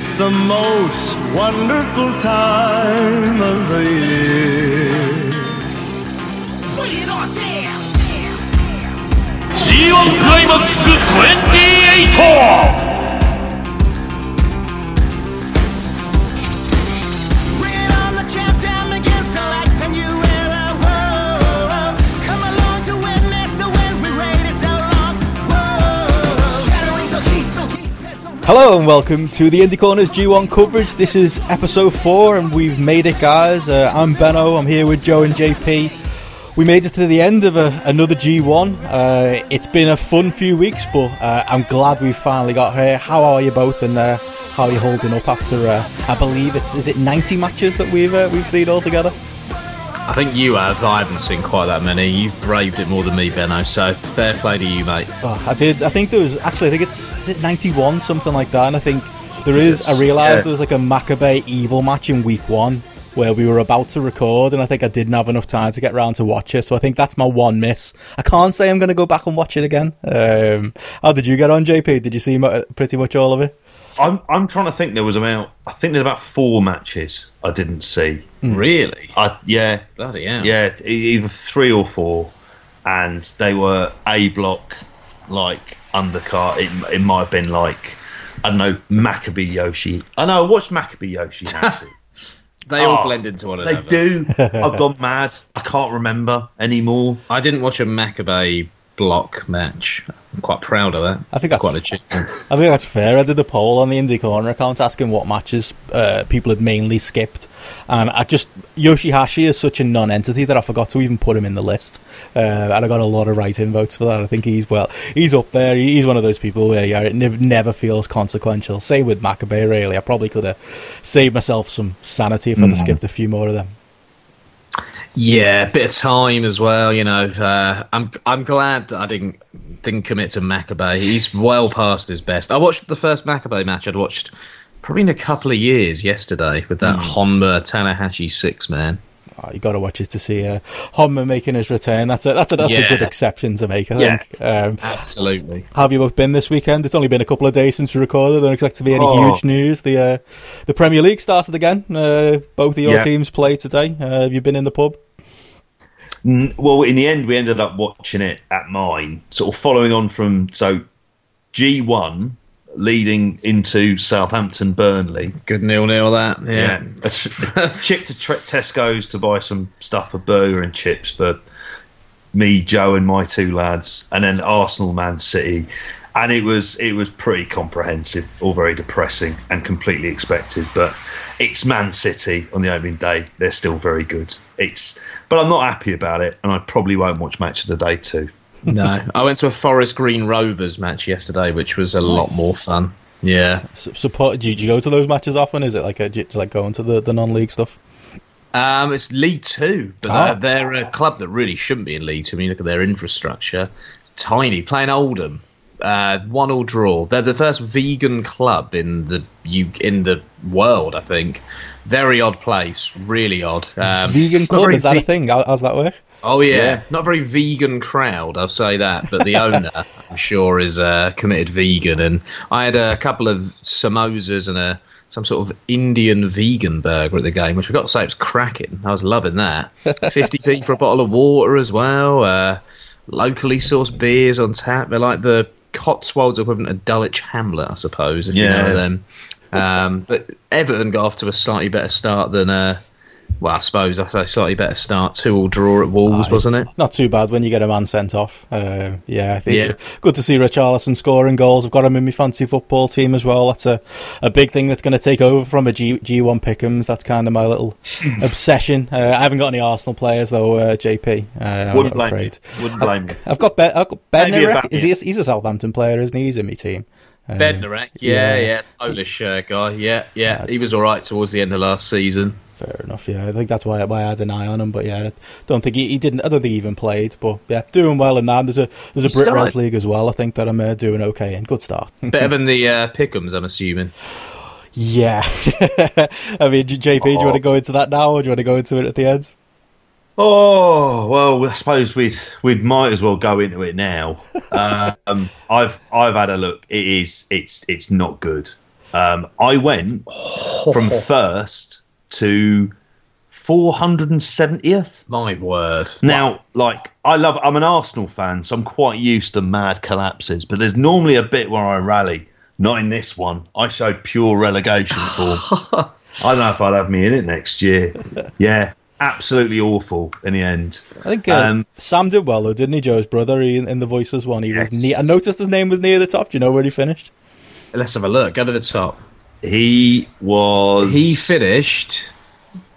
It's the most wonderful time of the year. G1 クライマックス28 Hello and welcome to the Indie Corners G1 coverage. This is episode four, and we've made it, guys. Uh, I'm Benno. I'm here with Joe and JP. We made it to the end of a, another G1. Uh, it's been a fun few weeks, but uh, I'm glad we finally got here. How are you both, and uh, how are you holding up after? Uh, I believe it's is it 90 matches that we've uh, we've seen all together. I think you have. I haven't seen quite that many. You've braved it more than me, Benno. So fair play to you, mate. Oh, I did. I think there was actually. I think it's is it 91 something like that. And I think there is. I realised Yeah. there was like a Makabe evil match in week one where we were about to record, and I think I didn't have enough time to get round to watch it. So I think that's my one miss. I can't say I'm going to go back and watch it again. Um, how did you get on, JP? Did you see pretty much all of it? I'm I'm trying to think. There was about I think there's about four matches I didn't see. Hmm. Really? I yeah Bloody hell. yeah e- either three or four, and they were A block like undercard. It, it might have been like I don't know Makabe Yoshi. I know I watched Makabe Yoshi actually. They all Oh, blend into one they another. do. I've gone mad. I can't remember anymore. I didn't watch a Makabe block match. I'm quite proud of that. I think It's that's- quite an achievement. I think that's fair. I did a poll on the Indie Corner account asking what matches uh, people had mainly skipped, and I just Yoshihashi is such a non-entity that I forgot to even put him in the list, uh, and I got a lot of write-in votes for that. I think he's well, he's up there. He's one of those people where yeah, it nev- never feels consequential. Same with Makabe. Really, I probably could have saved myself some sanity if I'd have skipped a few more of them. Yeah, a bit of time as well. You know, uh, I'm I'm glad that I didn't didn't commit to Makabe. He's well past his best. I watched the first Makabe match. I'd watched probably in a couple of years yesterday with that Honma Tanahashi six man. Oh, you got to watch it to see uh, Honma making his return. That's a that's a that's a good exception to make. I Yeah. think. Um, Absolutely. Have you both been this weekend? It's only been a couple of days since we recorded. Don't expect to be any Oh. huge news. The uh, the Premier League started again. Uh, both of your Yeah. teams play today. Uh, have you been in the pub? Well, in the end, we ended up watching it at mine, sort of following on from so G one leading into Southampton Burnley. Good nil nil that. Yeah. A, a trip to tre- Tesco's to buy some stuff, a burger and chips for me, Joe, and my two lads, and then Arsenal, Man City, and it was it was pretty comprehensive, all very depressing and completely expected. But it's Man City on the opening day; they're still very good. It's, but I'm not happy about it, and I probably won't watch match of the day too. No, I went to a Forest Green Rovers match yesterday, which was a lot more fun. Yeah. S- support? Do you, do you go to those matches often? Is it like a, do you like going to the, the non-league stuff? Um, it's League Two, but Ah. they're, they're a club that really shouldn't be in League Two. I mean, look at their infrastructure, tiny. Playing Oldham, uh, one all draw. They're the first vegan club in the U- in the world, I think. Very odd place, really odd. Um, Vegan club is that a thing? How, how's that work? Oh yeah. Yeah. not very vegan crowd. I'll say that. But the owner, I'm sure, is a committed vegan. And I had a couple of samosas and a some sort of Indian vegan burger at the game, which I got to say was cracking. I was loving that. 50p for a bottle of water as well. Uh, locally sourced beers on tap. They're like the Cotswolds equivalent of Dulwich Hamlet, I suppose, if you know them. Um, but Everton got off to a slightly better start than. Uh, well, I suppose I say slightly better start. Two all draw at Wolves, Aye. wasn't it? Not too bad when you get a man sent off. Uh, yeah, I think Yeah. good to see Richarlison scoring goals. I've got him in my fancy football team as well. That's a, a big thing that's going to take over from a G G1 Pick'ems. That's kind of my little obsession. Uh, I haven't got any Arsenal players though, uh, JP. Uh, I'm Wouldn't blame afraid. you. Wouldn't blame you. I've got Ben. I've got ben Maybe a Narek. back- Is he? A, he's a Southampton player, isn't he? He's in my team. Uh, Bednarek, yeah. yeah, yeah, Polish uh, guy, yeah, yeah. He was all right towards the end of last season. Fair enough. Yeah, I think that's why, why I had an eye on him. But yeah, I don't think he, he didn't. I don't think he even played. But yeah, doing well in that. There's a there's a He Brit Res. League as well. I think that I'm uh, doing okay and good start. Better than the uh, Pickums, I'm assuming. Yeah. I mean, J- JP, do you want to go into that now, or do you want to go into it at the end? Oh well, I suppose we we might as well go into it now. Um, I've I've had a look. It is it's it's not good. Um, I went from first to 470th. My word. Now, like, I love, I'm an Arsenal fan, so I'm quite used to mad collapses, but there's normally a bit where I rally. Not in this one. I showed pure relegation form. I don't know if I'd have me in it next year. Yeah, absolutely awful in the end. I think uh, Um, Sam did well though, didn't he? Joe's brother he, in the Voices one. He was Yes. near. I noticed his name was near the top. Do you know where he finished? Let's have a look. Go to the top. He was. He finished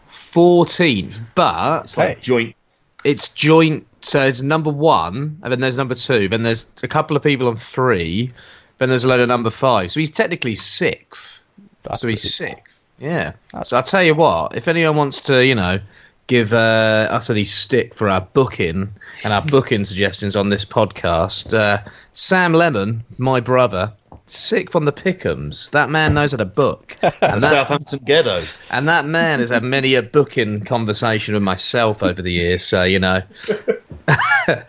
14th, but It's like Hey. joint. it's joint. So it's number one, and then there's number two, then there's a couple of people on three, then there's a load of number five. So he's technically sixth. That's so he's pretty- sixth. Yeah. So I'll tell you what, if anyone wants to, you know, give uh, us any stick for our booking and our booking suggestions on this podcast, uh, Sam Lemon, my brother, sixth on the pickums. That man knows how to book. And that, Southampton Gedo. and that man has had many a booking conversation with myself over the years. So you know, I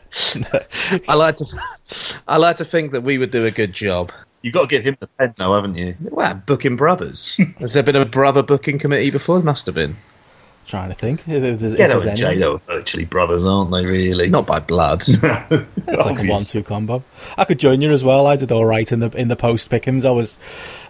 like to, I like to think that we would do a good job. You've got to give him the pen, though, haven't you? Well, booking brothers. Has there been a brother booking committee before? There must have been. Trying to think. If there's, if Gedo there's and anyone. Jado are virtually brothers, aren't they? Really? Not by blood. It's like a one-two combo. I could join you as well. I did all right in the in the post pickums. I was,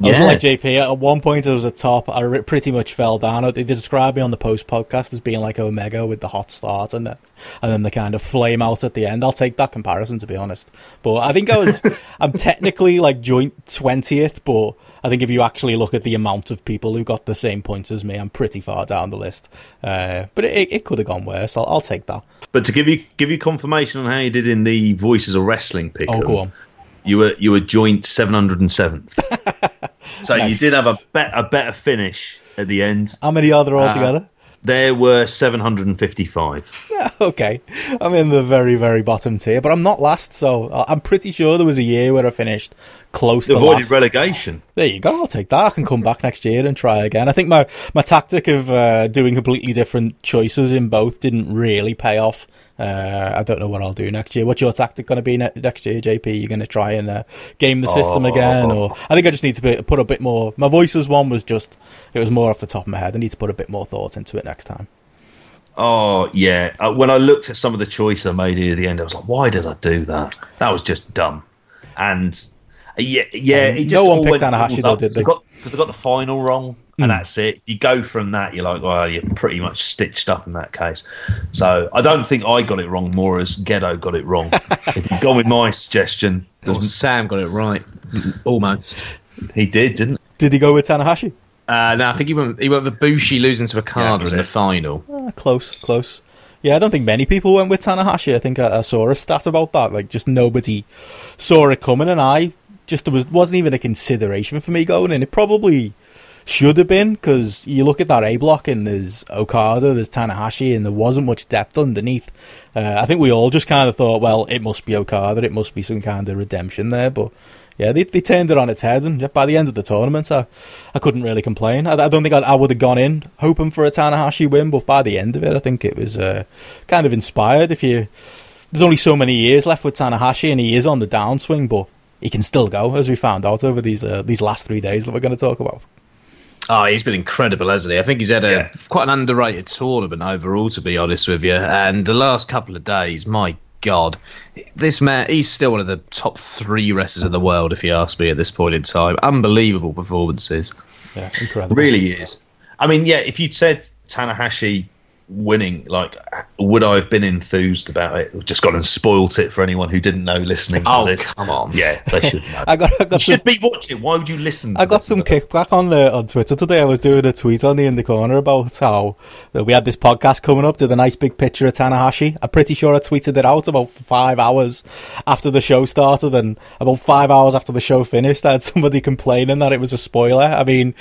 I was Yeah. like JP. At one point, I was at top. I pretty much fell down. They described me on the post podcast as being like Omega with the hot start and then and then the kind of flame out at the end. I'll take that comparison to be honest. But I think I was. I'm technically like joint twentieth, but I think if you actually look at the amount of people who got the same points as me, I'm pretty far down the list. Uh, but it, it could have gone worse. I'll, I'll take that. But to give you give you confirmation on how you did in the Voices of Wrestling pick, Oh, go on. you were you were joint seven hundred and seventh. so you did have a bet a better finish at the end. How many are there altogether? There were seven hundred and fifty five. Yeah, okay. I'm in the very, very bottom tier, but I'm not last, so I- I'm pretty sure there was a year where I finished close to Avoided last. relegation. there you go. I'll take that. I can come back next year and try again. I think my my tactic of uh, doing completely different choices in both didn't really pay off. Uh, I don't know what I'll do next year. What's your tactic going to be ne- next year, JP? You're going to try and uh, game the system Oh. again, or I think I just need to be, put a bit more. My voices one was just it was more off the top of my head. I need to put a bit more thought into it next time. Oh yeah. Uh, when I looked at some of the choice I made here at the end, I was like, why did I do that? That was just dumb. And yeah, yeah. Um, it just no one picked went Tanahashi, balls though, up, did 'cause they? got because they got the final wrong, Hmm. and that's it. You go from that, you're like, well, you're pretty much stitched up in that case. So I don't think I got it wrong more as Gedo got it wrong. if you go with my suggestion, Or Sam got it right, almost. he did, didn't? Did he go with Tanahashi? Uh, no, I think he went. He went with Bushi losing to Okada was in the final. Uh, close, close. Yeah, I don't think many people went with Tanahashi. I think I, I saw a stat about that. Like, just nobody saw it coming, and I just there was wasn't even a consideration for me going in. It probably should have been because you look at that A block and there's Okada, there's Tanahashi, and there wasn't much depth underneath. Uh, I think we all just kind of thought, well, it must be Okada, it must be some kind of redemption there, but. Yeah, they, they turned it on its head, and by the end of the tournament, I, I couldn't really complain. I, I don't think I, I would have gone in hoping for a Tanahashi win, but by the end of it, I think it was uh, kind of inspired. If you, there's only so many years left with Tanahashi, and he is on the downswing, but he can still go, as we found out over these uh, these last three days that we're going to talk about. Oh, he's been incredible, hasn't he? I think he's had a Yeah. quite an underrated tournament overall, to be honest with you. And the last couple of days, my God, this man, he's still one of the top three wrestlers in the world, if you ask me, at this point in time. Unbelievable performances. Yeah, incredible. Really is. I mean, yeah. If you'd said Tanahashi winning, like, would I have been enthused about it? Just gone and spoilt it for anyone who didn't know listening to Oh, this. come on. Yeah, they should know. I got, I you got some, should be watching. Why would you listen? To I got some kickback on uh, on Twitter today. I was doing a tweet on the in the corner about how we had this podcast coming up. Did a nice big picture of Tanahashi. I'm pretty sure I tweeted it out about five hours after the show started, and about five hours after the show finished, I had somebody complaining that it was a spoiler. I mean,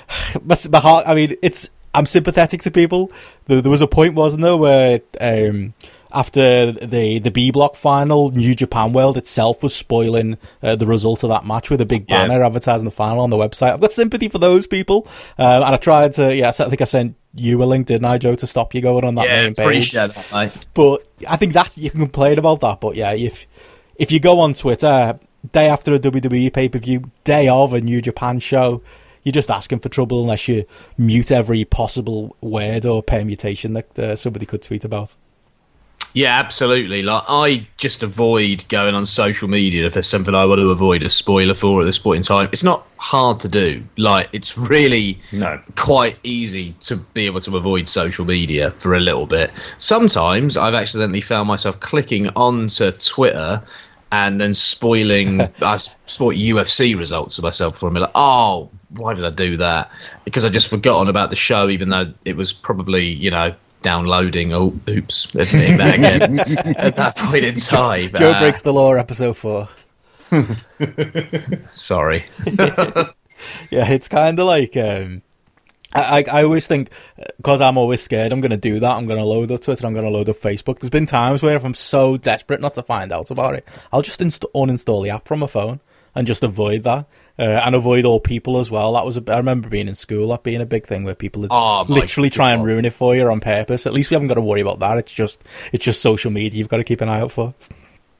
my, my heart. I mean, it's. I'm sympathetic to people. There, there was a point, wasn't there, where um, after the the B block final, New Japan World itself was spoiling uh, the result of that match with a big Yeah. banner advertising the final on the website. I've got sympathy for those people, um, and I tried to. Yeah, I think I sent you a link, didn't I, Joe, to stop you going on that Yeah, main page. appreciate that, mate. But I think that you can complain about that. But yeah, if if you go on Twitter day after a WWE pay per view, day of a New Japan show, you're just asking for trouble unless you mute every possible word or permutation that uh, somebody could tweet about. Yeah, absolutely. Like I just avoid going on social media if there's something I want to avoid a spoiler for at this point in time. It's not hard to do. Like it's really No. quite easy to be able to avoid social media for a little bit. Sometimes I've accidentally found myself clicking onto Twitter and then spoiling I spoiled UFC results to myself for a minute. Like, oh, why did I do that? Because I just forgotten about the show, even though it was probably you know downloading. Oh, oops, admitting that again at that point in time. Joe Uh, breaks the law, episode four. Sorry. Yeah, it's kind of like um, I, I I always think because I'm always scared I'm going to do that. I'm going to load up Twitter. I'm going to load up Facebook. There's been times where if I'm so desperate not to find out about it, I'll just inst- uninstall the app from my phone and just avoid that uh, and avoid all people as well. That was a, I remember being in school that being a big thing where people would Oh, literally try and ruin it for you on purpose. At least we haven't got to worry about that. It's just it's just social media. You've got to keep an eye out for.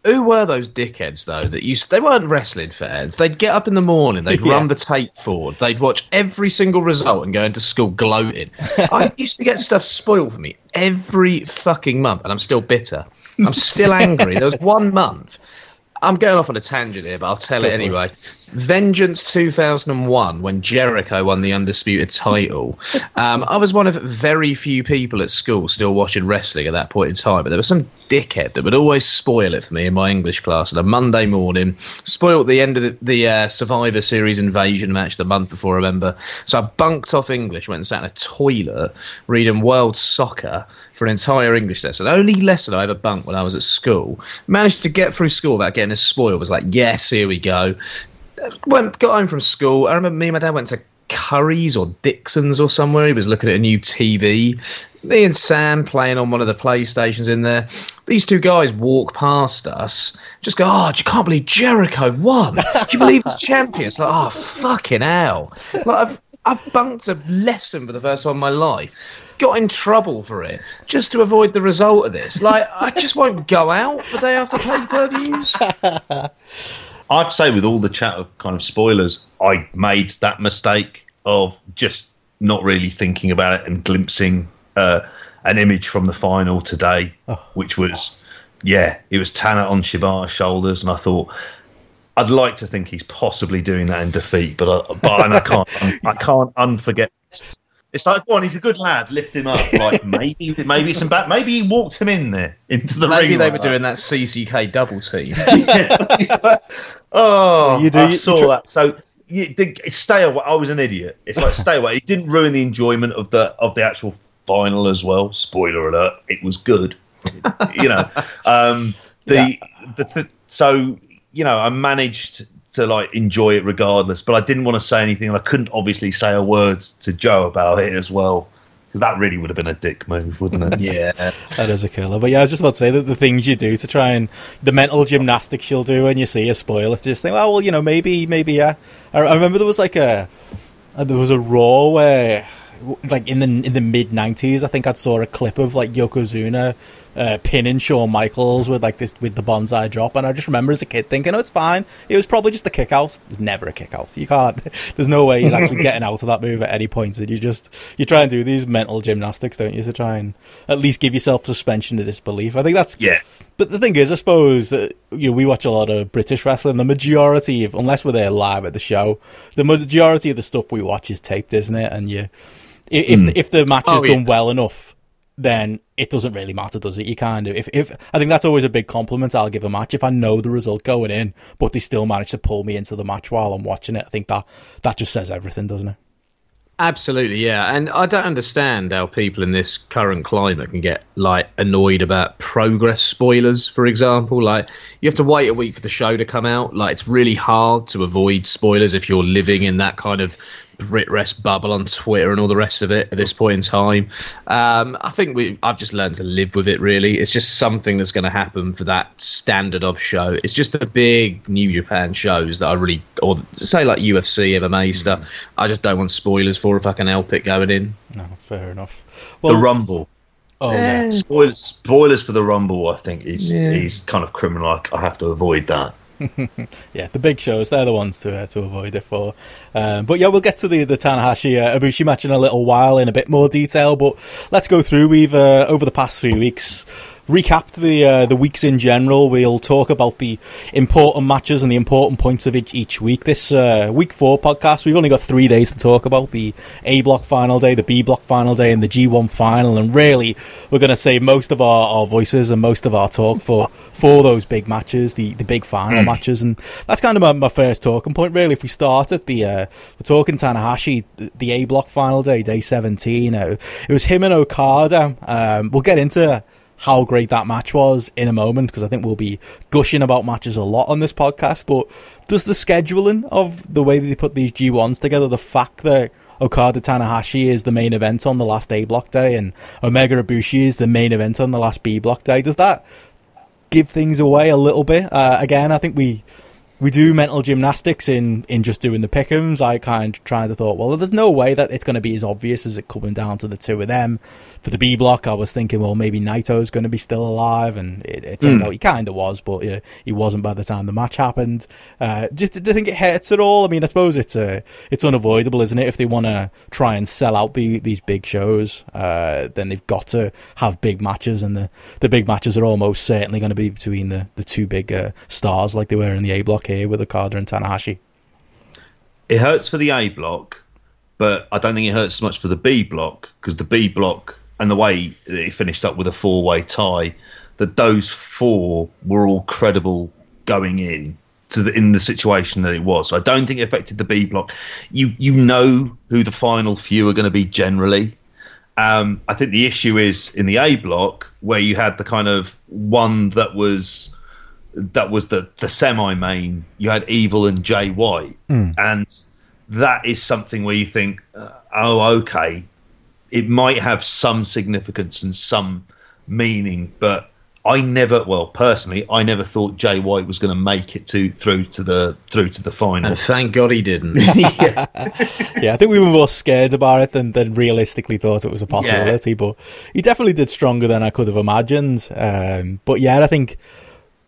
Who were those dickheads though that used? They weren't wrestling fans. They'd get up in the morning, they'd Yeah. run the tape forward, they'd watch every single result and go into school gloating. I used to get stuff spoiled for me every fucking month, and I'm still bitter. I'm still angry. There was one month. I'm going off on a tangent here, but I'll tell Go it anyway. it. Vengeance 2001, when Jericho won the undisputed title. Um, I was one of very few people at school still watching wrestling at that point in time, but there was some dickhead that would always spoil it for me in my English class on a Monday morning. Spoiled the end of the, the uh, Survivor Series invasion match the month before, I remember. So I bunked off English, went and sat in a toilet reading World Soccer for an entire English lesson. The Only lesson I ever bunked when I was at school. Managed to get through school without getting a spoil. Was like, yes, here we go. Went got home from school. I remember me and my dad went to Curry's or Dixon's or somewhere. He was looking at a new TV. Me and Sam playing on one of the PlayStations in there. These two guys walk past us, just go, "Oh, you can't believe Jericho won! Do you believe he's champion?" It's like, "Oh, fucking hell!" Like I've I've bunked a lesson for the first time in my life. Got in trouble for it just to avoid the result of this. Like I just won't go out the day after pay I'd say with all the chat of kind of spoilers, I made that mistake of just not really thinking about it and glimpsing uh, an image from the final today, which was, yeah, it was Tanner on Shibata's shoulders, and I thought. I'd like to think he's possibly doing that in defeat, but I, but and I can't I can't unforget. this. It's like one, he's a good lad. Lift him up. Like maybe maybe some back. Maybe he walked him in there into the Maybe ring. they like were that. doing that CCK double team. oh, You do- I you saw tr- that. So you, the, stay away. I was an idiot. It's like stay away. It didn't ruin the enjoyment of the of the actual final as well. Spoiler alert: it was good. you know, um, the the th- so you know I managed to like enjoy it regardless, but I didn't want to say anything, and I couldn't obviously say a word to Joe about it as well. Because that really would have been a dick move, wouldn't it? yeah. That is a killer. But yeah, I was just about to say that the things you do to try and the mental gymnastics you'll do when you see a spoiler to just think, well, well, you know, maybe, maybe, yeah. I, I remember there was like a uh, there was a Raw where, like in the in the mid '90s, I think I saw a clip of like Yokozuna uh, pinning Shawn Michaels with like this with the banzai drop, and I just remember as a kid thinking, oh, it's fine. It was probably just a kick out. It was never a kick out. You can't. There's no way he's actually getting out of that move at any point. And you just you try and do these mental gymnastics, don't you, to try and at least give yourself suspension of disbelief. I think that's Yeah. but the thing is, I suppose that you know we watch a lot of British wrestling. The majority of, unless we're there live at the show, the majority of the stuff we watch is taped, isn't it? And you, if if the match is Oh, yeah. done well enough, then it doesn't really matter, does it? You kind of if if I think that's always a big compliment I'll give a match if I know the result going in, but they still manage to pull me into the match while I'm watching it. I think that that just says everything, doesn't it? Absolutely, yeah. And I don't understand how people in this current climate can get like annoyed about progress spoilers, for example. Like you have to wait a week for the show to come out. Like it's really hard to avoid spoilers if you're living in that kind of Brit rest bubble on Twitter and all the rest of it at this point in time. Um, I think we I've just learned to live with it really. It's just something that's gonna happen for that standard of show. It's just the big New Japan shows that I really or say like UFC, MMA stuff. I just don't want spoilers for if I can help it going in. No, fair enough. The Rumble. oh yeah, Spoilers, spoilers for the Rumble, I think, is is kind of criminal. I, I have to avoid that. yeah, the big shows, they're the ones to uh, to avoid it for. Um, but yeah, we'll get to the, the Tanahashi uh, match in a little while in a bit more detail, but let's go through. We've, uh, over the past three weeks, recapped the uh, the weeks in general. We'll talk about the important matches and the important points of each, each week. This uh, week four podcast, we've only got three days to talk about the A block final day, the B block final day, and the G1 final. And really, we're going to save most of our, our voices and most of our talk for for those big matches, the, the big final matches. And that's kind of my, my first talking point, really. If we start at the, uh, we're talking Tanahashi, the, the A block final day, day 17. Uh, it was him and Okada. Um, we'll get into how great that match was in a moment because I think we'll be gushing about matches a lot on this podcast. But does the scheduling of the way that they put these G1s together, the fact that Okada Tanahashi is the main event on the last A block day and Omega Ibushi is the main event on the last B block day, does that give things away a little bit? Uh, again, I think we we do mental gymnastics in in just doing the pickums. I kind of tried to thought, well, there's no way that it's going to be as obvious as it coming down to the two of them. For the B block, I was thinking, well, maybe Naito's going to be still alive, and it, it turned out he kind of was, but uh, he wasn't by the time the match happened. Uh, just do you think it hurts at all? I mean, I suppose it's uh, it's unavoidable, isn't it? If they want to try and sell out the these big shows, uh, then they've got to have big matches, and the, the big matches are almost certainly going to be between the, the two big uh, stars like they were in the A block here with Okada and Tanahashi. It hurts for the A block, but I don't think it hurts as much for the B block because the B block and the way it finished up with a four way tie, that those four were all credible going in to the in the situation that it was. So I don't think it affected the B block. You you know who the final few are going to be generally. Um, I think the issue is in the A block where you had the kind of one that was that was the the semi main. You had Evil and Jay White, and that is something where you think, uh, oh, okay, it might have some significance and some meaning, but I never, well, personally, I never thought Jay White was going to make it to through to the through to the final. And thank God he didn't. yeah. yeah, I think we were more scared about it than, than realistically thought it was a possibility. But he definitely did stronger than I could have imagined. Um, but yeah, I think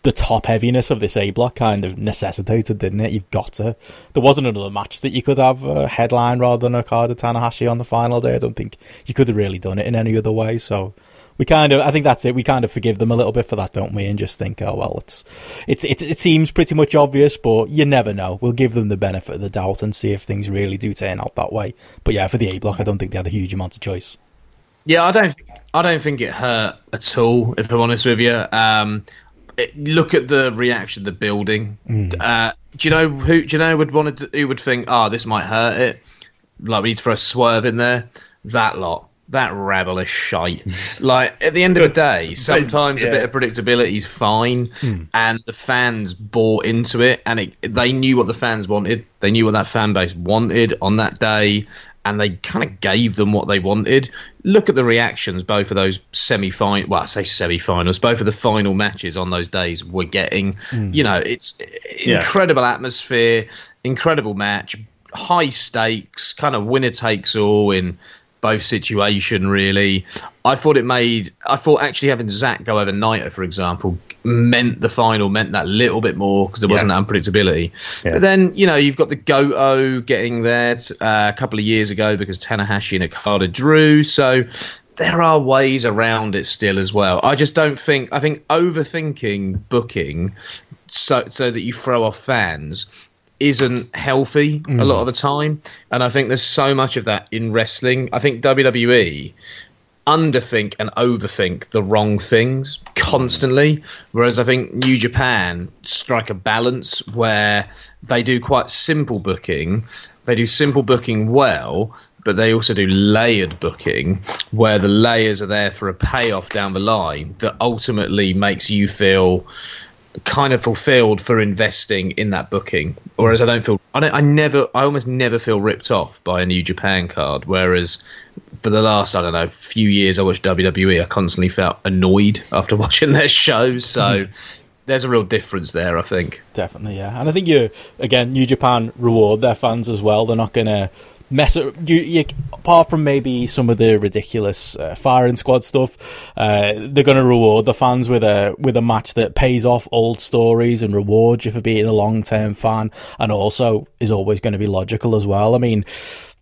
the top heaviness of this A block kind of necessitated, didn't it? You've got to. There wasn't another match that you could have a headline rather than Okada Tanahashi on the final day. I don't think you could have really done it in any other way. So we kind of, I think that's it. We kind of forgive them a little bit for that, don't we? And just think, oh well, it's, it's, it's it seems pretty much obvious, but you never know. We'll give them the benefit of the doubt and see if things really do turn out that way. But yeah, for the A block, I don't think they had a huge amount of choice. Yeah, I don't. I don't think it hurt at all. If I'm honest with you, um, it, look at the reaction, of the building. Mm. Uh, do you know who? Do you know would want to? Who would think, "Oh, this might hurt it"? Like we need to throw a swerve in there. That lot, that rabble is shite. like at the end of the day, sometimes a yeah. bit of predictability is fine, hmm. and the fans bought into it, and it, they knew what the fans wanted. They knew what that fan base wanted on that day, and they kind of gave them what they wanted. Look at the reactions both of those semi-final, well, I say semi-finals, both of the final matches on those days were getting. Mm. You know, it's Yeah. incredible atmosphere, incredible match, high stakes, kind of winner takes all in both situation really. I thought it made I thought actually having Zack go over Naito, for example, meant the final meant that little bit more because there wasn't Yeah. that unpredictability. Yeah. But then, you know, you've got the Goto getting there t- uh, a couple of years ago because Tanahashi and Okada drew. So there are ways around it still as well. I just don't think I think overthinking booking so so that you throw off fans isn't healthy a mm. lot of the time. And I think there's so much of that in wrestling. I think WWE underthink and overthink the wrong things constantly. Whereas I think New Japan strike a balance where they do quite simple booking. They do simple booking well, but they also do layered booking where the layers are there for a payoff down the line that ultimately makes you feel kind of fulfilled for investing in that booking. Whereas I don't feel I don't I never I almost never feel ripped off by a New Japan card. Whereas for the last I don't know few years I watched WWE, I constantly felt annoyed after watching their shows. So hmm. there's a real difference there, I think. Definitely, yeah. And I think you again, New Japan reward their fans as well. They're not gonna mess it. You, you, apart from maybe some of the ridiculous uh, firing squad stuff, uh, they're going to reward the fans with a with a match that pays off old stories and rewards you for being a long term fan, and also is always going to be logical as well. I mean.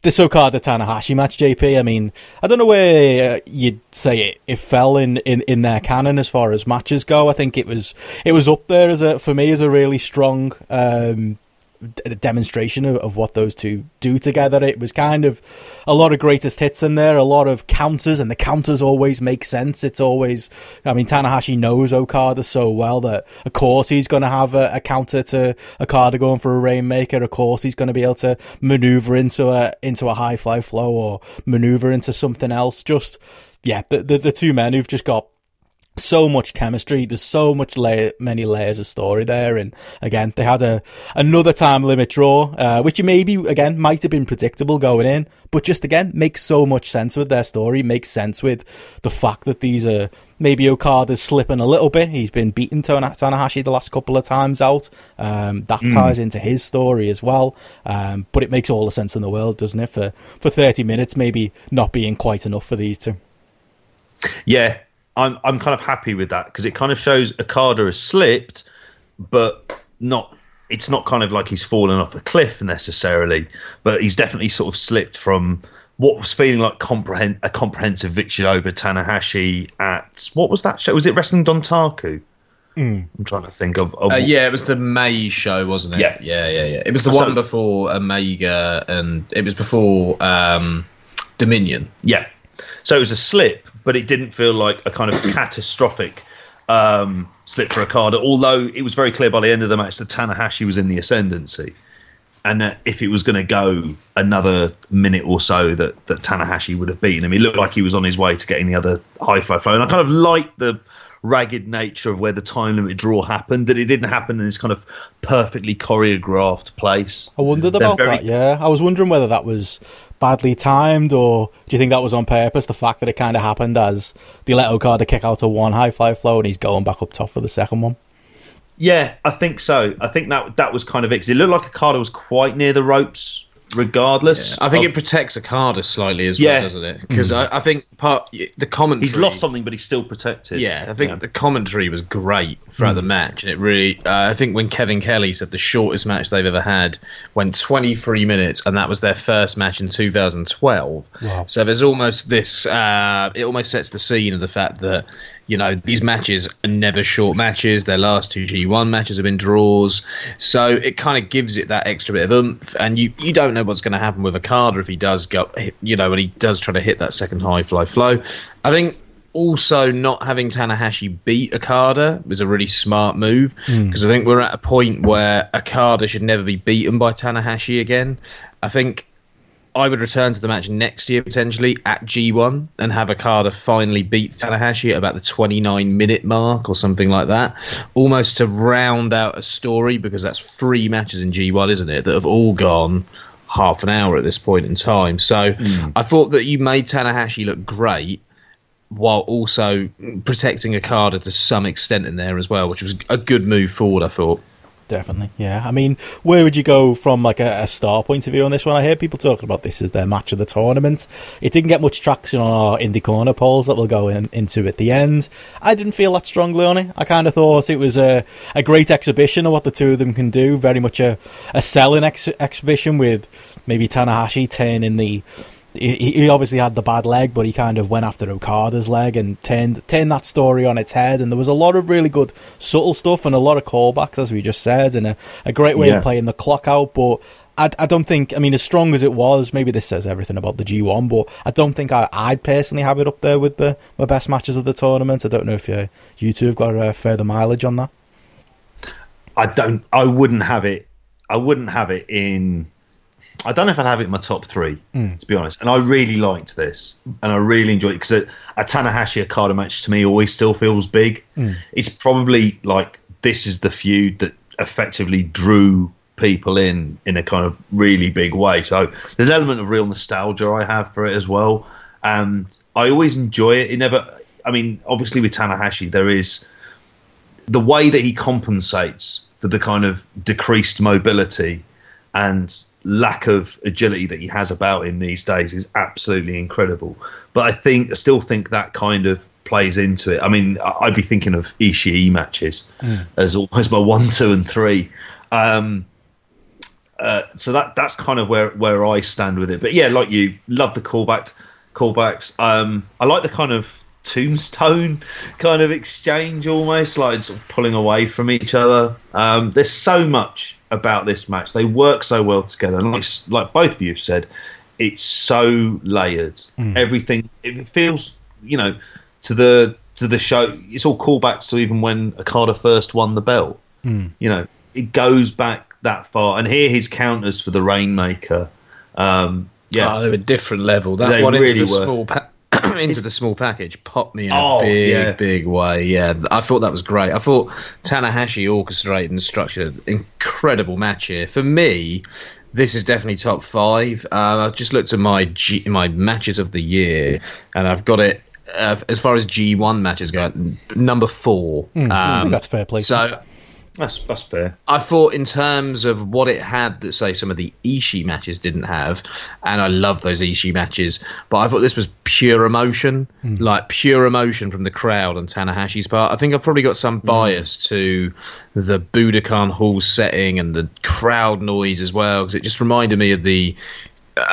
This Okada Tanahashi match, JP. I mean, I don't know where uh, you'd say it, it fell in, in, in their canon as far as matches go. I think it was it was up there as a for me as a really strong um, d- demonstration of, of what those two do together. It was kind of a lot of greatest hits in there, a lot of counters, and the counters always make sense. It's always, I mean, Tanahashi knows Okada so well that, of course, he's going to have a, a counter to Okada going for a Rainmaker. Of course, he's going to be able to maneuver into a into a high fly flow or maneuver into something else. Just yeah, the, the the two men who've just got so much chemistry. There's so much layer, many layers of story there, and again, they had a another time limit draw, uh, which maybe again might have been predictable going in, but just again makes so much sense with their story. Makes sense with the fact that these are maybe Okada's slipping a little bit. He's been beaten Tana- Tanahashi the last couple of times out. Um, that ties into his story as well, um, but it makes all the sense in the world, doesn't it? For for 30 minutes, maybe not being quite enough for these two. Yeah, I'm I'm kind of happy with that because it kind of shows Okada has slipped, but not. It's not kind of like he's fallen off a cliff necessarily, but he's definitely sort of slipped from what was feeling like comprehend, a comprehensive victory over Tanahashi at what was that show? Was it Wrestling Dontaku? I'm trying to think of. of Uh, yeah, it was the May show, wasn't it? Yeah. yeah, yeah, yeah. It was the So- one before Omega, and it was before um, Dominion. Yeah. So it was a slip, but it didn't feel like a kind of catastrophic um, slip for Okada, although it was very clear by the end of the match that Tanahashi was in the ascendancy. And that if it was going to go another minute or so, that, that Tanahashi would have beaten him. He looked like he was on his way to getting the other high flow. And I kind of liked the ragged nature of where the time limit draw happened, that it didn't happen in this kind of perfectly choreographed place. I wondered about very- that. Yeah, I was wondering whether that was badly timed, or do you think that was on purpose? The fact that it kind of happened as they let Okada kick out a one high fly flow, and he's going back up top for the second one. Yeah, I think so. I think that that was kind of it. 'cause it looked like Okada was quite near the ropes, regardless. I think of- it protects Okada slightly as Yeah. well, doesn't it? Because mm. I, I think part the commentary. he's lost something, but he's still protected. Yeah, I think the commentary was great throughout the match, and it really. Uh, I think when Kevin Kelly said the shortest match they've ever had went 23 minutes, and that was their first match in 2012. Wow. So there's almost this. Uh, it almost sets the scene of the fact that you know these matches are never short matches. Their last two G1 matches have been draws, so it kind of gives it that extra bit of oomph. And you you don't know what's going to happen with a Okada if he does go, you know, when he does try to hit that second high fly flow. I think also not having Tanahashi beat Okada was a really smart move hmm. because I think we're at a point where Okada should never be beaten by Tanahashi again. I think I would return to the match next year potentially at G1 and have Okada finally beat Tanahashi at about the 29 minute mark or something like that, almost to round out a story because that's three matches in G1, isn't it, that have all gone half an hour at this point in time. So hmm. I thought that you made Tanahashi look great while also protecting Okada to some extent in there as well, which was a good move forward, I thought. Definitely, yeah. I mean, where would you go from like a, a star point of view on this one? I hear people talking about this as their match of the tournament. It didn't get much traction on our indie corner polls that we'll go in, into at the end. I didn't feel that strongly on it. I kind of thought it was a, a great exhibition of what the two of them can do. Very much a, a selling ex- exhibition with maybe Tanahashi turning the he, he obviously had the bad leg, but he kind of went after Okada's leg and turned turned that story on its head. And there was a lot of really good subtle stuff and a lot of callbacks, as we just said, and a, a great way Yeah. of playing the clock out. But I, I don't think, I mean, as strong as it was, maybe this says everything about the G1, but I don't think I, I'd personally have it up there with the my best matches of the tournament. I don't know if uh, you two have got uh, further mileage on that. I don't. I wouldn't have it. I wouldn't have it in. I don't know if I'd have it in my top three, to be honest. And I really liked this, and I really enjoyed it because a, a Tanahashi Okada match to me always still feels big. It's probably like this is the feud that effectively drew people in in a kind of really big way. So there's an element of real nostalgia I have for it as well. Um, I always enjoy it. It never. I mean, obviously with Tanahashi, there is the way that he compensates for the kind of decreased mobility and lack of agility that he has about him these days is absolutely incredible. But I think I still think that kind of plays into it. I mean, I'd be thinking of Ishii matches as almost my one, two, and three. Um, uh, so that that's kind of where where I stand with it. But yeah, like you, love the callback callbacks. Um, I like the kind of tombstone kind of exchange, almost like sort of pulling away from each other. Um, there's so much about this match. They work so well together, and like like both of you have said, it's so layered. Hmm. Everything it feels, you know, to the to the show. It's all callbacks to even when Okada first won the belt. Hmm. You know, it goes back that far. And here his counters for the Rainmaker. Um, yeah, ah, Oh, they were a different level. That They one really into the were. small pa- into the small package popped me in Oh, a big, yeah. big way. Yeah, I thought that was great. I thought Tanahashi orchestrated and structured an incredible match here. For me, this is definitely top five. Uh, I've just looked at my G- my matches of the year, and I've got it. Uh, as far as G1 matches go, number four. I think Um, that's fair play. so that's that's fair. I thought in terms of what it had that say some of the Ishii matches didn't have, and I love those Ishii matches, but I thought this was pure emotion, hmm. like pure emotion from the crowd on Tanahashi's part. I think I've probably got some hmm. bias to the Budokan Hall setting and the crowd noise as well, because it just reminded me of the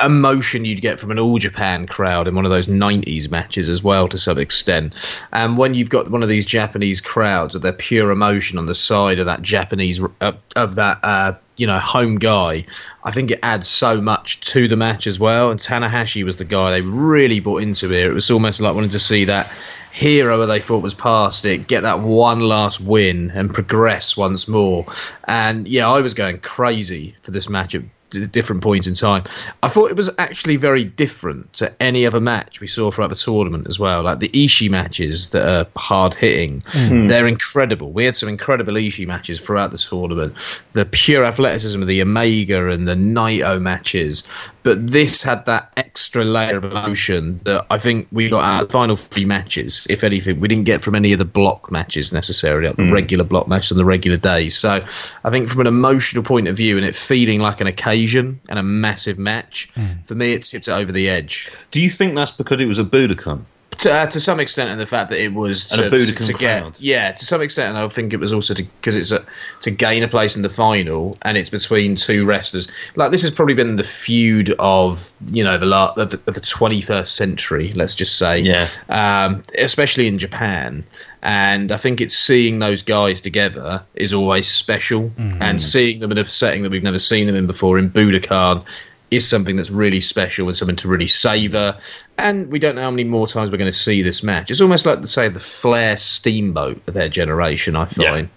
emotion you'd get from an all Japan crowd in one of those 90s matches as well to some extent. And when you've got one of these Japanese crowds with their pure emotion on the side of that Japanese uh, of that uh, you know home guy, I think it adds so much to the match as well. And Tanahashi was the guy they really bought into here. It was almost like wanting to see that hero they thought was past it get that one last win and progress once more. And yeah, I was going crazy for this match at different points in time. I thought it was actually very different to any other match we saw throughout the tournament as well. Like the Ishii matches that are hard hitting, mm-hmm. they're incredible. We had some incredible Ishii matches throughout the tournament. The pure athleticism of the Omega and the Naito matches, but this had that extra layer of emotion that I think we got out of the final three matches. If anything, we didn't get from any of the block matches necessarily, like the mm. regular block matches on the regular days. So I think from an emotional point of view and it feeling like an occasion and a massive match, mm. for me, it tipped it over the edge. Do you think that's because it was a Budokan? To, uh, to some extent, and the fact that it was And a to, Budokan to get, crowd. yeah, to some extent, and I think it was also because it's a, to gain a place in the final, and it's between two wrestlers. Like this has probably been the feud of you know the la- of the, of the 21st century. Let's just say, Yeah. um, especially in Japan. And I think it's seeing those guys together is always special, and seeing them in a setting that we've never seen them in before in Budokan is something that's really special and something to really savour. And we don't know how many more times we're going to see this match. It's almost like, say, the Flair Steamboat of their generation, I Yeah. find.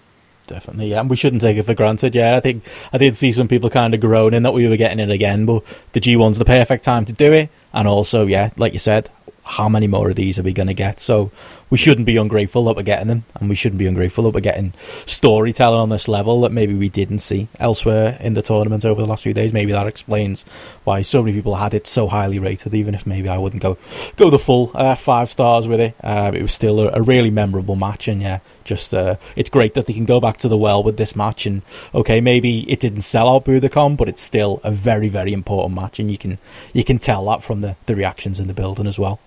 Definitely, yeah, and we shouldn't take it for granted. Yeah, I think I did see some people kind of groaning that we were getting it again, but the G1's the perfect time to do it, and also, yeah, like you said, how many more of these are we going to get? So we shouldn't be ungrateful that we're getting them, and we shouldn't be ungrateful that we're getting storytelling on this level that maybe we didn't see elsewhere in the tournament over the last few days. Maybe that explains why so many people had it so highly rated, even if maybe I wouldn't go go the full uh, five stars with it. Uh, it was still a, a really memorable match, and yeah, just uh, it's great that they can go back to the well with this match. And okay, maybe it didn't sell out Budokan, but it's still a very very important match, and you can you can tell that from the the reactions in the building as well.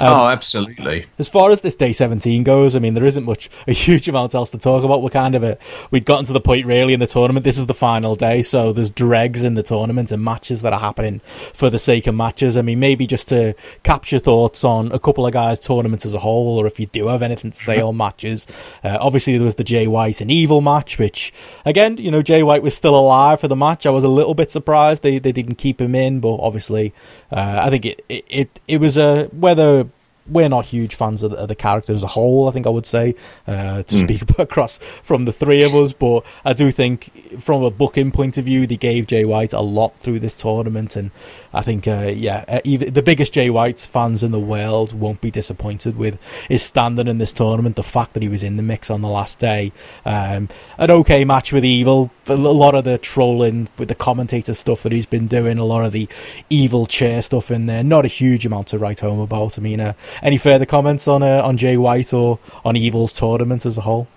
Oh, absolutely. As far as this day 17 goes, I mean, there isn't much, a huge amount else to talk about. We're kind of a, we'd gotten to the point really in the tournament. This is the final day, so there's dregs in the tournament and matches that are happening for the sake of matches. I mean, maybe just to capture thoughts on a couple of guys' tournaments as a whole, or if you do have anything to say on matches. Uh, obviously, there was the Jay White and Evil match, which, again, you know, Jay White was still alive for the match. I was a little bit surprised they, they didn't keep him in, but obviously, Uh, I think it, it, it, it was a, whether we're not huge fans of the, of the character as a whole. I think I would say uh, to speak across from the three of us, but I do think from a booking point of view, they gave Jay White a lot through this tournament, and I think uh, yeah, uh, even the biggest Jay White fans in the world won't be disappointed with his standing in this tournament. The fact that he was in the mix on the last day, um, an okay match with Evil, a lot of the trolling with the commentator stuff that he's been doing, a lot of the evil chair stuff in there. Not a huge amount to write home about. I mean, uh, any further comments on uh, on Jay White or on Evil's tournament as a whole?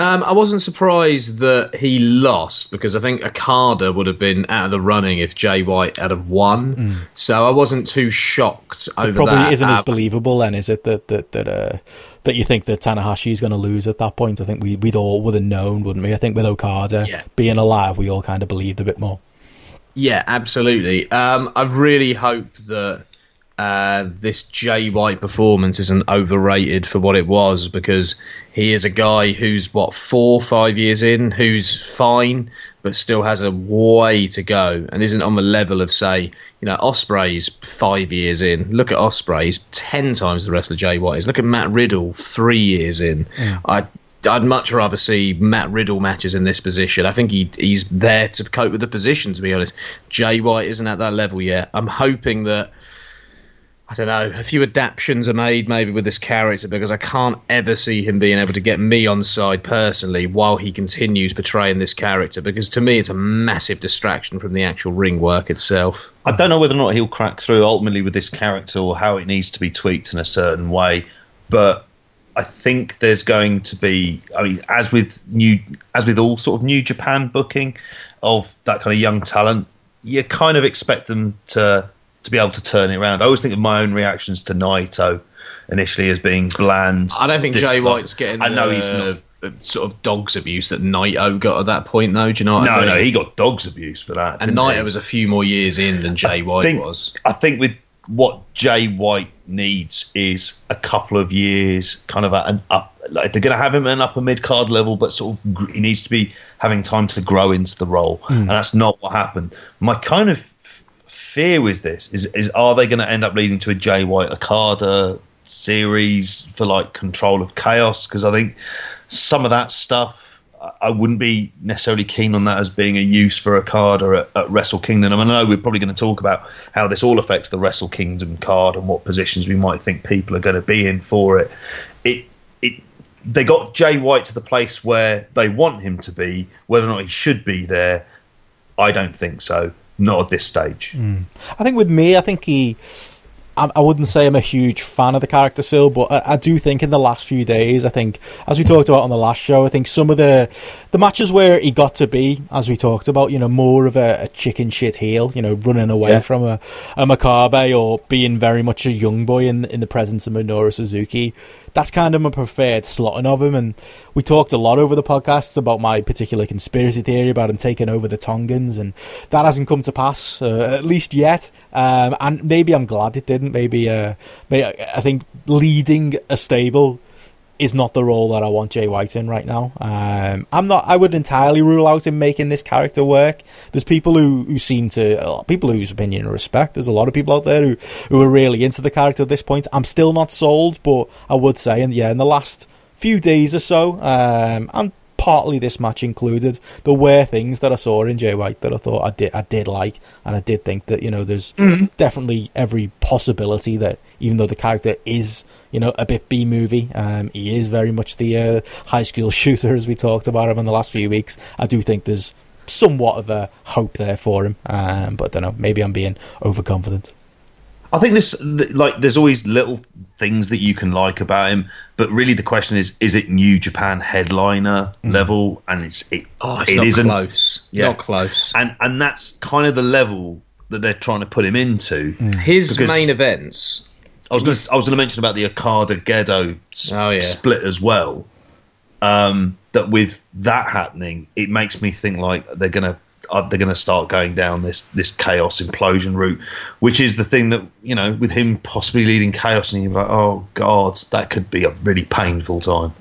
Um, I wasn't surprised that he lost because I think Okada would have been out of the running if Jay White had have won. So I wasn't too shocked over Hmm. Probably that. isn't as Um, believable then, is it? That that that uh, that you think that Tanahashi is going to lose at that point. I think we we'd all would have known, wouldn't we? I think with Okada Yeah. being alive, we all kind of believed a bit more. Yeah, absolutely. Um, I really hope that uh, this Jay White performance isn't overrated for what it was because he is a guy who's what four, five years in, who's fine but still has a way to go and isn't on the level of say, you know, Ospreay's five years in. Look at Ospreay's ten times the rest of Jay White is. Look at Matt Riddle three years in. I I'd much rather see Matt Riddle matches in this position. I think he he's there to cope with the position. To be honest, Jay White isn't at that level yet. I'm hoping that I don't know a few adaptations are made maybe with this character because I can't ever see him being able to get me on side personally while he continues portraying this character because to me it's a massive distraction from the actual ring work itself. I don't know whether or not he'll crack through ultimately with this character or how it needs to be tweaked in a certain way, but I think there's going to be. I mean, as with new, as with all sort of new Japan booking of that kind of young talent, you kind of expect them to to be able to turn it around. I always think of my own reactions to Naito initially as being bland. I don't think Jay White's getting. I know he's uh, not. uh, Sort of dogs abuse that Naito got at that point, though. Do you know? What I mean? no, he got dogs abuse for that. and Naito he? was a few more years in than Jay White think, was. I think with what Jay White needs is a couple of years, kind of at an up. Like they're going to have him at an upper mid card level, but sort of he needs to be having time to grow into the role, and that's not what happened. My kind of f- fear with this is is are they going to end up leading to a Jay White Okada series for like control of chaos? Because I think some of that stuff. I- I wouldn't be necessarily keen on that as being a use for Okada at, at Wrestle Kingdom. And I know we're probably going to talk about how this all affects the Wrestle Kingdom card and what positions we might think people are going to be in for it. It it they got Jay White to the place where they want him to be. Whether or not he should be there, I don't think so. Not at this stage. Hmm. I think with me, I think he. I, I wouldn't say I'm a huge fan of the character still, but I, I do think in the last few days, I think as we talked about on the last show, I think some of the the matches where he got to be, as we talked about, you know, more of a, a chicken shit heel, you know, running away Yeah. from a, a Makabe or being very much a young boy in in the presence of Minoru Suzuki. That's kind of my preferred slotting of him, and we talked a lot over the podcasts about my particular conspiracy theory about him taking over the Tongans, and that hasn't come to pass uh, at least yet. Um, and maybe I'm glad it didn't. Maybe, uh, maybe I think leading a stable is not the role that I want Jay White in right now. Um, I'm not. I would entirely rule out him making this character work. There's people who, who seem to, a lot of people whose opinion I respect. There's a lot of people out there who, who are really into the character at this point. I'm still not sold, but I would say, and yeah, in the last few days or so, um, and partly this match included, there were things that I saw in Jay White that I thought I did I did like, and I did think that you know there's definitely every possibility that even though the character is you know a bit B movie, um, he is very much the uh, high school shooter as we talked about him in the last few weeks. I do think there's somewhat of a hope there for him, um, but I don't know. Maybe I'm being overconfident. I think this like there's always little things that you can like about him, but really the question is: is it New Japan headliner level? And it's it, Oh, it's it not isn't. close. Yeah. Not close. and and that's kind of the level that they're trying to put him into. His Because- main events. I was going to I was going to mention about the Okada Gedo s- Oh, yeah. split as well. Um, that with that happening, it makes me think like they're going to uh, they're going to start going down this this chaos implosion route, which is the thing that you know with him possibly leading chaos, and you're like, oh god, that could be a really painful time.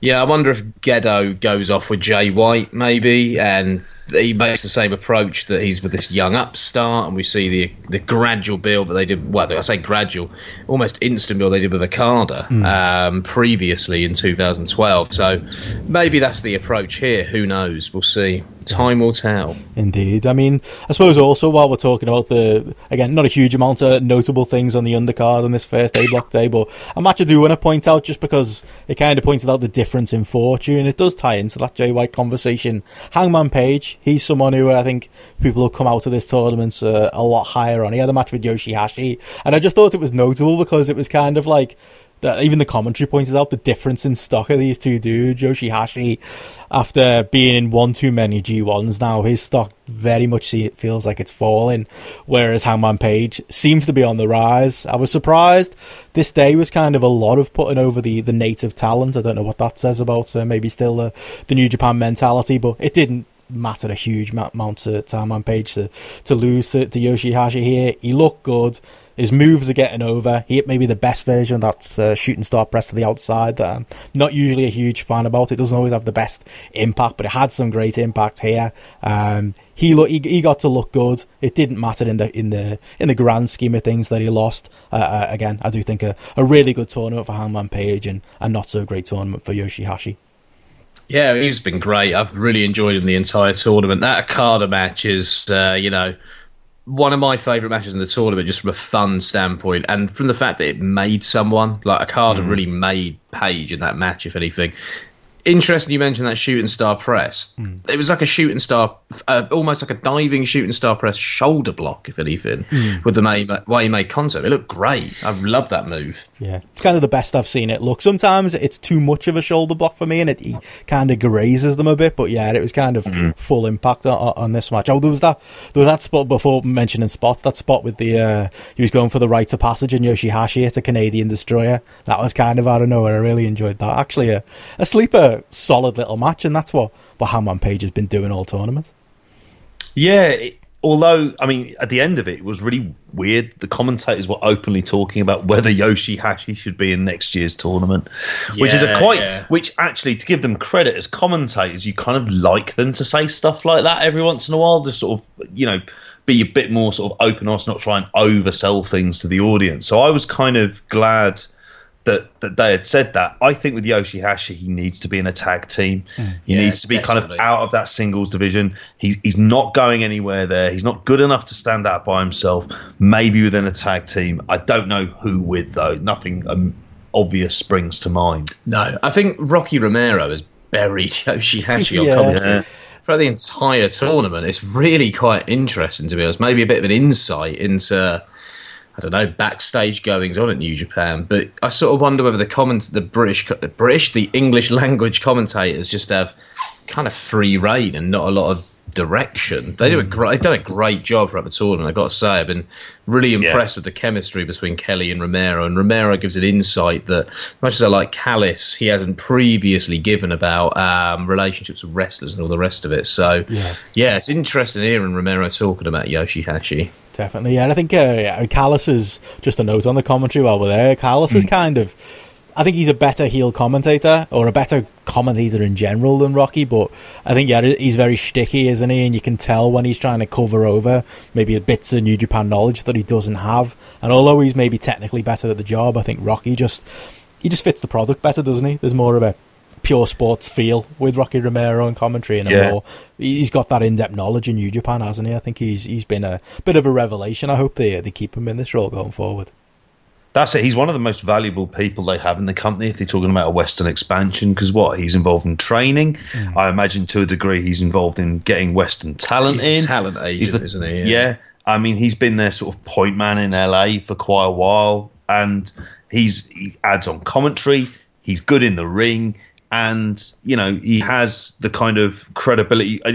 Yeah, I wonder if Gedo goes off with Jay White maybe, and he makes the same approach that he's with this young upstart, and we see the the gradual build that they did. Well, I say gradual, almost instant build they did with Okada um, previously in 2012. So maybe that's the approach here. Who knows? We'll see. Time will tell. Indeed. I mean, I suppose also while we're talking about the again, not a huge amount of notable things on the undercard on this first A block day, but a match I do want to point out just because it kind of pointed out the difference in fortune. It does tie into that Jay White conversation. Hangman Page, he's someone who I think people have come out of this tournament uh, a lot higher on. He had a match with Yoshihashi, and I just thought it was notable because it was kind of like that even the commentary pointed out the difference in stock of these two dudes. Yoshihashi, after being in one too many G1s now, his stock very much feels like it's falling, whereas Hangman Page seems to be on the rise. I was surprised. This day was kind of a lot of putting over the, the native talent. I don't know what that says about uh, maybe still the, the New Japan mentality, but it didn't mattered a huge amount to, to Hangman Page to, to lose to, to Yoshihashi here. He looked good. His moves are getting over. He hit maybe the best version that uh, shooting star press to the outside that I'm not usually a huge fan about. It doesn't always have the best impact, but it had some great impact here. Um, he, look, he he got to look good. It didn't matter in the in the in the grand scheme of things that he lost. Uh, uh, again, I do think a, a really good tournament for Hangman Page and a not so great tournament for Yoshihashi. Yeah, he's been great. I've really enjoyed him the entire tournament. That Okada match is, uh, you know, one of my favourite matches in the tournament, just from a fun standpoint, and from the fact that it made someone like Okada hmm. really made Page in that match. If anything, interesting. You mentioned that shooting star press. It was like a shooting star, uh, almost like a diving shooting star press shoulder block. If anything, with the way, way he made contact, it looked great. I love that move. Yeah, it's kind of the best I've seen it look. Sometimes it's too much of a shoulder block for me, and it he kind of grazes them a bit. But yeah, it was kind of full impact on, on this match. Oh, there was that there was that spot before mentioning spots. That spot with the uh, he was going for the rite of passage, and Yoshihashi hit a Canadian destroyer. That was kind of out of nowhere. I really enjoyed that. Actually, a, a sleeper, solid little match, and that's what what Hangman Page has been doing all tournament. Yeah, it, although I mean, at the end of it, it was really weird. The commentators were openly talking about whether Yoshihashi should be in next year's tournament, which is a quite. yeah. Which actually, to give them credit as commentators, you kind of like them to say stuff like that every once in a while, to sort of you know be a bit more sort of open honest, not try and oversell things to the audience. So I was kind of glad that that they had said that. I think with Yoshihashi, he needs to be in a tag team. He Yeah, needs to be kind of out of that singles division. He's he's not going anywhere there. He's not good enough to stand out by himself. Maybe within a tag team. I don't know who with though. Nothing um, obvious springs to mind. No, I think Rocky Romero has buried Yoshihashi on Yeah. commentary. Yeah. throughout the entire tournament. It's really quite interesting to be honest. Maybe a bit of an insight into I don't know backstage goings on at New Japan. But I sort of wonder whether the comment the British the British the English language commentators just have kind of free reign and not a lot of direction. They do a great they've done a great job throughout the tournament. I've got to say I've been really impressed with the chemistry between Kelly and Romero. And Romero gives an insight that much as I like Callis, he hasn't previously given about um, relationships with wrestlers and all the rest of it. So Yeah. yeah, it's interesting hearing Romero talking about Yoshihashi. Definitely, yeah. And I think uh, yeah, Callis is just a note on the commentary while we're there. Callis is kind of, I think he's a better heel commentator or a better commentator in general than Rocky. But I think yeah, he's very sticky, isn't he? And you can tell when he's trying to cover over maybe bits of New Japan knowledge that he doesn't have. And although he's maybe technically better at the job, I think Rocky just he just fits the product better, doesn't he? There's more of a pure sports feel with Rocky Romero and commentary, and Yeah. more he's got that in-depth knowledge in New Japan, hasn't he? I think he's he's been a bit of a revelation. I hope they they keep him in this role going forward. That's it. He's one of the most valuable people they have in the company if they're talking about a Western expansion. Because what he's involved in training, mm. I imagine to a degree he's involved in getting Western talent He's in. the talent agent, isn't he? Yeah. I mean he's been their sort of point man in LA for quite a while, and he's he adds on commentary. He's good in the ring, and you know he has the kind of credibility. uh,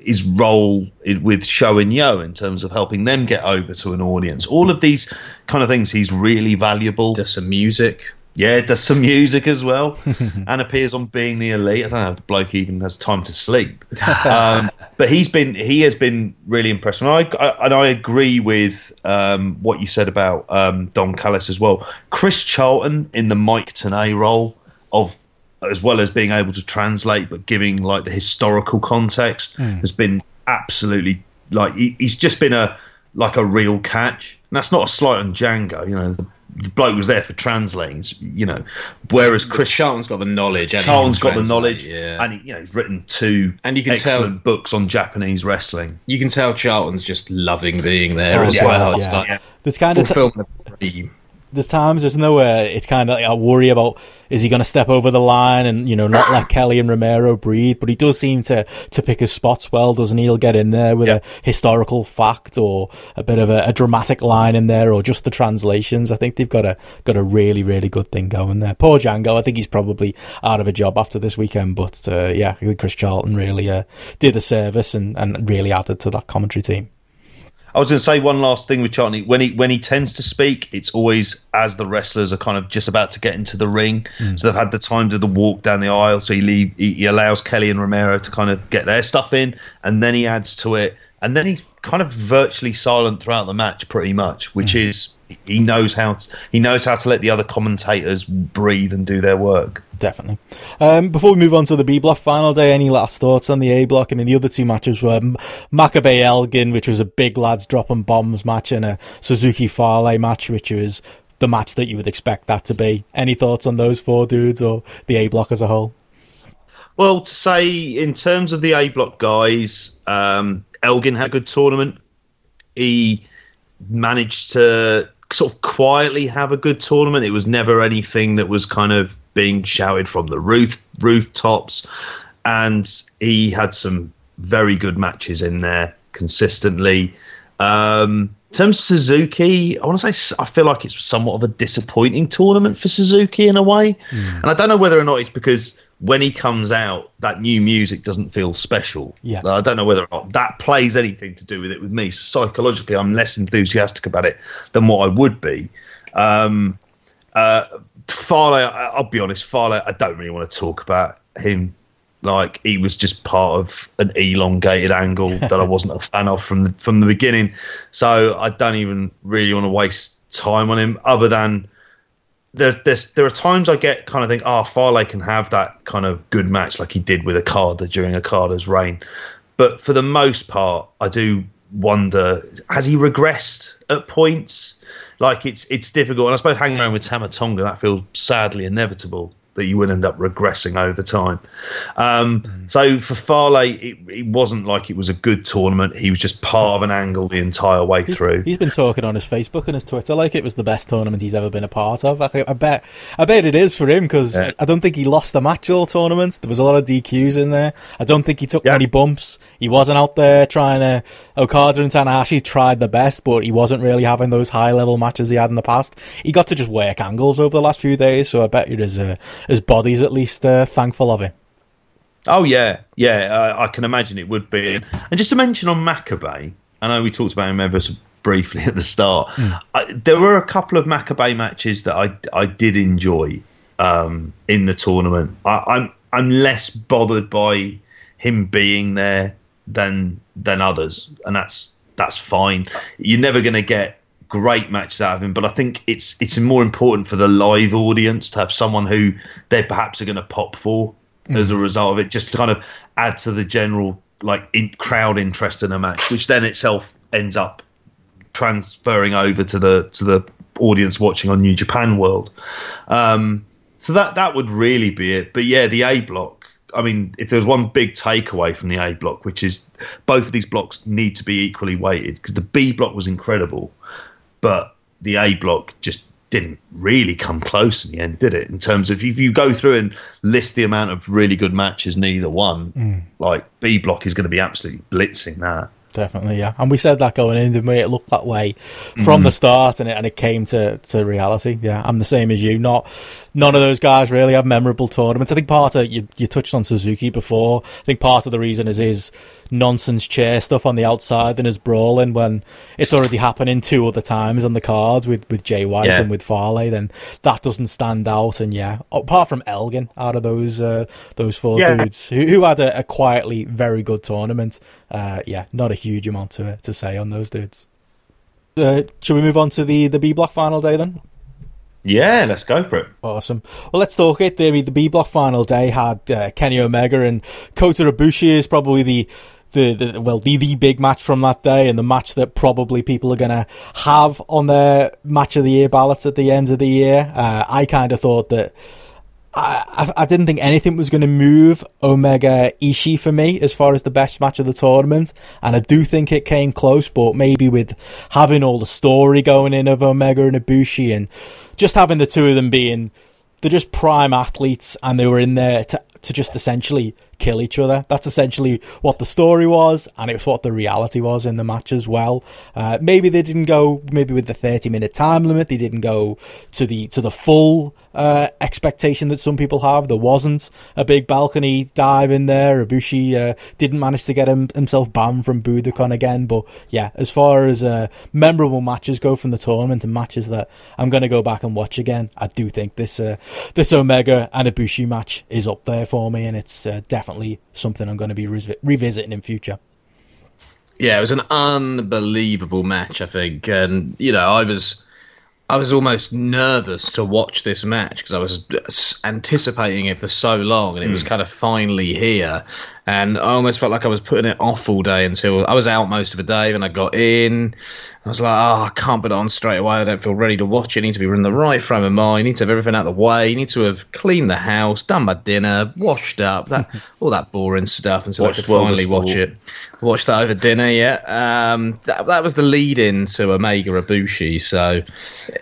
His role with SHO and YOH in terms of helping them get over to an audience. All of these kind of things, he's really valuable. Does some music. Yeah, does some music as well, and appears on Being the Elite. I don't know if the bloke even has time to sleep, um, but he's been he has been really impressive and I, I and I agree with um, what you said about um, Don Callis as well. Chris Charlton in the Mike Tenay role of as well as being able to translate, but giving like the historical context hmm. has been absolutely like he, he's just been a like a real catch. And that's not a slight on Django, you know. The, the bloke was there for translating, you know. Whereas Chris Chris Charlton's got the knowledge. and he Charlton's got the knowledge, Yeah. and he, you know he's written two And you can tell- excellent books on Japanese wrestling. you can tell Charlton's just loving being there Oh, as yeah, well. It's yeah. like Yeah. There's kind of t- fulfillment of the dream. There's times there's nowhere it's kind of like I worry about is he going to step over the line and you know not let Kelly and Romero breathe, but he does seem to to pick his spots well, doesn't he? He'll get in there with Yeah. a historical fact or a bit of a, a dramatic line in there, or just the translations. I think they've got a got a really really good thing going there. Poor Django, I think he's probably out of a job after this weekend, but uh, yeah, Chris Charlton really uh, did the service and and really added to that commentary team. I was going to say one last thing with Charlie. When he when he tends to speak, it's always as the wrestlers are kind of just about to get into the ring. Hmm. So they've had the time to the walk down the aisle. So he leave, he, he allows Kelly and Romero to kind of get their stuff in, and then he adds to it, and then he's kind of virtually silent throughout the match, pretty much. Which is he knows how to, he knows how to let the other commentators breathe and do their work. Definitely. Um, before we move on to the B block final day, any last thoughts on the A block? I mean, the other two matches were M- Makabe Elgin, which was a big lads dropping bombs match, and a Suzuki Fale match, which was the match that you would expect that to be. Any thoughts on those four dudes or the A block as a whole? Well, to say in terms of the A block guys, um, Elgin had a good tournament. He managed to sort of quietly have a good tournament. It was never anything that was kind of being shouted from the roof rooftops, and he had some very good matches in there consistently. Um, in terms of Suzuki, I want to say I feel like it's somewhat of a disappointing tournament for Suzuki in a way, and I don't know whether or not it's because when he comes out, that new music doesn't feel special. Yeah. I don't know whether or not that plays anything to do with it with me. So psychologically, I'm less enthusiastic about it than what I would be. Um, uh, Fale, I'll be honest, Fale, I don't really want to talk about him. Like he was just part of an elongated angle that I wasn't a fan of from the, from the beginning. So I don't even really want to waste time on him, other than there, there are times I get kind of think, oh, Fale can have that kind of good match like he did with Okada during Okada's reign. But for the most part, I do wonder, has he regressed at points? Like it's it's difficult. And I suppose hanging around with Tama Tonga, that feels sadly inevitable that you would end up regressing over time. Um, So for Fale, it, it wasn't like it was a good tournament. He was just part of an angle the entire way through. He's been talking on his Facebook and his Twitter like it was the best tournament he's ever been a part of. I, I bet, I bet it is for him because Yeah. I don't think he lost a match all tournament. There was a lot of DQs in there. I don't think he took Yeah. many bumps. He wasn't out there trying to. Okada and Tanahashi tried the best, but he wasn't really having those high level matches he had in the past. He got to just work angles over the last few days, so I bet it is uh, his body's at least uh, thankful of it. Oh yeah, yeah. Uh, I can imagine it would be. And, just to mention on Makabe, I know we talked about him ever so briefly at the start. I, there were a couple of Makabe matches that I I did enjoy um, in the tournament. I, I'm I'm less bothered by him being there than than others, and that's that's fine. You're never going to get great matches out of him, but I think it's it's more important for the live audience to have someone who they perhaps are going to pop for as a result of it, just to kind of add to the general like in, crowd interest in a match, which then itself ends up transferring over to the to the audience watching on New Japan World. Um, so that that would really be it. But yeah, the A block. I mean, if there's one big takeaway from the A block, which is both of these blocks need to be equally weighted, because the B block was incredible, but the A block just didn't really come close in the end, did it? In terms of if you go through and list the amount of really good matches, neither one, mm. like B block is going to be absolutely blitzing that. Definitely, yeah. And we said that going in, didn't we? It looked that way from mm-hmm. the start, and it and it came to, to reality. Yeah, I'm the same as you. Not none of those guys really have memorable tournaments. I think part of you you touched on Suzuki before. I think part of the reason is his nonsense chair stuff on the outside and his brawling when it's already happening two other times on the cards with with Jay White Yeah. and with Fale. Then that doesn't stand out. And yeah, apart from Elgin, out of those uh, those four Yeah. dudes who, who had a, a quietly very good tournament. Uh, yeah, not a huge amount to to say on those dudes. Uh, should we move on to the the B block final day then? Yeah, let's go for it. Awesome. Well, let's talk it. The, the B block final day had uh, Kenny Omega and Kota Ibushi is probably the, the, the well the, the big match from that day and the match that probably people are going to have on their match of the year ballots at the end of the year. Uh, I kind of thought that I, I didn't think anything was going to move Omega Ishii for me as far as the best match of the tournament, and I do think it came close. But maybe with having all the story going in of Omega and Ibushi, and just having the two of them being they're just prime athletes, and they were in there to to just essentially kill each other. That's essentially what the story was, and it's what the reality was in the match as well. Uh, maybe they didn't go maybe with the thirty minute time limit. They didn't go to the to the full uh, expectation that some people have. There wasn't a big balcony dive in there. Ibushi uh, didn't manage to get him, himself banned from Budokan again. But yeah, as far as uh, memorable matches go from the tournament and matches that I'm going to go back and watch again, I do think this uh, this Omega and Ibushi match is up there for me, and it's uh, definitely something I'm going to be re- revisiting in future. Yeah, it was an unbelievable match, I think, and you know, I was. I was almost nervous to watch this match because I was anticipating it for so long, and it was hmm. kind of finally here. And I almost felt like I was putting it off all day until I was out most of the day. Then I got in. I was like, oh, I can't put it on straight away. I don't feel ready to watch it. I need to be in the right frame of mind. I need to have everything out of the way. I need to have cleaned the house, done my dinner, washed up, that all that boring stuff until Watched I could finally watch it. Watched that over dinner, yeah. Um, that, that was the lead in to Omega Ibushi. So,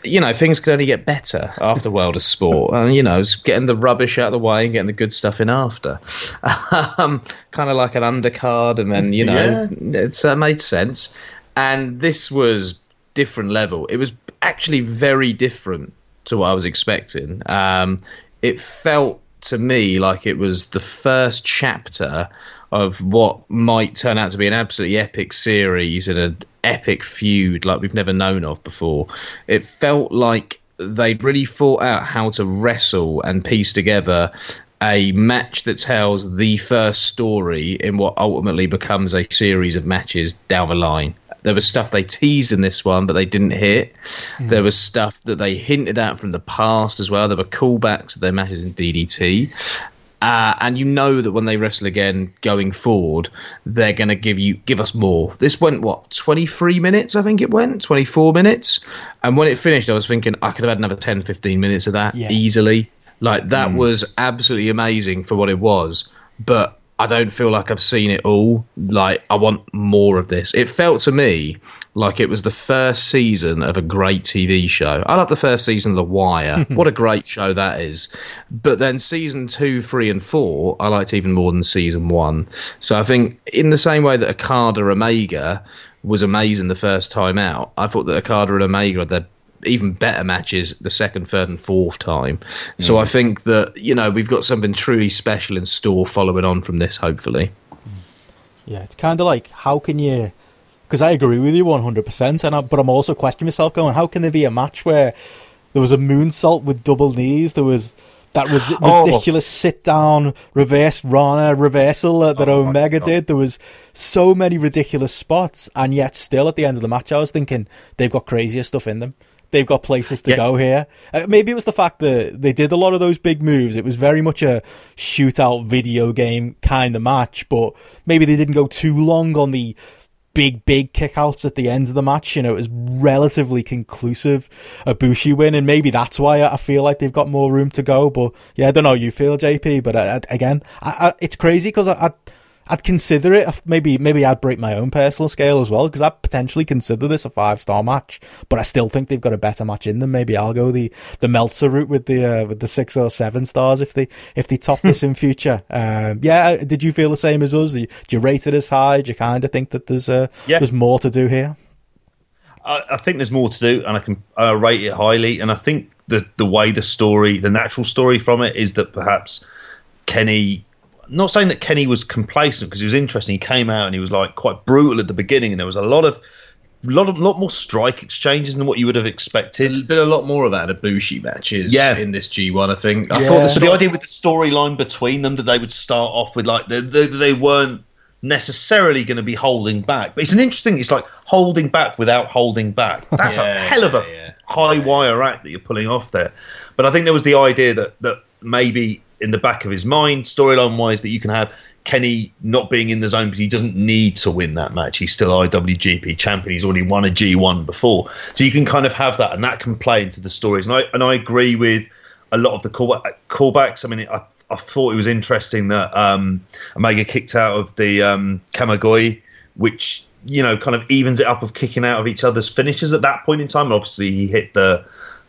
you know, things could only get better after World of Sport. And, you know, it's getting the rubbish out of the way and getting the good stuff in after. um, kind of like an undercard, and then, you know, it's uh, made sense. And this was different level. It was actually very different to what I was expecting. Um, it felt to me like it was the first chapter of what might turn out to be an absolutely epic series and an epic feud like we've never known of before. It felt like they'd really thought out how to wrestle and piece together a match that tells the first story in what ultimately becomes a series of matches down the line. There was stuff they teased in this one, but they didn't hit. There was stuff that they hinted at from the past as well. There were callbacks to their matches in DDT. Uh, and you know that when they wrestle again going forward, they're going to give you give us more. This went what twenty three minutes, I think it went twenty four minutes, and when it finished, I was thinking I could have had another 10, 15 minutes of that Yeah. easily. Like that hmm. was absolutely amazing for what it was, but I don't feel like I've seen it all. Like I want more of this. It felt to me like it was the first season of a great TV show. I love the first season of The Wire. what a great show that is. But then season two, three, and four, I liked even more than season one. So I think in the same way that Okada Omega was amazing the first time out, I thought that Okada and Omega had their even better matches the second, third, and fourth time. So mm. I think that you know we've got something truly special in store following on from this. Hopefully, Yeah, it's kind of like how can you? Because I agree with you one hundred percent, and I, but I'm also questioning myself, going, how can there be a match where there was a moonsault with double knees? There was that was Oh. ridiculous sit down reverse Rana reversal that, that Oh my Omega did. There was so many ridiculous spots, and yet still at the end of the match, I was thinking they've got crazier stuff in them. They've got places to Yeah. go here. Uh, maybe it was the fact that they did a lot of those big moves. It was very much a shootout video game kind of match, but maybe they didn't go too long on the big, big kickouts at the end of the match. You know, it was relatively conclusive. Ibushi win, and maybe that's why I feel like they've got more room to go. But yeah, I don't know. how You feel JP, but I, I- again, I, I, it's crazy because I. I'd consider it. Maybe, maybe I'd break my own personal scale as well because I'd potentially consider this a five star match. But I still think they've got a better match in them. Maybe I'll go the the Meltzer route with the uh, with the six or seven stars if they if they top this in future. Um, yeah, did you feel the same as us? Do you, do you rate it as high? Do you kind of think that there's uh, Yeah. there's more to do here? I, I think there's more to do, and I can I rate it highly. And I think the the way the story, the natural story from it, is that perhaps Kenny. Not saying that Kenny was complacent because he was interesting. He came out and he was like quite brutal at the beginning, and there was a lot of, lot of, lot more strike exchanges than what you would have expected. there's been a lot more of that in Ibushi matches. Yeah. in this G1, I think. I Yeah. thought the So the idea with the storyline between them that they would start off with like they, they, they weren't necessarily going to be holding back, but it's an interesting. It's like holding back without holding back. That's a hell of a yeah, yeah. high wire act that you're pulling off there. But I think there was the idea that that maybe in the back of his mind, storyline wise, that you can have. Kenny not being in the zone, but he doesn't need to win that match. He's still IWGP champion. He's already won a G1 before, so you can kind of have that, and that can play into the stories. And I and I agree with a lot of the call, callbacks. I mean, I, I thought it was interesting that um, Omega kicked out of the um, Kamigoye, which you know kind of evens it up of kicking out of each other's finishes at that point in time. And obviously, he hit the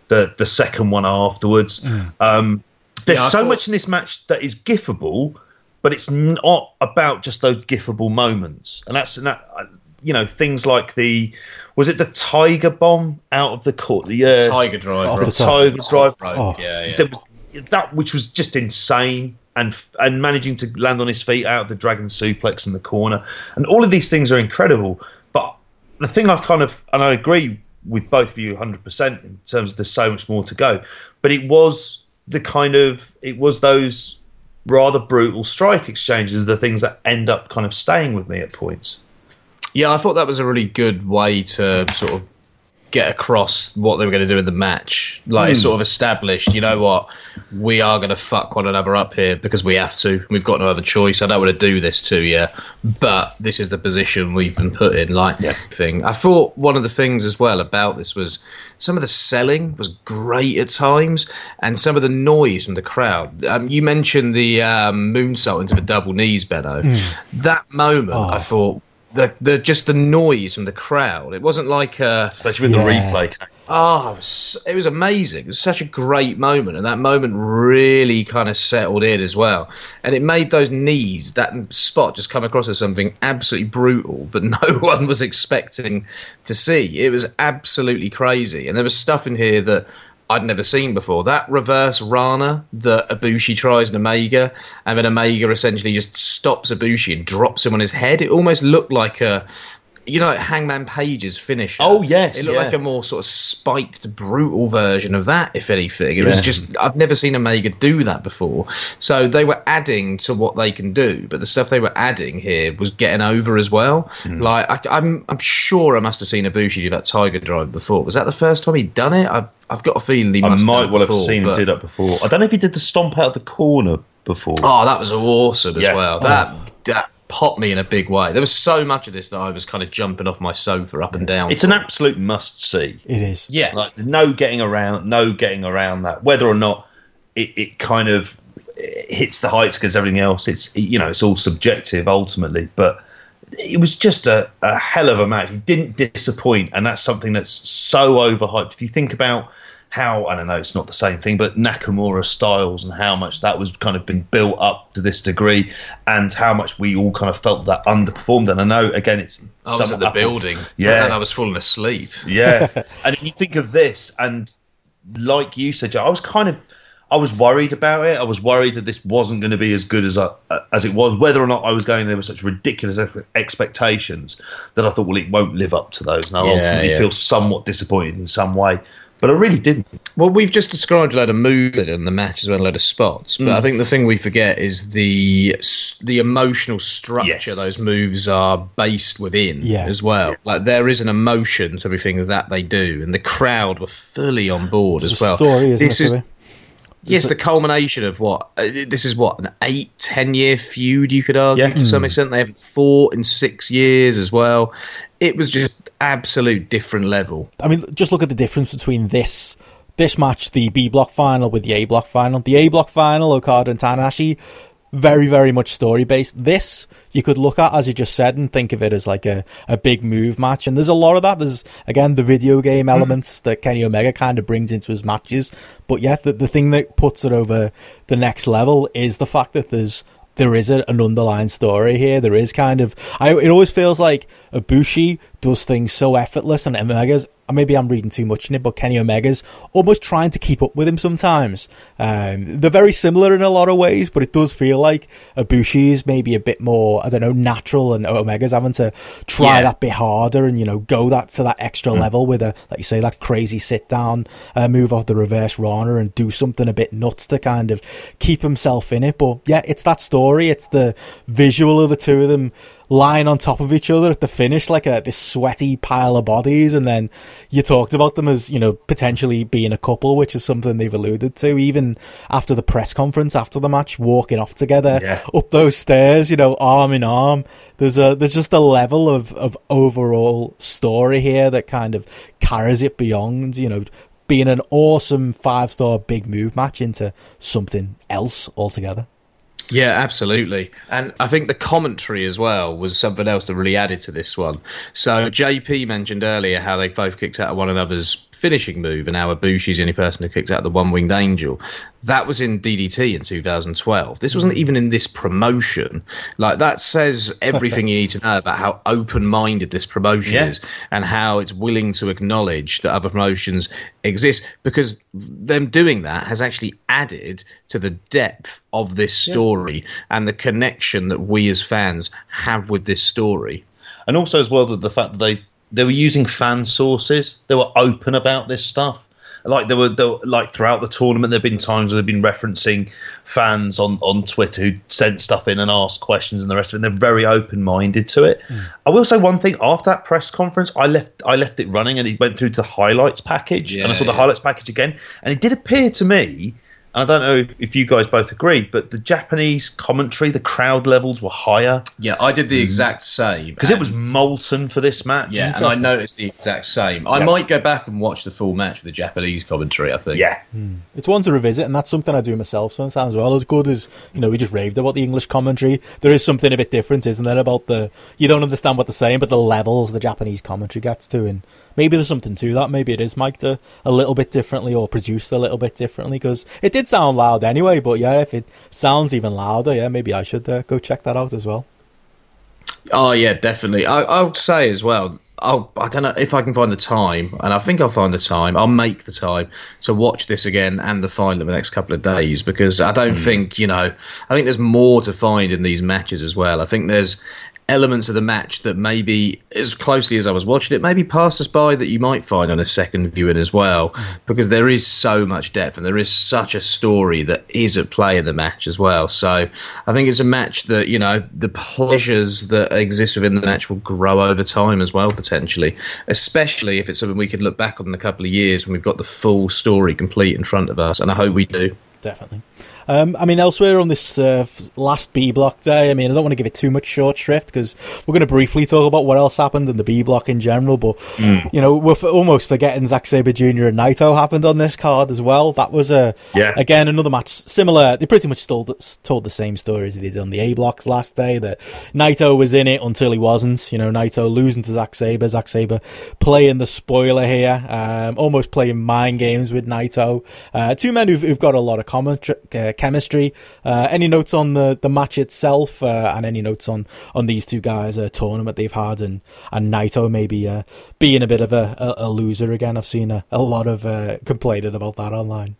the the second one afterwards. Um, there's Yeah, so thought- much in this match that is gifable, but it's not about just those gifable moments. And that's and that, uh, you know things like the was it the Tiger Bomb out of the court the uh, Tiger Driver. Off the the. Tiger Drive Oh. Yeah, yeah. was that which was just insane and and managing to land on his feet out of the dragon suplex in the corner and all of these things are incredible but the thing i kind of and i agree with both of you 100% in terms of there's so much more to go but it was the kind of it was those rather brutal strike exchanges the things that end up kind of staying with me at points. Yeah, I thought that was a really good way to sort of get across what they were going to do in the match. Like, it sort of established, you know what, we are going to fuck one another up here because we have to. We've got no other choice. I don't want to do this to you, but this is the position we've been put in. Like, thing. I thought one of the things as well about this was some of the selling was great at times, and some of the noise from the crowd. Um, you mentioned the um, moonsault into the double knees, Benno. That moment, I thought. The, the just the noise from the crowd. It wasn't like uh, especially with Yeah. the replay Oh, it was, it was amazing. It was such a great moment, and that moment really kind of settled in as well. And it made those knees, that spot, just come across as something absolutely brutal that no one was expecting to see. It was absolutely crazy, and there was stuff in here that. I'd never seen before. That reverse Rana that Ibushi tries in Omega, and then Omega essentially just stops Ibushi and drops him on his head. It almost looked like a, you know, Hangman Page's finisher. Oh, yes, it looked yeah. like a more sort of spiked, brutal version of that, if anything. It was just I've never seen Omega do that before. So they were adding to what they can do, but the stuff they were adding here was getting over as well. Hmm. Like I, I'm, I'm sure I must have seen Ibushi do that Tiger Drive before. Was that the first time he'd done it? I've, I've got a feeling he I might have well have before, seen him do that before. I don't know if he did the stomp out of the corner before. Oh, that was awesome as Yeah. well. That that popped me in a big way. There was so much of this that I was kind of jumping off my sofa up and down. It's an absolute must see. It is. yeah. Like no getting around, no getting around that. Whether or not it, it kind of hits the heights because everything else, it's you know, it's all subjective ultimately. But it was just a, a hell of a match. He didn't disappoint, and that's something that's so overhyped. If you think about how I don't know, it's not the same thing, but Nakamura Styles and how much that was kind of been built up to this degree, and how much we all kind of felt that underperformed. And I know again, it's I was at the up- building. Yeah. And I was falling asleep. yeah, and if you think of this, and like you said, Joe, I was kind of, I was worried about it. I was worried that this wasn't going to be as good as I, as it was. Whether or not I was going there with such ridiculous expectations that I thought, well, it won't live up to those, and I Yeah, ultimately yeah. feel somewhat disappointed in some way. But I really didn't. Well, we've just described a load of moves in the match as well, a load of spots. But Mm. I think the thing we forget is the the emotional structure Yes. those moves are based within Yeah. as well. Like there is an emotion to everything that they do, and the crowd were fully on board It's as a well. story, isn't this it? is Toby? Yes, the culmination of what uh, this is what an eight, ten year feud. You could argue Yeah. to some extent. They haven't fought in six years as well. It was just absolute different level. I mean, just look at the difference between this this match, the B block final, with the A block final. The A block final, Okada and Tanahashi, very, very much story based. This you could look at, as you just said, and think of it as like a, a big move match. And there's a lot of that. There's again the video game mm. elements that Kenny Omega kind of brings into his matches. But yeah, the, the thing that puts it over the next level is the fact that there's there is a, an underlying story here. There is kind of I it always feels like Ibushi does things so effortless and Omega's maybe I'm reading too much in it, but Kenny Omega's almost trying to keep up with him sometimes. Um, they're very similar in a lot of ways, but it does feel like Ibushi is maybe a bit more I don't know natural, and Omega's having to try Yeah. that bit harder and you know go that to that extra level with a like you say that crazy sit down uh, move off the reverse rana and do something a bit nuts to kind of keep himself in it. But yeah, it's that story. It's the visual of the two of them lying on top of each other at the finish like a this sweaty pile of bodies and then you talked about them as you know potentially being a couple which is something they've alluded to even after the press conference after the match walking off together Yeah. up those stairs you know arm in arm there's a there's just a level of of overall story here that kind of carries it beyond you know being an awesome five star big move match into something else altogether. Yeah, absolutely. And I think the commentary as well was something else that really added to this one. So JP mentioned earlier how they both kicked out of one another's finishing move, and how Ibushi's the only person who kicks out the one winged angel. That was in DDT in 2012. This wasn't even in this promotion. Like that says everything you need to know about how open minded this promotion Yeah. is and how it's willing to acknowledge that other promotions exist because them doing that has actually added to the depth of this story and the connection that we as fans have with this story. and also as well that the fact that they they were using fan sources. They were open about this stuff. Like there were, were like throughout the tournament there have been times where they've been referencing fans on on twitter who sent stuff in and asked questions and the rest of it and they're very open-minded to it. Hmm. I will say one thing after that press conference i left i left it running and it went through to the highlights package and i saw the Yeah. highlights package again and it did appear to me I don't know if- if you guys both agree, but the Japanese commentary, the crowd levels were higher Yeah, I did the mm-hmm. exact same because it was molten for this match. Yeah, and I noticed the exact same. I Yeah. might go back and watch the full match with the Japanese commentary. I think. Yeah. Hmm. It's one to revisit, and that's something I do myself sometimes as well. As good as you know, we just raved about the English commentary. There is something a bit different, isn't there, about the you don't understand what they're saying, but the levels the Japanese commentary gets to, and maybe there's something to that. Maybe it is mic'd a, a little bit differently or produced a little bit differently because it did sound loud anyway. But yeah, if it sounds even louder, yeah, maybe I should uh, go check that out as well. Oh yeah, definitely. I, I would say as well. I'll, I don't know if I can find the time, and I think I'll find the time. I'll make the time to watch this again and the final in the next couple of days because I don't think you know. I think there's more to find in these matches as well. I think there's elements of the match that maybe as closely as I was watching it, maybe passed us by that you might find on a second viewing as well, mm. because there is so much depth and there is such a story that is at play in the match as well. So I think it's a match that you know the pleasures that exist within the match will grow over time as well potentially, especially if it's something we could look back on in a couple of years when we've got the full story complete in front of us, and I hope we do. Definitely. Um, I mean, elsewhere on this uh, last B block day, I mean, I don't want to give it too much short shrift because we're going to briefly talk about what else happened in the B block in general. But you know, we're almost forgetting Zack Sabre Jr. and Naito happened on this card as well. That was a Yeah. again another match similar. They pretty much told told the same story as they did on the A blocks last day. That Naito was in it until he wasn't. You know, Naito losing to Zack Sabre, Zack Sabre playing the spoiler here, um, almost playing mind games with Naito. Uh, two men who've, who've got a lot of common uh, chemistry. Uh, any notes on the, the match itself, uh, and any notes on, on these two guys' uh, tournament they've had, and and Naito maybe being a bit of a, a, a loser again. I've seen a, a lot of complaining about that online.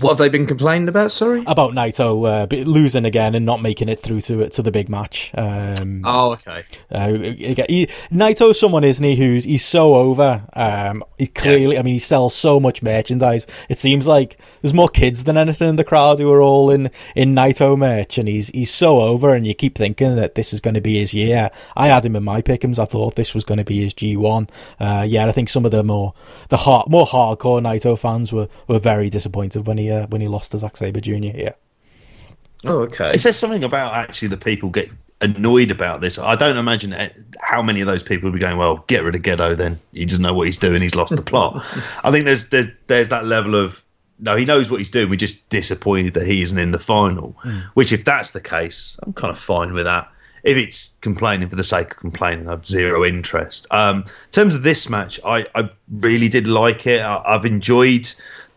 What have they been complaining about? Sorry. about Naito uh, losing again and not making it through to to the big match. Um, Oh, okay. uh, he, Naito's someone, isn't he? Who's he's so over. Um, he clearly, I mean, he sells so much merchandise. It seems like there's more kids than anything in the crowd who are all in in Naito merch, and he's he's so over. And you keep thinking that this is going to be his year. I had him in my pickums. I thought this was going to be his G one. Uh, yeah, I think some of the more the hard, more hardcore Naito fans were, were very disappointed when he uh, when he lost to Zack Sabre Jr. Yeah. Oh, okay. Is there something about actually the people get annoyed about this? I don't imagine how many of those people would be going, "Well, get rid of Gedo, then he doesn't know what he's doing. He's lost the plot." I think there's there's there's that level of no, he knows what he's doing. We're just disappointed that he isn't in the final. Which, if that's the case, I'm kind of fine with that. If it's complaining for the sake of complaining, I've zero interest. Um, in terms of this match, I, I really did like it. I, I've enjoyed.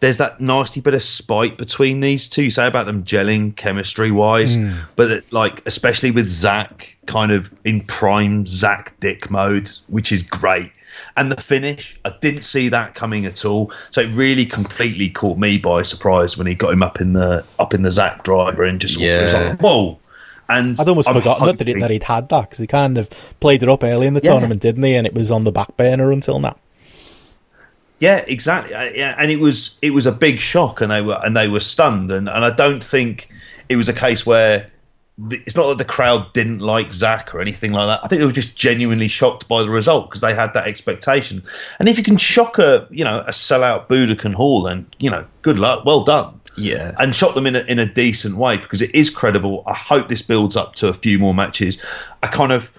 There's that nasty bit of spite between these two. You say about them gelling chemistry wise, hmm. but that, like especially with Zack, kind of in prime Zack Dick mode, which is great. And the finish, I didn't see that coming at all. So it really completely caught me by surprise when he got him up in the up in the Zack driver and just it was Yeah. like, whoa. And I'd almost I'm forgotten that, that, hoping- he, that he'd had that because he kind of played it up early in the Yeah. tournament, didn't he? And it was on the back burner until now. Yeah, exactly. Uh, Yeah, and it was it was a big shock, and they were and they were stunned, and, and I don't think it was a case where the, it's not that the crowd didn't like Zack or anything like that. I think they were just genuinely shocked by the result because they had that expectation. And if you can shock a you know a sellout Budokan Hall, then you know good luck, well done. Yeah. and shot them in a, in a decent way because it is credible. I hope this builds up to a few more matches. I kind of,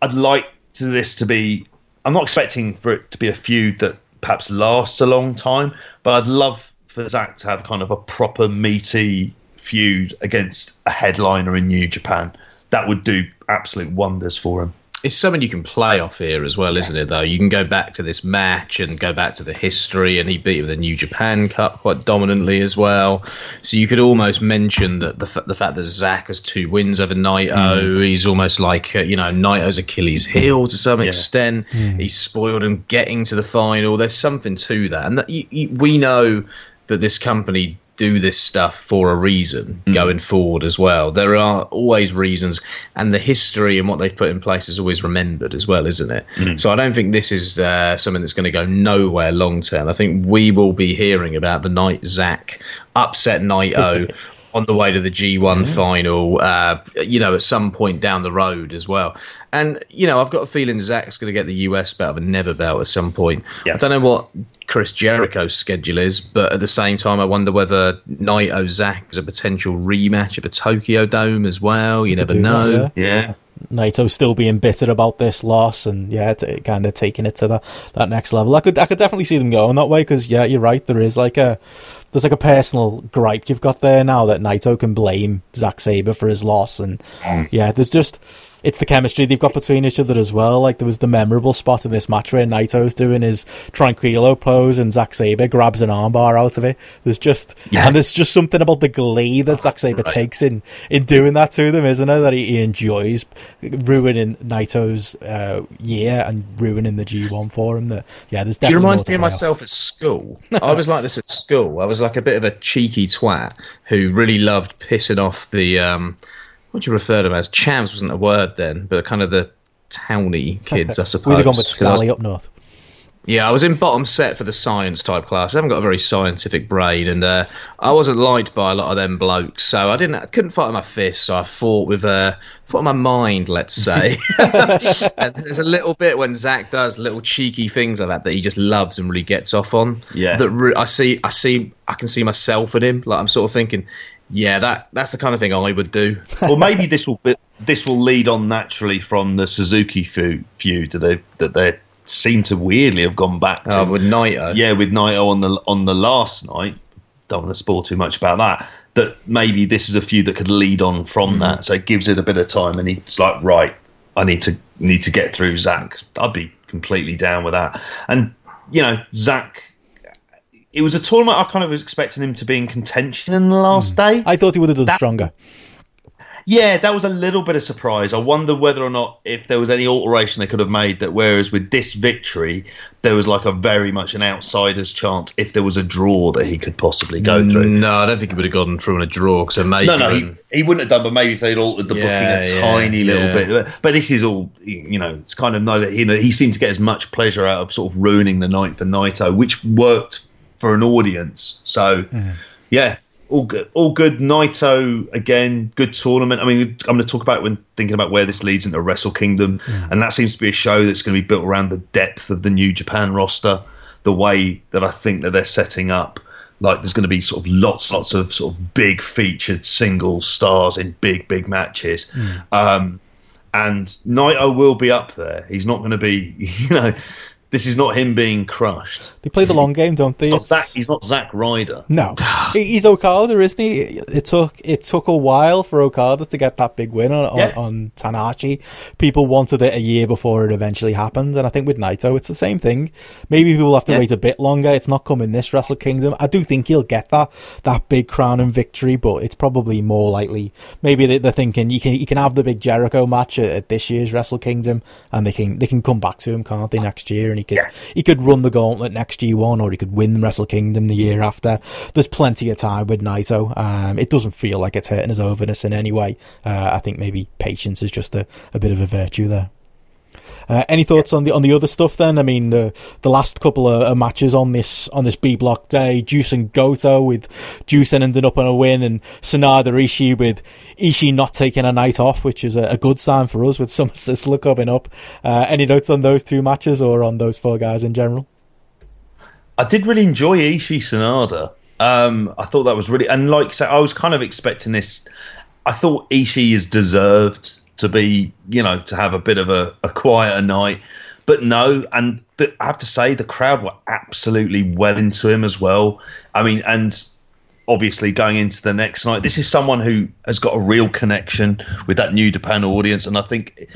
I'd like to this to be. I'm not expecting for it to be a feud that perhaps last a long time. But I'd love for Zack to have kind of a proper meaty feud against a headliner in New Japan. That would do absolute wonders for him. It's something you can play off here as well, isn't it? Though you can go back to this match and go back to the history, and he beat him with the New Japan Cup quite dominantly as well. So you could almost mention that the f- the fact that Zack has two wins over Naito, he's almost like uh, you know Naito's Achilles heel to some extent. He's spoiled him getting to the final. There's something to that, and that you, you, we know that this company do this stuff for a reason going forward as well. There are always reasons, and the history and what they've put in place is always remembered as well, isn't it? So I don't think this is uh, something that's going to go nowhere long term. I think we will be hearing about the night Zack upset Naito. On the way to the G1 final, uh, you know, at some point down the road as well. And, you know, I've got a feeling Zack's going to get the US belt, but never belt at some point. Yeah. I don't know what Chris Jericho's schedule is, but at the same time, I wonder whether Naito Zach is a potential rematch of a Tokyo Dome as well. You never do that, know. yeah. Yeah. Naito still being bitter about this loss, and yeah, t- kind of taking it to the, that next level. I could I could definitely see them going that way because yeah, you're right. There is like a there's like a personal gripe you've got there now that Naito can blame Zack Sabre for his loss, and mm. yeah, there's just it's the chemistry they've got between each other as well. Like there was the memorable spot in this match where Naito's doing his tranquilo pose and Zack Sabre grabs an armbar out of it. There's just Yeah. and there's just something about the glee that Zack Sabre Right. takes in in doing that to them, isn't it? That he, he enjoys ruining Naito's uh, year and ruining the G1 for him. That yeah, there's He reminds me of play off. myself at school. I was like this at school. I was like a bit of a cheeky twat who really loved pissing off the um, what do you refer to them as? Chavs wasn't a word then, but kind of the towny kids, I suppose. We'd have gone with 'Cause I was- Scally up north. Yeah, I was in bottom set for the science type class. I haven't got a very scientific brain, and uh, I wasn't liked by a lot of them blokes. So I didn't, I couldn't fight with my fists. So I fought with, uh, fought my mind, let's say. and there's a little bit when Zack does little cheeky things like that that he just loves and really gets off on. Yeah. That re- I see, I see, I can see myself in him. Like I'm sort of thinking, yeah, that that's the kind of thing I would do. Well, maybe this will this will lead on naturally from the Suzuki feud, that they that they seem to weirdly have gone back to. Uh, with Naito. yeah, with Naito on the on the last night. Don't want to spoil too much about that. That maybe this is a feud that could lead on from that, so it gives it a bit of time. And it's like, right, I need to need to get through Zack. I'd be completely down with that. And you know, Zack. It was a tournament I kind of was expecting him to be in contention in the last hmm. day. I thought he would have done That- stronger. Yeah, that was a little bit of surprise. I wonder whether or not if there was any alteration they could have made that whereas with this victory there was like a very much an outsider's chance if there was a draw that he could possibly go mm, through. No, I don't think he would have gone through in a draw. So maybe No, no, he, he wouldn't have done, but maybe if they'd altered the Yeah, booking a yeah, tiny little yeah. bit. But, but this is all, you know, it's kind of know that he, he seemed to get as much pleasure out of sort of ruining the night for Naito, which worked for an audience. So, mm-hmm. yeah, all good. All good. Naito, again, good tournament. I mean, I'm going to talk about when thinking about where this leads into Wrestle Kingdom. Mm-hmm. And that seems to be a show that's going to be built around the depth of the New Japan roster, the way that I think that they're setting up like there's going to be sort of lots lots of sort of big featured single stars in big big matches mm-hmm. um and Naito will be up there he's not going to be you know this is not him being crushed They play the long game, don't they? he's not It's- Zack he's not Zack Ryder No, he's Okada, isn't he? It took it took a while for Okada to get that big win on, Yeah. on, on Tanahashi. People wanted it a year before it eventually happened, and I think with Naito, it's the same thing. Maybe people will have to Yeah. wait a bit longer. It's not coming this Wrestle Kingdom. I do think he'll get that that big crown and victory, but it's probably more likely. Maybe they- they're thinking you can you can have the big Jericho match at, at this year's Wrestle Kingdom, and they can they can come back to him, can't they, next year? And he could Yeah. he could run the gauntlet next G1 or he could win Wrestle Kingdom the year after. There's plenty of time with Naito. Um, it doesn't feel like it's hurting his overness in any way. Uh, I think maybe patience is just a, a bit of a virtue there. Uh, any thoughts on the on the other stuff then? I mean, the the last couple of uh, matches on this on this B block day, Juice and Goto with Juice ending up on a win, and Sanada Ishii with Ishii not taking a night off, which is a, a good sign for us with Summer Sizzler coming up. Uh, any notes on those two matches or on those four guys in general? I did really enjoy Ishii Sanada. Um, I thought that was really, and like so, I was kind of expecting this. I thought Ishii is deserved to be, you know, to have a bit of a, a quieter night. But no, and the, I have to say the crowd were absolutely well into him as well. I mean, and obviously going into the next night, this is someone who has got a real connection with that New Japan audience, and I think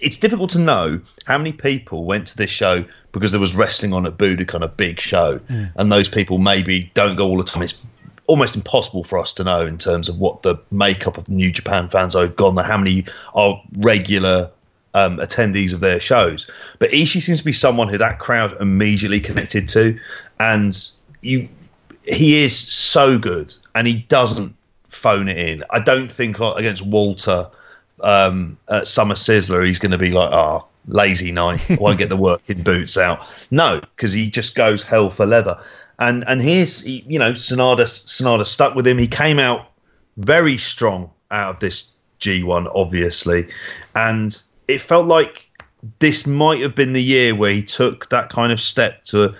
it's difficult to know how many people went to this show because there was wrestling on at Budokan, a big show, and those people maybe don't go all the time. It's almost impossible for us to know in terms of what the makeup of New Japan fans are gone how many are regular um, attendees of their shows. But Ishii seems to be someone who that crowd immediately connected to, and you, he is so good, and he doesn't phone it in. I don't think against Walter um, at Summer Sizzler he's going to be like, oh, lazy night, won't get the working boots out. No, because he just goes hell for leather. And and here's he, you know Sanada Sanada stuck with him. He came out very strong out of this G1, obviously, and it felt like this might have been the year where he took that kind of step to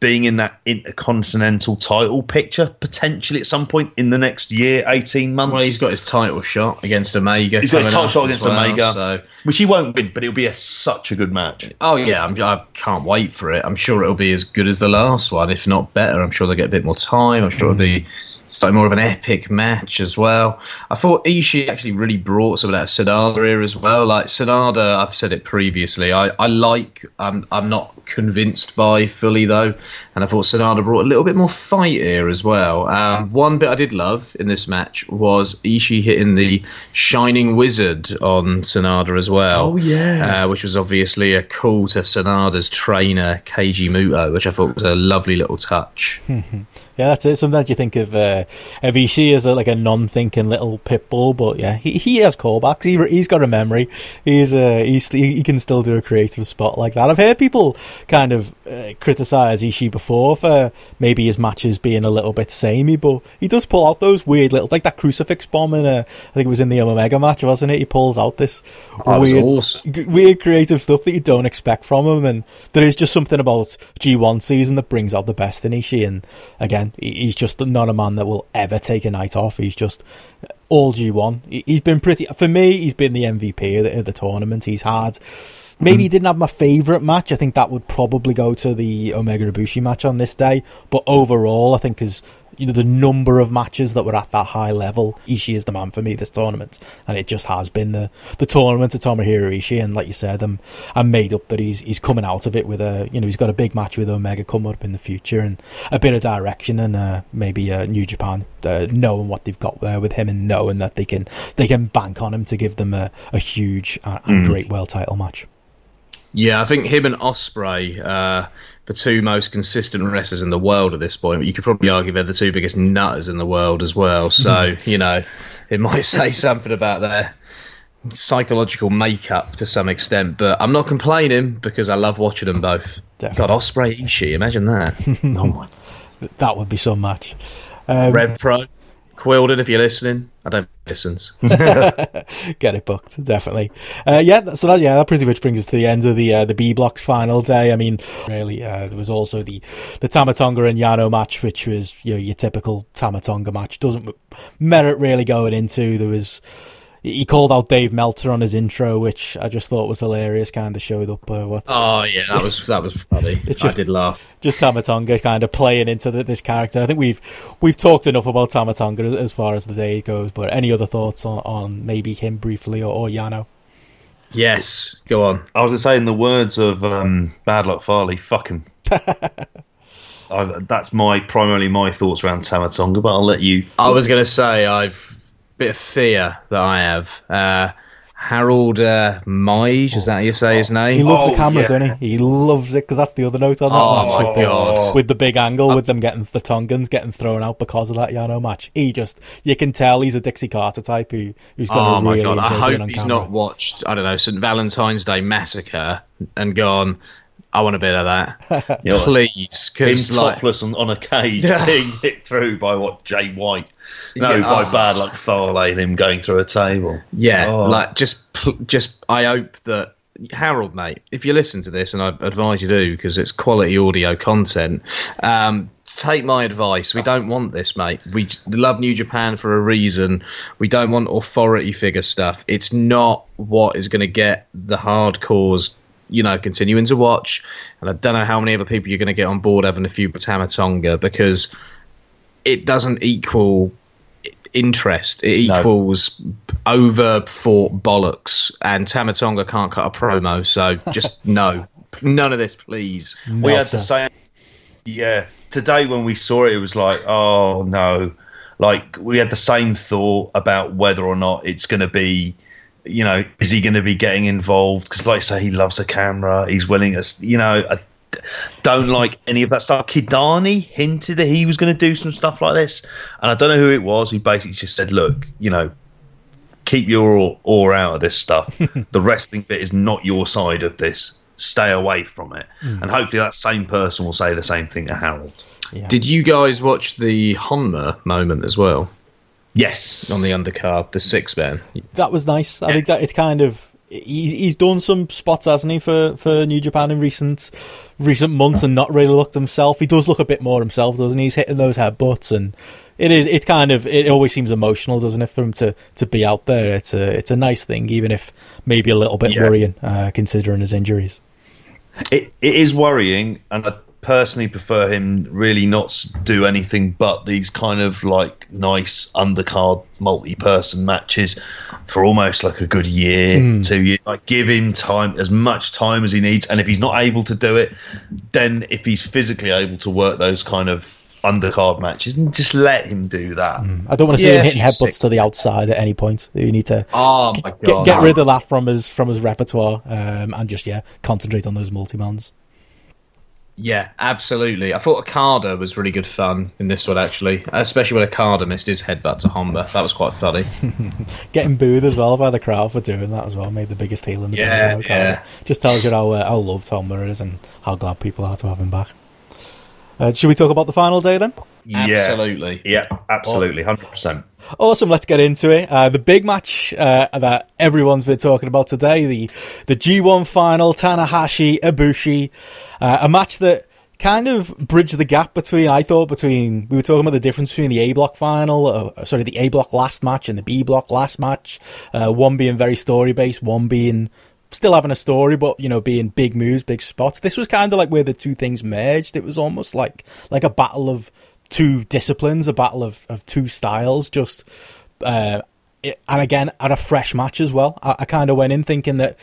being in that intercontinental title picture potentially at some point in the next year, eighteen months. Well, he's got his title shot against Omega. He's got his title shot against well, Omega, So, which he won't win, but it'll be a, such a good match. oh yeah, I'm, I can't wait for it. I'm sure it'll be as good as the last one, if not better. I'm sure they'll get a bit more time. I'm sure it'll be slightly more of an epic match as well. I thought Ishii actually really brought some of that Sanada here as well. Like Sanada, I've said it previously. I, I like. I'm I'm not convinced by fully though, and I thought Sanada brought a little bit more fight here as well. Um, one bit I did love in this match was Ishii hitting the Shining Wizard on Sanada as well. Oh, yeah. uh, which was obviously a call to Sanada's trainer Keiji Muto, which I thought was a lovely little touch. Yeah, that's it. Sometimes you think of uh, as a, like a non-thinking little pit bull, but yeah, he, he has callbacks. He he's got a memory. He's uh, he's he can still do a creative spot like that. I've heard people kind of uh, criticize Ishii before for maybe his matches being a little bit samey, but he does pull out those weird little like that crucifix bomb in uh, I think it was in the Omega match, wasn't it? He pulls out this was weird, awesome. g- weird creative stuff that you don't expect from him, and there is just something about G1 season that brings out the best in Ishii. And again, he- he's just not a man that will ever take a night off. He's just all G1. He- He's been pretty for me. He's been the MVP of the, of the tournament. He's had. Maybe he didn't have my favourite match. I think that would probably go to the Omega Ibushi match on this day. But overall, I think as you know the number of matches that were at that high level, Ishii is the man for me this tournament, and it just has been the the tournament of Tomohiro Ishii. And like you said, I'm I'm made up that he's he's coming out of it with a you know he's got a big match with Omega coming up in the future and a bit of direction and uh, maybe uh, New Japan uh, knowing what they've got there with him and knowing that they can they can bank on him to give them a, a huge and, and great world title match. Yeah, I think him and Ospreay, uh, the two most consistent wrestlers in the world at this point. You could probably argue they're the two biggest nutters in the world as well. So you know, it might say something about their psychological makeup to some extent. But I'm not complaining because I love watching them both. Definitely. God, Ospreay Ishii, imagine that. oh my. That would be so much. Um, Rev Pro, Quildan, if you're listening, I don't listens. get it booked definitely. Uh, yeah so that yeah that pretty much brings us to the end of the uh, the b block's final day. I mean really uh, there was also the the Tama Tonga and yano match which was you know your typical Tama Tonga match. Doesn't merit really going into. There was he called out Dave Meltzer on his intro, which I just thought was hilarious. Kind of showed up uh, what oh yeah, that was that was funny. It's I just- did laugh. just Tama Tonga kind of playing into the, this character. I think we've we've talked enough about Tama Tonga as, as far as the day goes. But any other thoughts on, on maybe him briefly or, or Yano? Yes, go on. I was going to say, in the words of um, Bad Luck Fale, fuck him. I, that's my primarily my thoughts around Tama Tonga, but I'll let you. I was going to say I've bit of fear that I have. Uh, Harold uh, Meij, is that how you say his name? He loves Oh, the camera, yeah. doesn't he? He loves it because that's the other note on that Oh, match my with the, God. with the big angle with them getting the Tongans getting thrown out because of that Yano match. He just you can tell he's a Dixie Carter type who who's going to Oh my really god! I enjoy being hope on he's camera. not watched. I don't know St Valentine's Day Massacre and gone. I want a bit of that, You know, please. him like, topless on, on a cage being hit through by what Jay White. No, Yeah, by oh. Bad Luck Fale and him going through a table. yeah, Oh. like just, just. I hope that Harold, mate, if you listen to this, and I advise you do because it's quality audio content. Um, take my advice. We don't want this, mate. We love New Japan for a reason. We don't want authority figure stuff. It's not what is going to get the hardcores you know, continuing to watch. And I don't know how many other people you're going to get on board having a few with Tama Tonga because it doesn't equal interest. It No. equals over fought bollocks. And Tama Tonga can't cut a promo, so just no. None of this, please. we had the same. Yeah, today when we saw it, it was like, oh no, like we had the same thought about whether or not it's going to be. You know, is he going to be getting involved? Because, like I say, he loves a camera. He's willing to, you know, I don't like any of that stuff. Kidani hinted that he was going to do some stuff like this, and I don't know who it was. He basically just said, "Look, you know, keep your oar, oar out of this stuff. the wrestling bit is not your side of this. Stay away from it." Hmm. And hopefully, that same person will say the same thing to Harold. Did you guys watch the Honma moment as well Yes, on the undercard, the six man? that was nice. I think that it's kind of he, he's done some spots, hasn't he, for, for New Japan in recent recent months, and not really looked himself. He does look a bit more himself, doesn't he? He's hitting those headbutts, and it is. It's kind of. It always seems emotional, doesn't it, for him to, to be out there? It's a it's a nice thing, even if maybe a little bit Yeah. worrying, uh, considering his injuries. it, it is worrying, and I personally prefer him really not do anything but these kind of like nice undercard multi-person matches for almost like a good year, two years. Like give him time, as much time as he needs, and if he's not able to do it, then if he's physically able to work those kind of undercard matches, and just let him do that. I don't want to see Yeah, him hitting he's headbutts sick. to the outside at any point. You need to Oh my get, god! get rid of that from his from his repertoire, um, and just yeah, concentrate on those multi mans. Yeah, absolutely. I thought Okada was really good fun in this one, actually, especially when Okada missed his headbutt to Honma. That was quite funny. Getting booed as well by the crowd for doing that as well made the biggest heel in the Yeah, building. yeah. Just tells you how uh, how loved Tom is and how glad people are to have him back. Uh, should we talk about the final day then? Yeah, Absolutely. yeah, absolutely, hundred percent. Awesome, let's get into it. Uh, the big match uh, that everyone's been talking about today, the the G1 final, Tanahashi Ibushi, uh, a match that kind of bridged the gap between I thought between we were talking about the difference between the A block final, uh, sorry, the A block last match and the B block last match. Uh, one being very story based, one being still having a story, but you know, being big moves, big spots. This was kind of like where the two things merged. It was almost like like a battle of two disciplines, a battle of, of two styles. Just uh, and again, at a fresh match as well. I, I kind of went in thinking that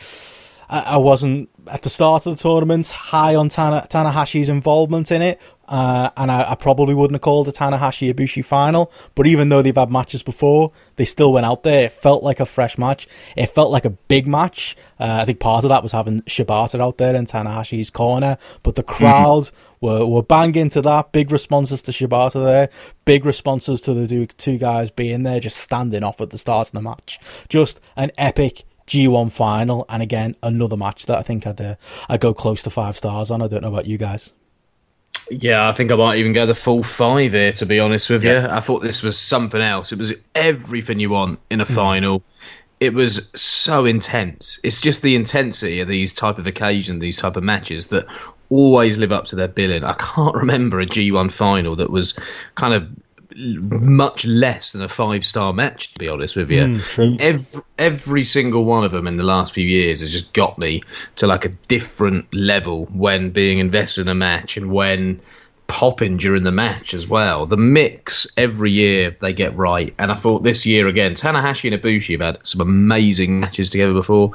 I, I wasn't at the start of the tournament high on Tana, Tanahashi's involvement in it. Uh, and I, I probably wouldn't have called a Tanahashi Ibushi final, but even though they've had matches before, they still went out there. It felt like a fresh match. It felt like a big match. Uh, I think part of that was having Shibata out there in Tanahashi's corner, but the crowd were, were banging to that. Big responses to Shibata there. Big responses to the two, two guys being there, just standing off at the start of the match. Just an epic G1 final, and again another match that I think I'd uh, I'd go close to five stars on. I don't know about you guys. Yeah, I think I might even go the full five here, to be honest with you. I thought this was something else. It was everything you want in a hmm. final. It was so intense. It's just the intensity of these type of occasions, these type of matches that always live up to their billing. I can't remember a G1 final that was kind of much less than a five star match, to be honest with you. Hmm, true. Every, every single one of them in the last few years has just got me to like a different level when being invested in a match and when popping during the match as well. The mix every year they get right, and I thought this year again, Tanahashi and Ibushi have had some amazing matches together before.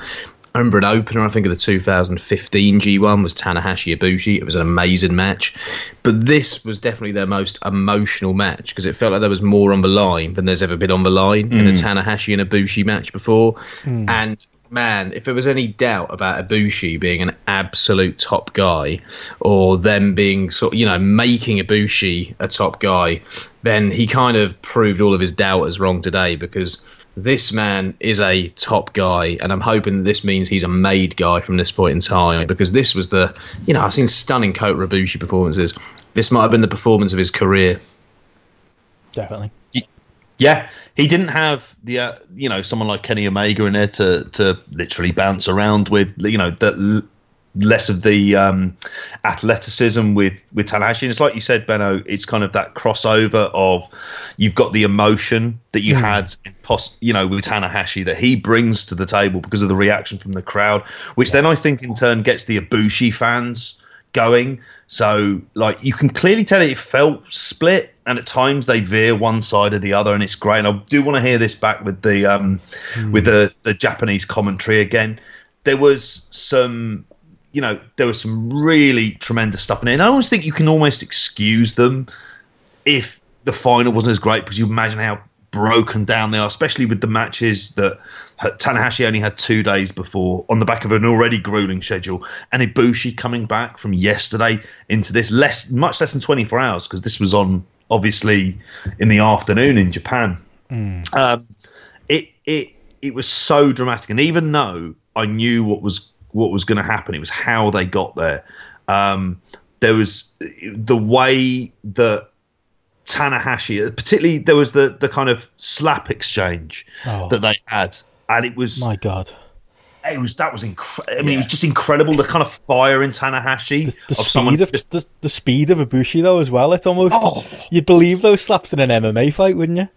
I remember an opener, I think, of the 2015 G1 was Tanahashi Ibushi. It was an amazing match. But this was definitely their most emotional match because it felt like there was more on the line than there's ever been on the line in a mm. Tanahashi and Ibushi match before. Mm. And man, if there was any doubt about Ibushi being an absolute top guy or them being sort you know, making Ibushi a top guy, then he kind of proved all of his doubters wrong today because this man is a top guy, and I'm hoping that this means he's a made guy from this point in time. Because this was the, you know, I've seen stunning Kota Ibushi performances. This might have been the performance of his career. Definitely. Yeah, he didn't have the uh, you know someone like Kenny Omega in there to to literally bounce around with. You know that l- less of the um, athleticism with with Tanahashi. And it's like you said, Benno. It's kind of that crossover of you've got the emotion that you had, in pos- you know, with Tanahashi that he brings to the table because of the reaction from the crowd, which then I think in turn gets the Ibushi fans going. So, like, you can clearly tell it felt split, and at times they veer one side or the other, and it's great. And I do want to hear this back with the um, with the the Japanese commentary again. There was some, you know, there was some really tremendous stuff in it. And I always think you can almost excuse them if the final wasn't as great because you imagine how broken down they are, especially with the matches that Tanahashi only had two days before on the back of an already grueling schedule, and Ibushi coming back from yesterday into this less, much less than 24 hours because this was on obviously in the afternoon in Japan. Um, it it it was so dramatic, and even though I knew what was what was going to happen, it was how they got there. Um, there was the way that Tanahashi, particularly there was the the kind of slap exchange Oh. that they had, and it was My God. it was that was incredible. I mean, it was just incredible the kind of fire in Tanahashi The, the of speed of just the, the speed of Ibushi though as well. It's almost Oh. you'd believe those slaps in an MMA fight, wouldn't you?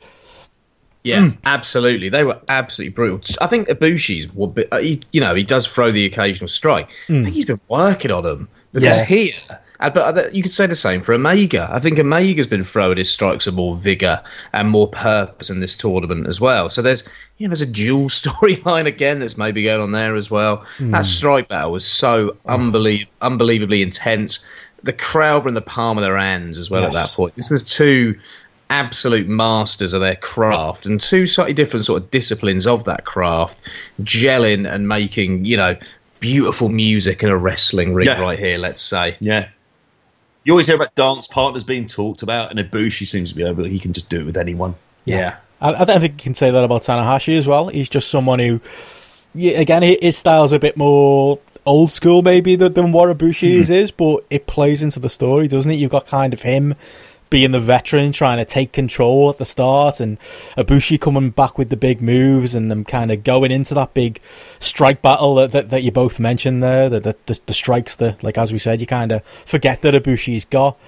Yeah, absolutely. They were absolutely brutal. I think Ibushi's, bit- uh, he, you know, he does throw the occasional strike. I think he's been working on them because Yeah. here, uh, but uh, you could say the same for Omega. I think Omega's been throwing his strikes with more vigor and more purpose in this tournament as well. So there's, you know, there's a dual storyline again that's maybe going on there as well. That strike battle was so unbelie- unbelievably intense. The crowd were in the palm of their hands as well at that point. This was two absolute masters of their craft and two slightly different sort of disciplines of that craft gelling and making you know beautiful music in a wrestling ring Yeah. right here let's say yeah. You always hear about dance partners being talked about, and Ibushi seems to be able. He can just do it with anyone. yeah I, I don't think you can say that about Tanahashi as well. He's just someone who, yeah, again, hi- his style's a bit more old school maybe than, than what Ibushi's hmm. is, but it plays into the story, doesn't it? You've got kind of him being the veteran trying to take control at the start and Ibushi coming back with the big moves and them kind of going into that big strike battle that, that, that you both mentioned there the, the, the, strikes that like as we said you kind of forget that Ibushi's got.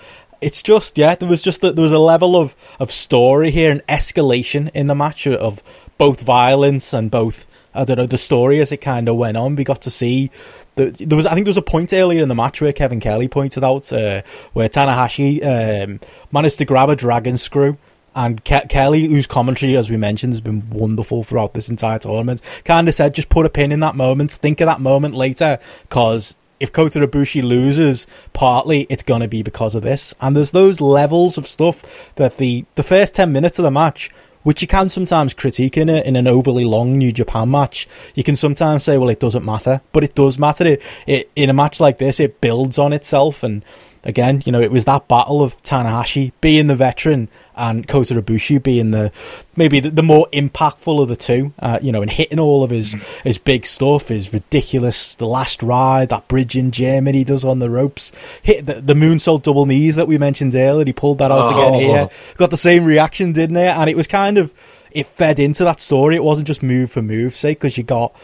It's just yeah there was just that there was a level of of story here and escalation in the match of both violence and both I don't know the story as it kind of went on. We got to see the, there was I think there was a point earlier in the match where Kevin Kelly pointed out uh, where Tanahashi um, managed to grab a dragon screw. And Ke- Kelly, whose commentary, as we mentioned, has been wonderful throughout this entire tournament, kind of said, just put a pin in that moment, think of that moment later, because if Kota Ibushi loses, partly it's going to be because of this. And there's those levels of stuff that the, the first 10 minutes of the match, which you can sometimes critique in, a, in an overly long New Japan match, you can sometimes say, well, it doesn't matter. But it does matter. It, it, in a match like this, it builds on itself. And again, you know, it was that battle of Tanahashi being the veteran and Kota Ibushi being the maybe the, the more impactful of the two. Uh, you know, and hitting all of his his big stuff is ridiculous. The last ride, that bridge in Germany he does on the ropes, hit the, the moonsault double knees that we mentioned earlier. He pulled that out again here. Got the same reaction, didn't it? And it was kind of it fed into that story. It wasn't just move for move sake because you got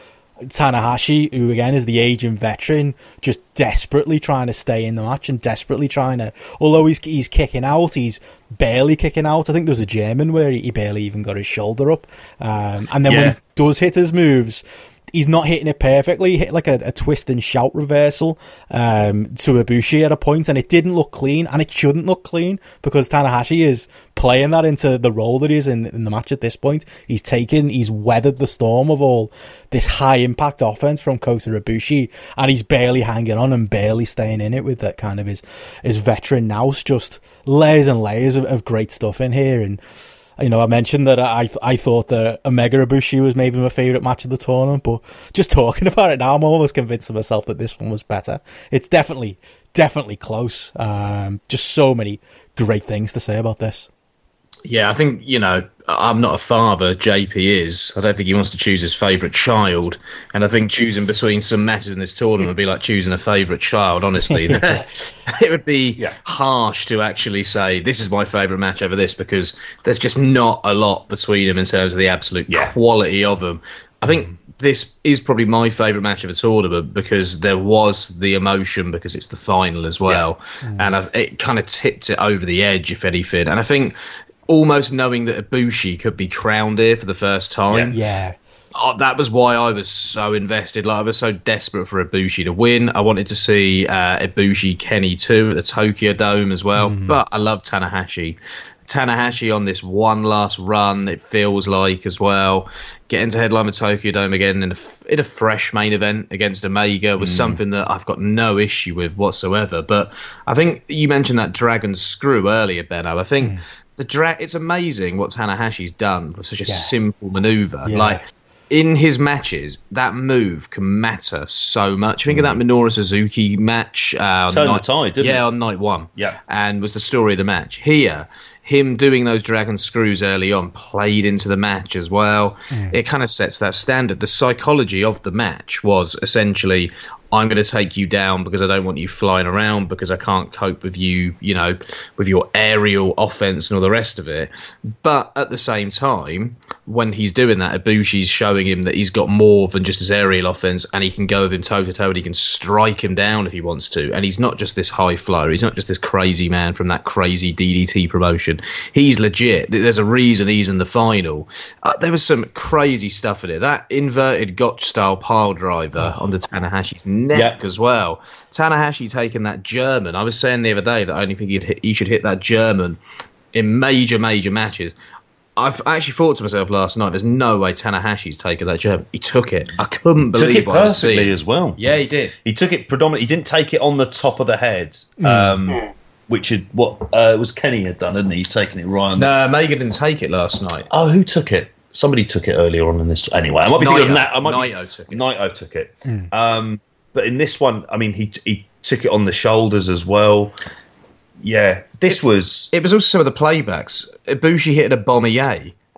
Tanahashi, who again is the aging veteran, just desperately trying to stay in the match and desperately trying to. Although he's he's kicking out, he's barely kicking out. I think there was a German where he barely even got his shoulder up. Um, and then when he does hit his moves, he's not hitting it perfectly. He hit like a, a twist and shout reversal um, to Ibushi at a point, and it didn't look clean, and it shouldn't look clean because Tanahashi is playing that into the role that he is in, in the match at this point. He's taken, he's weathered the storm of all this high impact offense from Kota Ibushi, and he's barely hanging on and barely staying in it with that kind of his his veteran nous. Just layers and layers of, of great stuff in here, and you know, I mentioned that I I thought that Omega Ibushi was maybe my favorite match of the tournament, but just talking about it now, I'm almost convinced of myself that this one was better. It's definitely definitely close. Um, just so many great things to say about this. Yeah, I think, you know, I'm not a father, JP is. I don't think he wants to choose his favourite child. And I think choosing between some matches in this tournament would be like choosing a favourite child, honestly. it would be Yeah. harsh to actually say, this is my favourite match over this, because there's just not a lot between them in terms of the absolute Yeah. quality of them. I think this is probably my favourite match of the tournament because there was the emotion because it's the final as well, and I've, it kind of tipped it over the edge, if anything. And I think almost knowing that Ibushi could be crowned here for the first time, Yeah. oh, that was why I was so invested. Like I was so desperate for Ibushi to win. I wanted to see uh, Ibushi Kenny too at the Tokyo Dome as well. Mm. But I love Tanahashi. Tanahashi on this one last run, it feels like as well. Getting to headline the Tokyo Dome again in a, in a fresh main event against Omega was mm. something that I've got no issue with whatsoever. But I think you mentioned that Dragon Screw earlier, Benno. I think mm. The dra- it's amazing what Tanahashi's done with such a Yeah. simple maneuver. Yeah. Like in his matches, that move can matter so much. Think of that Minoru Suzuki match. Uh, on Turned the night, tide, didn't yeah, it? on night one. Yeah. and was the story of the match. Here, him doing those dragon screws early on played into the match as well. It kind of sets that standard. The psychology of the match was essentially. I'm going to take you down because I don't want you flying around because I can't cope with you, you know, with your aerial offense and all the rest of it. But at the same time, when he's doing that, Ibushi's showing him that he's got more than just his aerial offense and he can go with him toe to toe and he can strike him down if he wants to. And he's not just this high flyer, he's not just this crazy man from that crazy DDT promotion. He's legit. There's a reason he's in the final. Uh, there was some crazy stuff in it. That inverted gotch style pile driver onto Tanahashi's neck Yeah. as well. Tanahashi taking that German. I was saying the other day that I only think he'd hit, he should hit that German in major, major matches. I've actually thought to myself last night, there's no way Tanahashi's taken that German. He took it. I couldn't Took believe it what I was perfectly as well. Yeah, he did. He took it predominantly. He didn't take it on the top of the head, Hmm. um, which had what uh, was Kenny had done, hadn't he? He's taken it right on. the No, Megan didn't take it last night. Oh, who took it? Somebody took it earlier on in this. Anyway, I might be thinking of that. I might be- Naito took it. Naito took it. Um, but in this one, I mean, he he took it on the shoulders as well. Yeah, this was. It was also some of the playbacks. Ibushi hit a bomber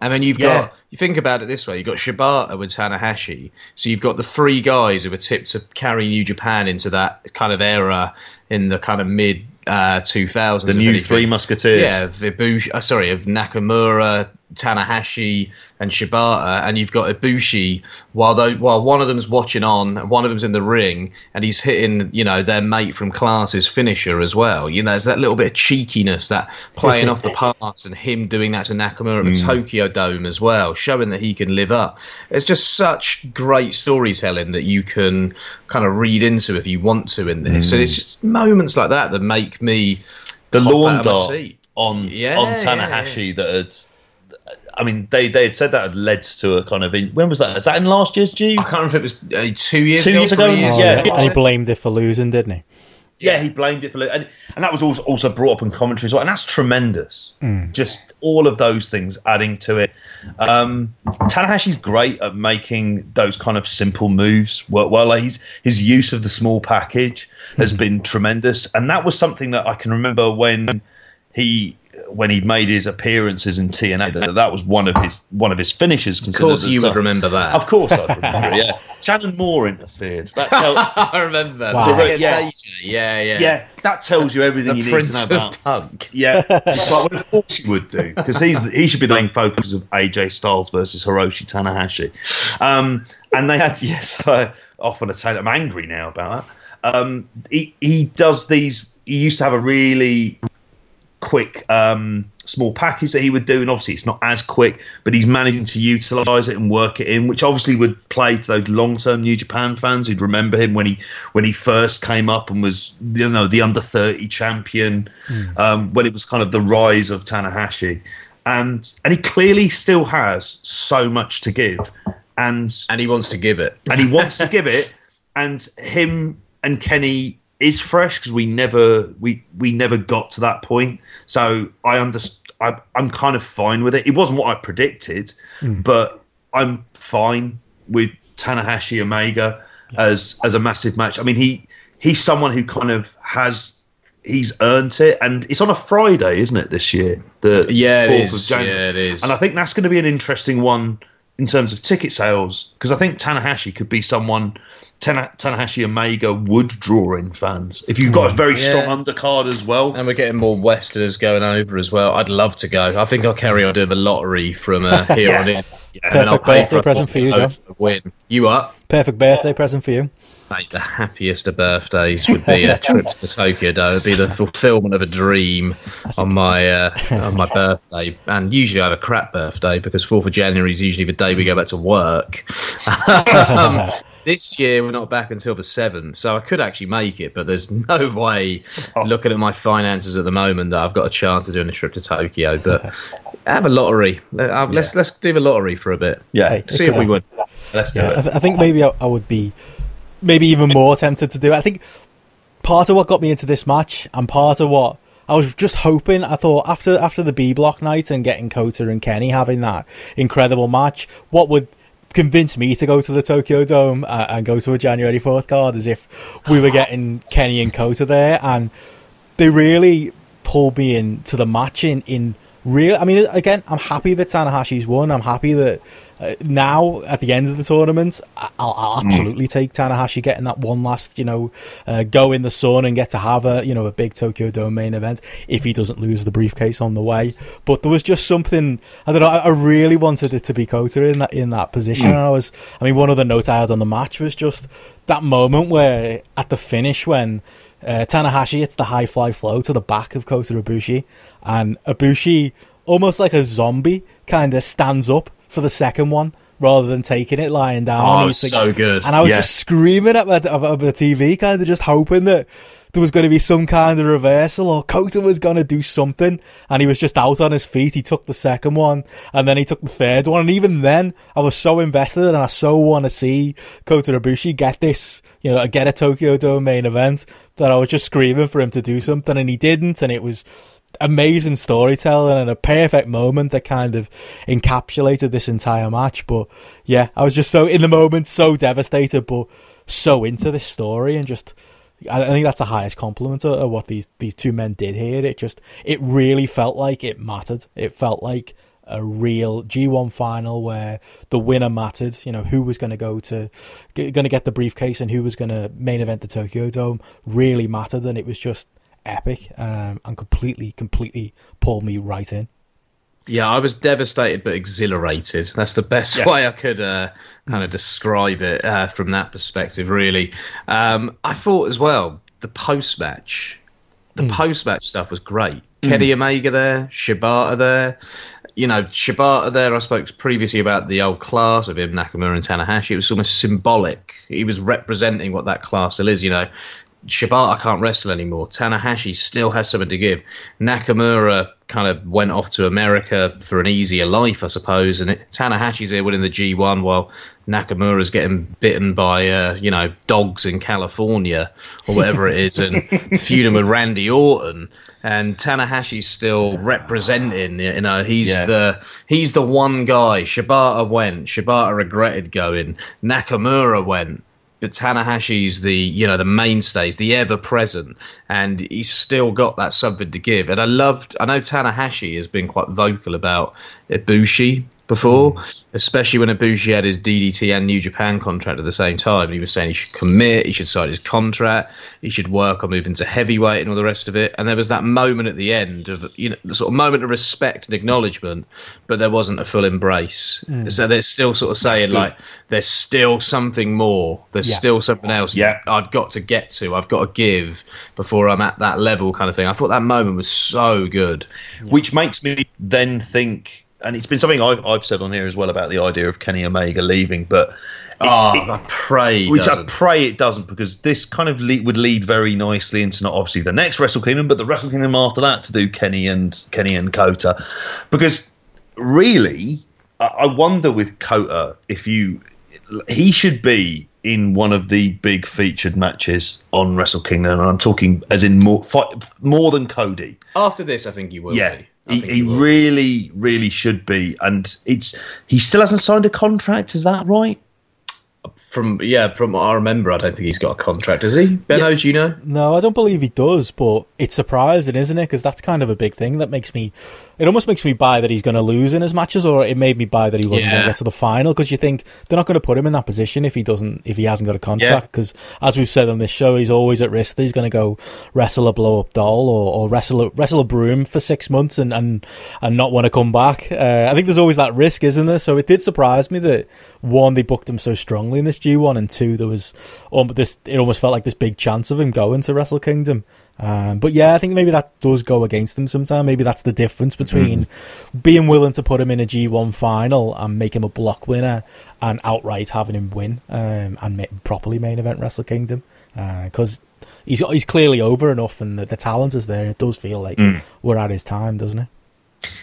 and then you've Yeah. got you think about it this way: you've got Shibata with Tanahashi, so you've got the three guys who were tipped to carry New Japan into that kind of era in the kind of mid uh, 2000s. The new. Three Musketeers. Yeah, of Ibushi, uh, sorry, of Nakamura, Tanahashi, and Shibata, and you've got Ibushi. While though, while one of them's watching on, and one of them's in the ring, and he's hitting, you know, their mate from class's finisher as well. You know, there's that little bit of cheekiness, that playing off the past, and him doing that to Nakamura at the mm. Tokyo Dome as well, showing that he can live up. It's just such great storytelling that you can kind of read into if you want to in this. So it's mm. just moments like that that make me the lawn out of my dart on Yeah, on yeah, Tanahashi that had. I mean, they, they had said that had led to a kind of. In, when was that? Is that in last year's G? I can't remember if it was uh, two years Two ago. years three ago? years Oh, Yeah. And he blamed it for losing, didn't he? Yeah, he blamed it for, losing, and and that was also also brought up in commentary as well, and that's tremendous. Just all of those things adding to it. Um, Tanahashi's great at making those kind of simple moves work well. Like he's, his use of the small package has been tremendous, and that was something that I can remember when he when he made his appearances in TNA. That, that was one of his one of his finishes. Of course, you would remember that. Of course, I'd remember. Yeah, Shannon Moore interfered. That tell, I remember. Wow. Yeah. Yeah, yeah. yeah, that tells you everything The you need to Prince know of about. Punk. Yeah, but of course he would do because he's he should be the main focus of AJ Styles versus Hiroshi Tanahashi. Um, and they had to, yes, I often I say I'm angry now about that. Um, he he does these. He used to have a really quick um, small package that he would do, and obviously it's not as quick, but he's managing to utilize it and work it in, which obviously would play to those long-term New Japan fans who'd remember him when he when he first came up and was you know the under thirty champion, um, when it was kind of the rise of Tanahashi, and and he clearly still has so much to give, and And he wants to give it. and he wants to give it, and him and Kenny is fresh because we never we we never got to that point. So I understand. I'm kind of fine with it. It wasn't what I predicted, hmm. but I'm fine with Tanahashi Omega as as a massive match. I mean, he he's someone who kind of has he's earned it, and it's on a Friday, isn't it? This year, the Yeah, it 4th is. Yeah, it is. and I think that's going to be an interesting one in terms of ticket sales because I think Tanahashi could be someone. Tana- Tanahashi Omega would draw in fans if you've got a very Yeah. strong undercard as well. And we're getting more Westerners going over as well. I'd love to go. I think I'll carry on doing the lottery from uh, here on in. yeah And I'll pay birthday for us present for you, go Joe. win. You up? Perfect birthday present for you. Mate, the happiest of birthdays would be a trip to Tokyo. Though it'd be the fulfilment of a dream on my uh, on my birthday, and usually I have a crap birthday because Fourth of January is usually the day we go back to work. um, this year we're not back until the seventh, so I could actually make it, but there's no way. Looking at my finances at the moment, that I've got a chance of doing a trip to Tokyo. But have a lottery. Uh, Let's let's do the lottery for a bit. Yeah, Hey, See if we win. let's do Yeah, I, it. th- I think maybe I, I would be maybe even more tempted to do it. I think part of what got me into this match and part of what I was just hoping. I thought after after the B block night and getting Kota and Kenny having that incredible match, what would convince me to go to the Tokyo Dome uh, and go to a January fourth card as if we were getting Kenny and Kota there, and they really pulled me into the match in in real. I mean, again, I'm happy that Tanahashi's won. I'm happy that uh, now at the end of the tournament, I'll, I'll absolutely take Tanahashi getting that one last, you know, uh, go in the sun and get to have a you know a big Tokyo Dome main event if he doesn't lose the briefcase on the way. But there was just something I don't know. I, I really wanted it to be Kota in that in that position. And I was, I mean, one of the notes I had on the match was just that moment where at the finish when. Uh, Tanahashi hits the high fly flow to the back of Kota Ibushi, and Ibushi, almost like a zombie, kind of stands up for the second one rather than taking it lying down. Oh, And it he's was like- so good. and I was Yes. just screaming at my, at, at the TV, kind of just hoping that there was going to be some kind of reversal or Kota was going to do something. And he was just out on his feet. He took the second one and then he took the third one. And even then, I was so invested and I so want to see Kota Ibushi get this, you know, get a Tokyo Dome main event that I was just screaming for him to do something and he didn't. And it was amazing storytelling and a perfect moment that kind of encapsulated this entire match. But yeah, I was just so in the moment, so devastated, but so into this story and just. I think that's the highest compliment of what these these two men did here. It just it really felt like it mattered. It felt like a real G1 final where the winner mattered. You know who was going to go to going to get the briefcase and who was going to main event the Tokyo Dome really mattered, and it was just epic um, and completely completely pulled me right in. Yeah, I was devastated but exhilarated. That's the best Yeah. way I could uh, kind of describe it uh, from that perspective, really. Um, I thought as well, the post match, the post match stuff was great. Kenny Omega there, Shibata there. You know, Shibata there, I spoke previously about the old class of him, Nakamura and Tanahashi. It was almost symbolic. He was representing what that class still is, you know. Shibata can't wrestle anymore. Tanahashi still has something to give. Nakamura kind of went off to America for an easier life, I suppose, and it, Tanahashi's here winning the G1 while Nakamura's getting bitten by, uh, you know, dogs in California or whatever it is, and feuding with Randy Orton. And Tanahashi's still representing, you know, he's Yeah. the he's the one guy. Shibata went. Shibata regretted going. Nakamura went but Tanahashi's the you know the mainstays, the ever present, and he's still got that something to give. And I loved. I know Tanahashi has been quite vocal about Ibushi before, especially when Ibushi had his DDT and New Japan contract at the same time. He was saying he should commit, he should sign his contract, he should work on moving to heavyweight and all the rest of it. And there was that moment at the end of you know the sort of moment of respect and acknowledgement, but there wasn't a full embrace. Mm. So they're still sort of saying like there's still something more. There's Yeah. still something else. Yeah. I've got to get to. I've got to give before I'm at that level, kind of thing. I thought that moment was so good. which makes me then think, and it's been something I've, I've said on here as well about the idea of Kenny Omega leaving, but it- Oh, it- I pray. which I doesn't. pray it doesn't, because this kind of lead, would lead very nicely into not obviously the next Wrestle Kingdom, but the Wrestle Kingdom after that to do Kenny and Kenny and Kota, because really, I, I wonder with Kota if you he should be in one of the big featured matches on Wrestle Kingdom, and I'm talking as in more more than Cody. After this, I think you will. Yeah, be. I he, he really, really should be, and it's he still hasn't signed a contract. Is that right? from yeah, from what I remember, I don't think he's got a contract, does he? Benno, do you know? No, I don't believe he does, but it's surprising, isn't it? Because that's kind of a big thing that makes me. It almost makes me buy that he's going to lose in his matches, or it made me buy that he wasn't going to get to the final because you think they're not going to put him in that position if he doesn't, if he hasn't got a contract. Because as we've said on this show, he's always at risk that he's going to go wrestle a blow up doll or, or wrestle a, wrestle a broom for six months and and, and not want to come back. Uh, I think there's always that risk, isn't there? So it did surprise me that one they booked him so strongly in this G1, and two there was um, this. It almost felt like this big chance of him going to Wrestle Kingdom. Um, but yeah, I think maybe that does go against him sometimes. Maybe that's the difference between being willing to put him in a G1 final and make him a block winner and outright having him win um, and ma- properly main event Wrestle Kingdom. Because he's he's clearly over enough and the, the talent is there. It does feel like we're at his time, doesn't it?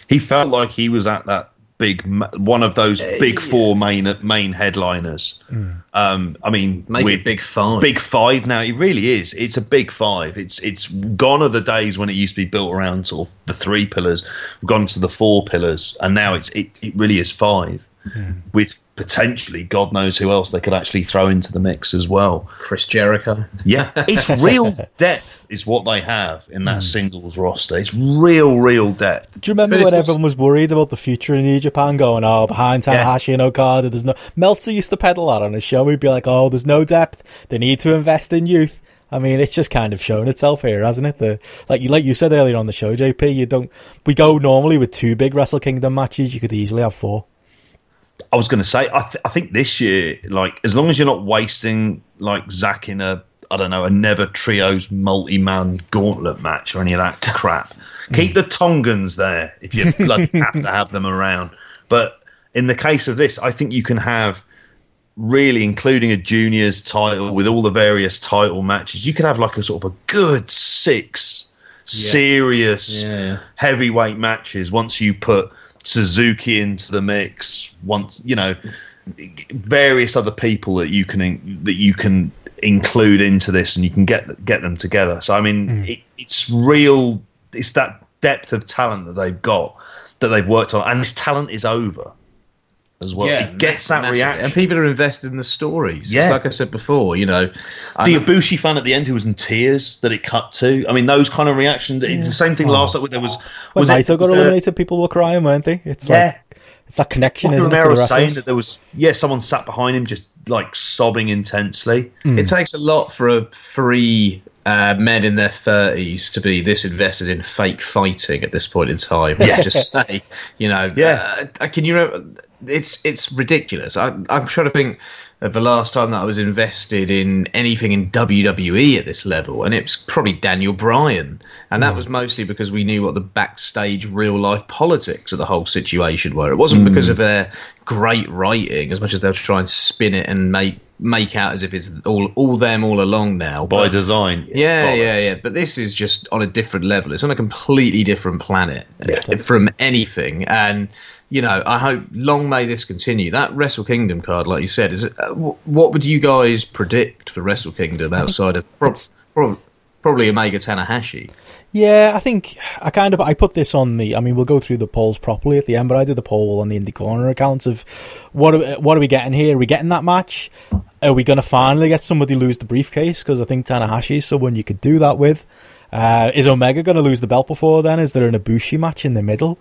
He felt like he was at that big, one of those uh, big four main main headliners. Hmm. Um, I mean, Make with it big five. big five now. It really is. It's a big five. It's it's gone are the days when it used to be built around sort of the three pillars. We've gone to the four pillars, and now it's it, it really is five, hmm. with potentially God knows who else they could actually throw into the mix as well. Chris Jericho. Yeah, it's real depth is what they have in that hmm. singles roster. It's real, real depth. Do you remember when just- everyone was worried about the future in New Japan going, oh, behind Yeah. Tanahashi and Okada, there's no. Meltzer used to peddle that on his show. He'd be like, oh, there's no depth. They need to invest in youth. I mean, it's just kind of shown itself here, hasn't it? The like you like you said earlier on the show, JP. You don't. We go normally with two big Wrestle Kingdom matches. You could easily have four. I was going to say, I, th- I think this year, like, as long as you're not wasting like Zack in a, I don't know, a Never Trios multi-man gauntlet match or any of that crap. Keep the Tongans there if you bloody have to have them around. But in the case of this, I think you can have really, including a juniors title with all the various title matches. You could have like a sort of a good six serious Yeah, yeah. heavyweight matches once you put Suzuki into the mix. Once you know various other people that you can in, that you can include into this, and you can get get them together. So I mean, hmm. it, it's real. It's that depth of talent that they've got that they've worked on, and this talent is over as well. it gets that massively. reaction. and people are invested in the stories. Yeah. It's like I said before, you know, the know- Ibushi fan at the end who was in tears that it cut to. I mean, those kind of reactions. It's the same thing last night. There was When was it- Naito got was there- eliminated, people were crying, weren't they? It's Yeah. like it's that connection, Walter isn't it, to the was saying that there was yeah someone sat behind him just like sobbing intensely. It takes a lot for a three uh, men in their thirties to be this invested in fake fighting at this point in time. Let's just say, you know, Yeah. uh, can you? remember- It's it's ridiculous. I, I'm trying to think of the last time that I was invested in anything in WWE at this level, and it was probably Daniel Bryan, and that was mostly because we knew what the backstage real life politics of the whole situation were. It wasn't because of their great writing, as much as they'll try and spin it and make make out as if it's all all them all along now. by But- design. yeah, Bollocks. yeah, yeah. But this is just on a different level. It's on a completely different planet uh, from anything. And you know, I hope long may this continue. That Wrestle Kingdom card, like you said, is uh, wh- what would you guys predict for Wrestle Kingdom outside of prob- prob- probably Omega Tanahashi? Yeah, I think I kind of I put this on the. I mean, we'll go through the polls properly at the end, but I did the poll on the Indie Corner accounts of what are, what are we getting here? Are we getting that match? Are we going to finally get somebody lose the briefcase? Because I think Tanahashi is someone you could do that with. Uh, is Omega going to lose the belt before then? Is there an Ibushi match in the middle?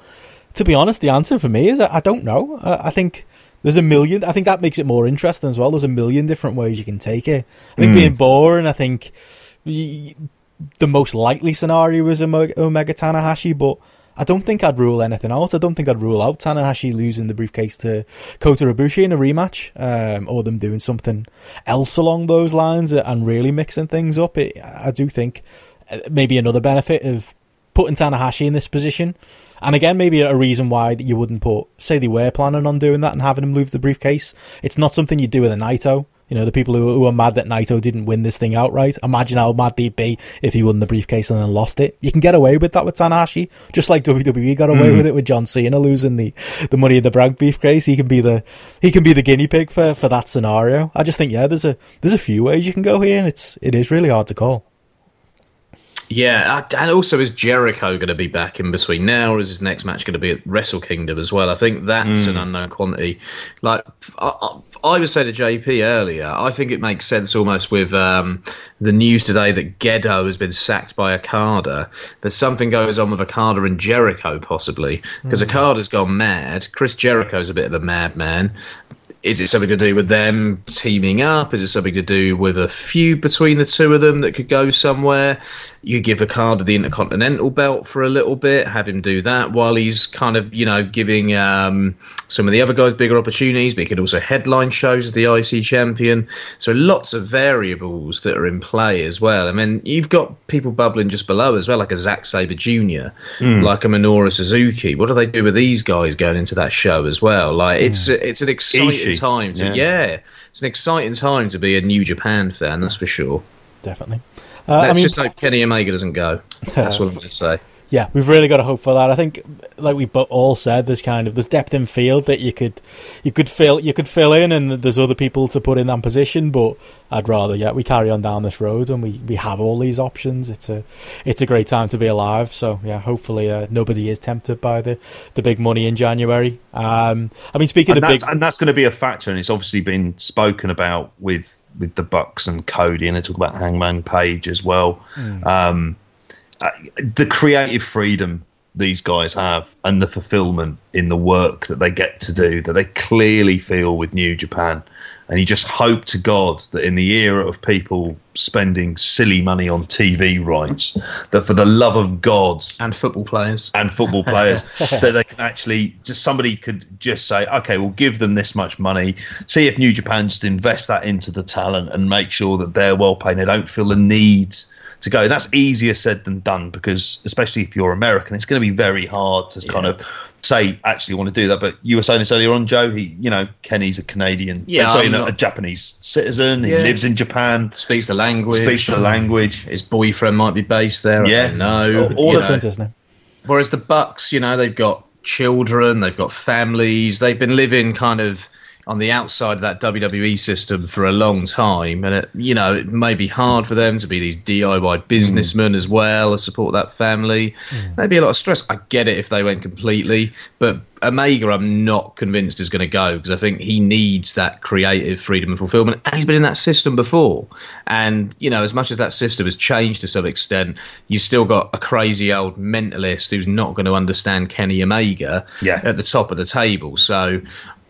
To be honest, the answer for me is I don't know. I think there's a million. I think that makes it more interesting as well. There's a million different ways you can take it. I think being boring. I think the most likely scenario is Omega, Omega Tanahashi, but I don't think I'd rule anything out. I don't think I'd rule out Tanahashi losing the briefcase to Kota Ibushi in a rematch, um, or them doing something else along those lines and really mixing things up. It, I do think uh, maybe another benefit of putting Tanahashi in this position. And again, maybe a reason why you wouldn't put, say, they were planning on doing that and having him lose the briefcase. It's not something you do with a Naito. You know, the people who, who are mad that Naito didn't win this thing outright. Imagine how mad they'd be if he won the briefcase and then lost it. You can get away with that with Tanahashi, just like WWE got away hmm. with it with John Cena losing the, the Money in the Bank briefcase. He can be the he can be the guinea pig for, for that scenario. I just think yeah, there's a there's a few ways you can go here, and it's it is really hard to call. Yeah, uh, and also is Jericho going to be back in between now, or is his next match going to be at Wrestle Kingdom as well? I think that's an unknown quantity. Like I, I, was saying to JP earlier, I think it makes sense almost with um, the news today that Gedo has been sacked by Okada, but something goes on with Okada and Jericho possibly because Okada's gone mad. Chris Jericho's a bit of a madman. Is it something to do with them teaming up? Is it something to do with a feud between the two of them that could go somewhere? You give Okada the Intercontinental belt for a little bit, have him do that while he's kind of, you know, giving um, some of the other guys bigger opportunities, but he could also headline shows as the IC champion. So lots of variables that are in play as well. I mean, you've got people bubbling just below as well, like a Zack Sabre Jr., like a Minoru Suzuki. What do they do with these guys going into that show as well? Like, it's it's an exciting Ishii. time to Yeah. yeah. it's an exciting time to be a New Japan fan. That's for sure. Definitely. Uh, Let's I mean, just hope Kenny Omega doesn't go. That's what I'm going to say. Yeah, we've really got to hope for that. I think, like we all said, there's kind of there's depth in field that you could you could fill you could fill in, and there's other people to put in that position. But I'd rather, yeah, we carry on down this road, and we, we have all these options. It's a it's a great time to be alive. So yeah, hopefully uh, nobody is tempted by the the big money in January. Um, I mean, speaking and of that's big, and that's going to be a factor, and it's obviously been spoken about with with the Bucks and Cody, and they talk about Hangman Page as well. Hmm. Um, the creative freedom these guys have, and the fulfillment in the work that they get to do, that they clearly feel with New Japan. And you just hope to God that in the era of people spending silly money on TV rights, that for the love of God And football players. and football players that they can actually just somebody could just say okay we'll give them this much money see if new japan just invest that into the talent and make sure that they're well paid they don't feel the need to go that's easier said than done because especially if you're american it's going to be very hard to kind of say actually want to do that but you were saying this earlier on joe he you know kenny's a canadian Yeah, sorry, not- a japanese citizen Yeah. he lives in japan Speaks the language. speaks the language His boyfriend might be based there. Yeah. no. All it's You know. isn't it? Whereas the Bucks, you know, they've got children, they've got families, they've been living kind of on the outside of that WWE system for a long time, and it, you know, it may be hard for them to be these DIY mm. businessmen as well, and support that family. Mm. Maybe a lot of stress. I get it if they went completely, but Omega, I'm not convinced is going to go because I think he needs that creative freedom and fulfillment, and he's been in that system before. And you know, as much as that system has changed to some extent, you've still got a crazy old mentalist who's not going to understand Kenny Omega Yeah. at the top of the table. So.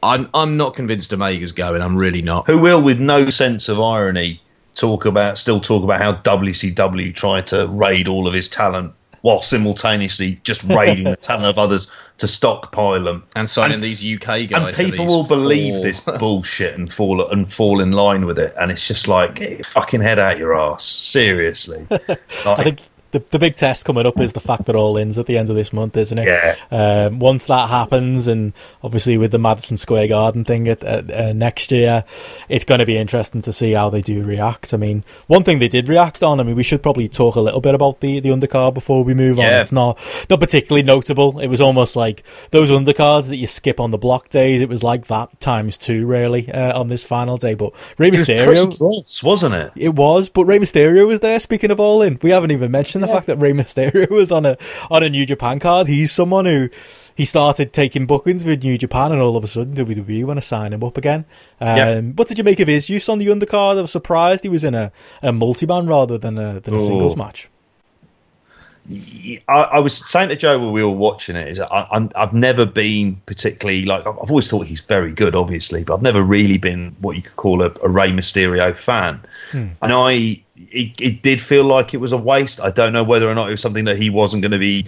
I'm I'm not convinced Omega's going. I'm really not. who will, with no sense of irony, talk about still talk about how WCW tried to raid all of his talent while simultaneously just raiding the talent of others to stockpile them. And signing these UK guys. And people these will believe four- this bullshit and fall and fall in line with it. And it's just like, fucking head out your ass. Seriously. I think the, the big test coming up is the fact that all ins at the end of this month, isn't it? Yeah. Um, once that happens, and obviously with the Madison Square Garden thing at, at uh, next year, it's going to be interesting to see how they do react. I mean, one thing they did react on. I mean, we should probably talk a little bit about the the undercard before we move on. It's not not particularly notable. It was almost like those undercards that you skip on the block days. It was like that times two, really, uh, on this final day. But Rey Mysterio, It was Mysterio. wasn't it? It was, but Rey Mysterio was there. Speaking of all in, we haven't even mentioned the fact that Rey Mysterio was on a on a New Japan card. He's someone who he started taking bookings with New Japan, and all of a sudden WWE want to sign him up again. Um, Yeah. What did you make of his use on the undercard? I was surprised he was in a, a multi man rather than a than a singles Oh. match. I, I was saying to Joe when we were watching it, is I, I'm, I've never been particularly like I've always thought he's very good, obviously, but I've never really been what you could call a, a Rey Mysterio fan. And I, it, it did feel like it was a waste. I don't know whether or not it was something that he wasn't going to be.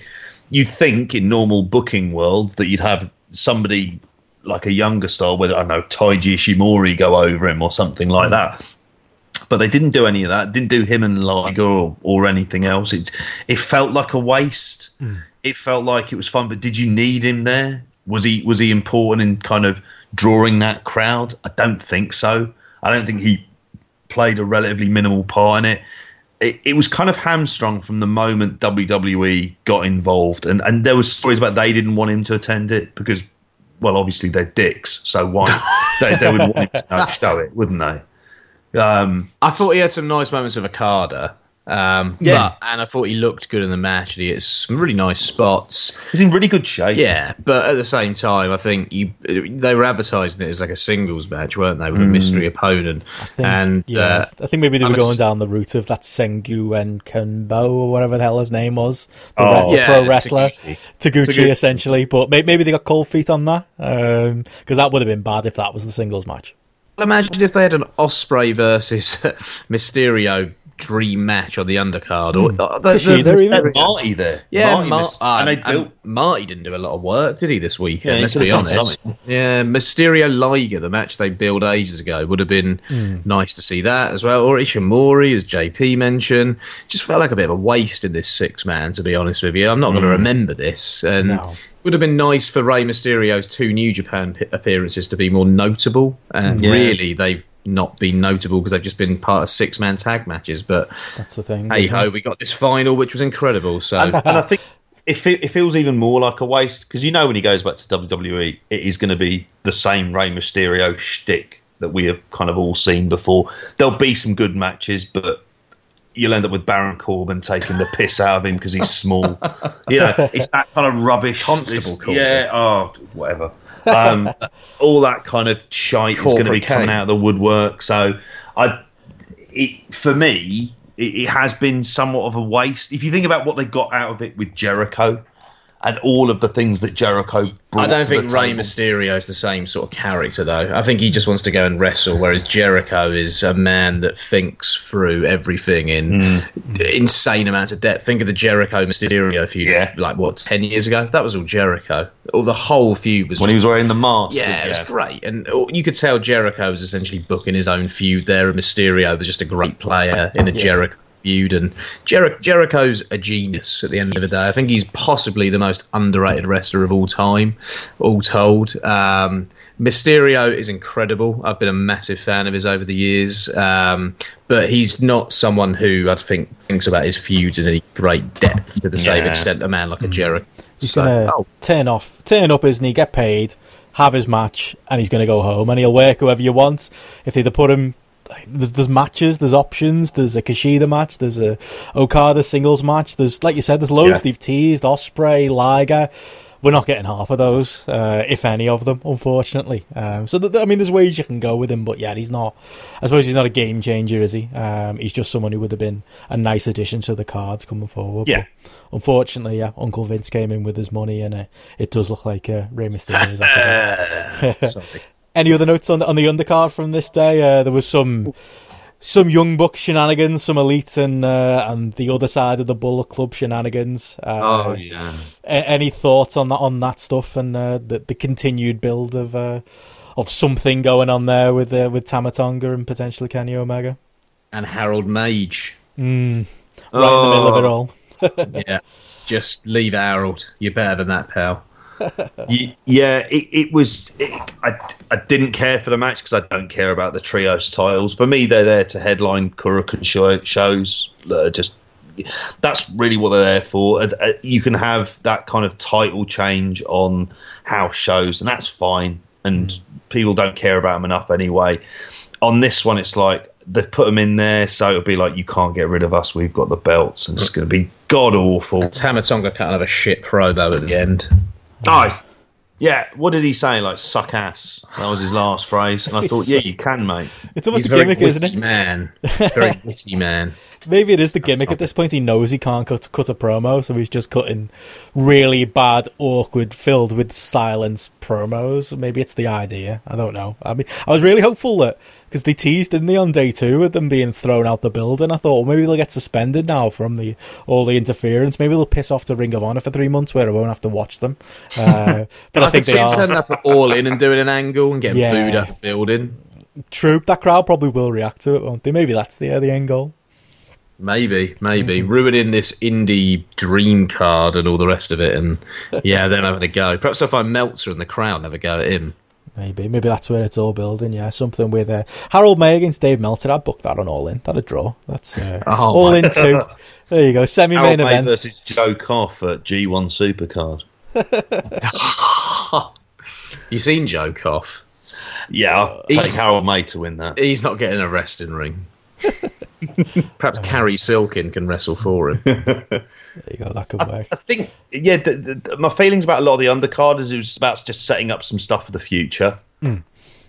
You'd think in normal booking world that you'd have somebody like a younger star, whether I know Taiji Ishimori go over him or something like hmm. that but they didn't do any of that. Didn't do him and Liger or, or anything else. It it felt like a waste. Hmm. It felt like it was fun, but did you need him there? Was he was he important in kind of drawing that crowd? I don't think so. I don't think he played a relatively minimal part in it. It, it was kind of hamstrung from the moment WWE got involved, and and there was stories about they didn't want him to attend it because, well, obviously they're dicks, so why they, they would want him to show it, wouldn't they? Um, I thought he had some nice moments with Okada. Um, Yeah. but, and I thought he looked good in the match. He hit some really nice spots. He's in really good shape. Yeah, but at the same time, I think you they were advertising it as like a singles match, weren't they, with a mystery opponent? think- and yeah, uh, I think maybe they I'm were a going down the route of that Sengu and Kenbo or whatever the hell his name was, the, Oh. re- Yeah, pro wrestler Taguchi. Taguchi, Taguchi. essentially. But may- maybe they got cold feet on that because that would have been bad if that was the singles match. imagine if they had an Ospreay versus Mysterio dream match on the undercard, or uh, the, the Kushida, even? Mysterio- Marty there. Yeah, Marty Mar- missed- ah, and they and built. Marty didn't do a lot of work, did he, this weekend? Yeah, he let's be honest. something. Yeah, Mysterio Liger, the match they built ages ago, would have been Hmm. nice to see that as well. Or Ishimori, as JP mentioned, just felt like a bit of a waste in this six man. To be honest with you, I'm not going to Hmm. remember this, and No. would have been nice for Rey Mysterio's two New Japan p- appearances to be more notable, and Yeah. really they've not been notable because they've just been part of six man tag matches. But That's the thing. hey ho, we got this final, which was incredible. So and, and I think it, it feels even more like a waste because you know when he goes back to WWE, it is going to be the same Rey Mysterio shtick that we have kind of all seen before. There'll be some good matches, but you'll end up with Baron Corbin taking the piss out of him because he's small. you know, it's that kind of rubbish. Constable Corbin. Yeah, oh, whatever. Um, all that kind of shite is going to be coming K. out of the woodwork. So, I, it, for me, it, it has been somewhat of a waste. If you think about what they got out of it with Jericho and all of the things that Jericho brought I don't think Rey table. Mysterio is the same sort of character, though. I think he just wants to go and wrestle, whereas Jericho is a man that thinks through everything in Hmm. insane amounts of depth. Think of the Jericho Mysterio feud, Yeah. like what ten years ago. That was all Jericho. All the whole feud was when he was wearing the mask. yeah, it was great, and uh, you could tell Jericho was essentially booking his own feud there, and Mysterio was just a great player in a Jericho feud, and Jer- Jericho's a genius at the end of the day. I think he's possibly the most underrated wrestler of all time, all told. Um, Mysterio is incredible. I've been a massive fan of his over the years, um, but he's not someone who I think thinks about his feuds in any great depth to the same Yeah. extent a man like a Jericho. He's So- gonna oh, turn off, turn up, isn't he? Get paid, have his match, and he's gonna go home, and he'll work whoever you want. If they'd have put him, there's, there's matches, there's options. There's a Kushida match, there's a Okada singles match. There's like you said, there's loads. Yeah. They've teased Ospreay, Liger. We're not getting half of those, uh, if any of them, unfortunately. Um, so th- th- I mean, there's ways you can go with him, but yeah, he's not. I suppose he's not a game changer, is he? Um, he's just someone who would have been a nice addition to the cards coming forward. Yeah. But unfortunately, yeah, Uncle Vince came in with his money, and uh, it does look like uh, Rey Mysterio is after that. sorry. Any other notes on the, on the undercard from this day? Uh, there was some some young buck shenanigans, some elite, and uh, and the other side of the Bullet Club shenanigans. Uh, Oh yeah. a- any thoughts on that on that stuff and uh, the the continued build of uh, of something going on there with uh, with Tama Tonga and potentially Kenny Omega? and Harold Meij. Mm, right in the middle of it all. yeah, just leave Harold. You're better than that, pal. Ye- yeah, it, it was. It, I, I didn't care for the match because I don't care about the trios titles. For me, they're there to headline Korakuen show, shows. that are just that's really what they're there for. Uh, You can have that kind of title change on house shows, and that's fine. And people don't care about them enough anyway. On this one, it's like they've put them in there, so it'll be like you can't get rid of us. We've got the belts, and it's going to be god awful. Tama Tonga cut a shit promo at the end. Oh, yeah. What did he say? Like suck ass. That was his last phrase. And I thought, yeah, you can, mate. It's almost He's a a very gimmick, isn't it? man. Very witty man. Maybe it is the gimmick at this point. He knows he can't cut, cut a promo, so he's just cutting really bad, awkward, filled with silence promos. Maybe it's the idea. I don't know. I mean, I was really hopeful that because they teased, didn't they, on day two with them being thrown out the building. I thought well, maybe they'll get suspended now from the all the interference. Maybe they'll piss off to Ring of Honor for three months where I won't have to watch them. Uh, but I, I, think they are. turning up at all in and doing an angle and getting Yeah. booed out the building. True, that crowd probably will react to it, won't they? Maybe that's the uh, the end goal. Maybe, maybe Mm-hmm. ruining this indie dream card and all the rest of it, and yeah, then having a go. Perhaps if I Meltzer in the crowd, have a go at him. Maybe, maybe that's where it's all building. Yeah, something with uh, Harold Meij against Dave Meltzer. I'd book that on All In. That'd draw. That's uh, Oh, All In two. There you go. Semi Harold main May events. versus Joe Koff at G1 Supercard. You seen Joe Koff? Yeah, I'll He's- take Harold Meij to win that. He's not getting a resting ring. Perhaps Cary Silkin can wrestle for him. There you go. That could work. I think, yeah, the, the, the- my feelings about a lot of the undercard is it was about just setting up some stuff for the future, hmm.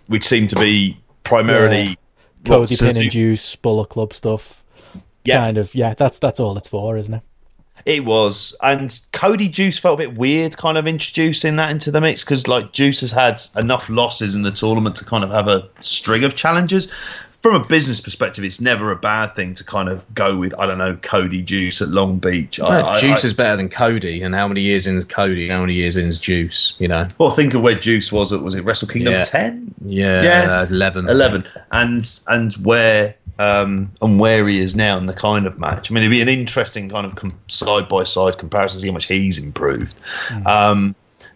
which seemed to be primarily Yeah. Cody Pin and Juice, Bullet Club stuff. Yeah. Kind of. Yeah, that's that's all it's for, isn't it? It was, and Cody Juice felt a bit weird, kind of introducing that into the mix because like Juice has had enough losses in the tournament to kind of have a string of challenges. From a business perspective, it's never a bad thing to kind of go with I don't know Cody Juice at Long Beach. I- Well, I- Juice I- is better than Cody, and how many years in is Cody? How many years in is Juice? You know, well, think of where Juice was. At was it Wrestle Kingdom Yeah. ten? yeah, Yeah. eleven, 11 and and where um and where he is now in the kind of match i mean it'd be an interesting kind of side by side comparison to see how much he's improved um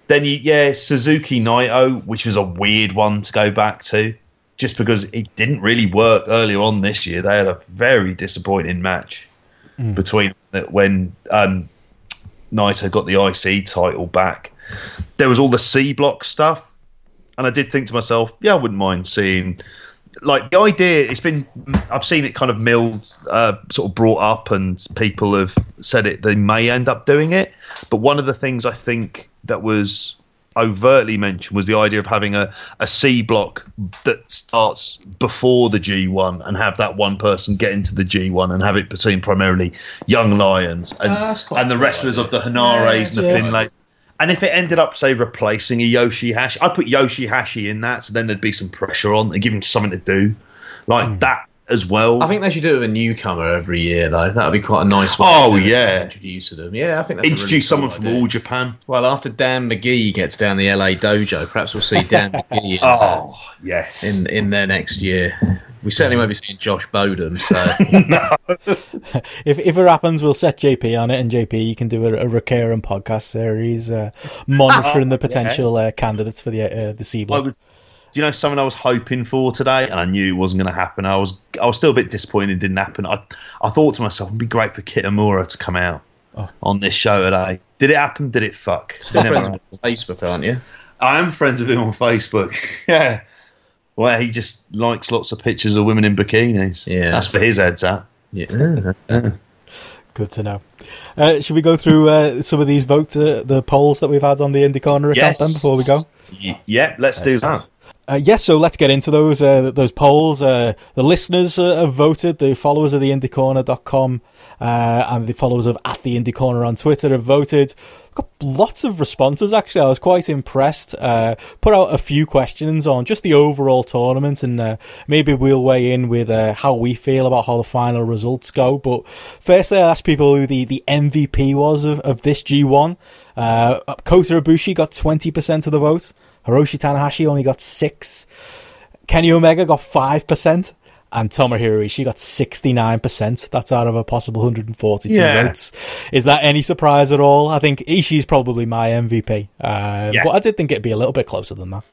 then you yeah suzuki naito which was a weird one to go back to just because it didn't really work earlier on this year they had a very disappointing match between when um naito got the ic title back there was all the c block stuff and I did think to myself, yeah, I wouldn't mind seeing. Like the idea, it's been I've seen it kind of milled, uh, sort of brought up, and people have said it. They may end up doing it, but one of the things I think that was overtly mentioned was the idea of having a, a C block that starts before the G1 and have that one person get into the G1 and have it between primarily young lions and, Ah, and the wrestlers idea. of the Henares and the Yeah. Finlays. And if it ended up, say, replacing a Yoshihashi, I'd put Yoshihashi in that, so then there'd be some pressure on and give him something to do. Like that as well. I think they should do it with a newcomer every year, though. That would be quite a nice way. Oh, to yeah. introducing them. Yeah, I think that's a really Introduce cool someone from idea. All Japan. Well, after Dan McGee gets down the LA dojo, perhaps we'll see Dan McGee in, Oh, yes. in in there next year. We certainly won't be seeing Josh Bodom. So If if it happens, we'll set JP on it, and JP, you can do a, a recurring podcast series uh, monitoring the potential uh, candidates for the uh, the C I block. was, do you know something I was hoping for today, and I knew it wasn't going to happen. I was, I was still a bit disappointed it didn't happen. I, I thought to myself, it'd be great for Kitamura to come out Oh. on this show today. Did it happen? Did it fuck? still It never friends happened. with Facebook, aren't you? I am friends with him on Facebook. yeah. Where he just likes lots of pictures of women in bikinis. Yeah. That's for his head's at. Yeah. Good to know. Uh, should we go through uh, some of these vote uh, the polls that we've had on the Indie Corner account Yes. then before we go? Y- yeah, let's do that. Uh, yes, so let's get into those uh, those polls. Uh, the listeners uh, have voted. The followers of the IndieCorner.com uh, and the followers of at the Indie on Twitter have voted. Got lots of responses. Actually, I was quite impressed. Uh, put out a few questions on just the overall tournament, and uh, maybe we'll weigh in with how we feel about how the final results go. But firstly, I asked people who the, the MVP was of, of this G1. Uh, Kota Ibushi got twenty percent of the vote. Hiroshi Tanahashi only got six. Kenny Omega got five percent, and Tomohiro Ishii got sixty nine percent. That's out of a possible hundred and forty two Yeah. votes. Is that any surprise at all? I think Ishii's probably my MVP, uh, Yeah. but I did think it'd be a little bit closer than that.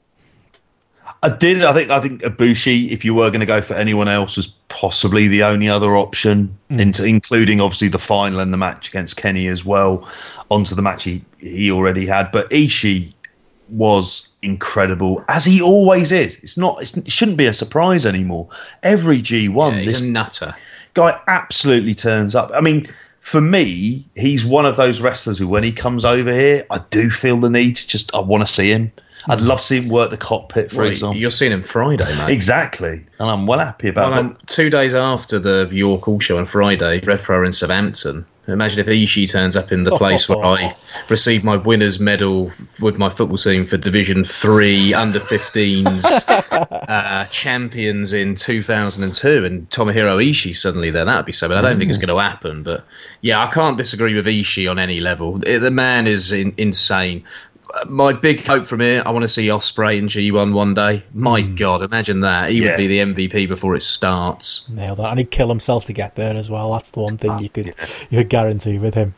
I did. I think. I think Ibushi, if you were going to go for anyone else, was possibly the only other option, into, including obviously the final and the match against Kenny as well, onto the match he he already had. But Ishii was incredible, as he always is. It's not. It's, it shouldn't be a surprise anymore. Every G one, Yeah, this nutter. guy absolutely turns up. I mean, for me, he's one of those wrestlers who, when he comes over here, I do feel the need to just, I want to see him. I'd love to see him work the cockpit, for Well, example. you're seeing him Friday, mate. Exactly. And I'm well happy about Well, that. um, two days after the York Hall Show on Friday, Rev Pro in Southampton. Imagine if Ishii turns up in the place where I received my winners medal with my football team for Division Three under 15s uh, champions in 2002, and Tomohiro Ishii suddenly there. That'd be something. I don't think it's going to happen, but yeah, I can't disagree with Ishii on any level. The the man is in, insane. My big hope from here, I want to see Ospreay in G1 one day. My God, imagine that. He Yeah. would be the MVP before it starts. Nailed that. And he'd kill himself to get there as well. That's the one thing you could you could guarantee with him.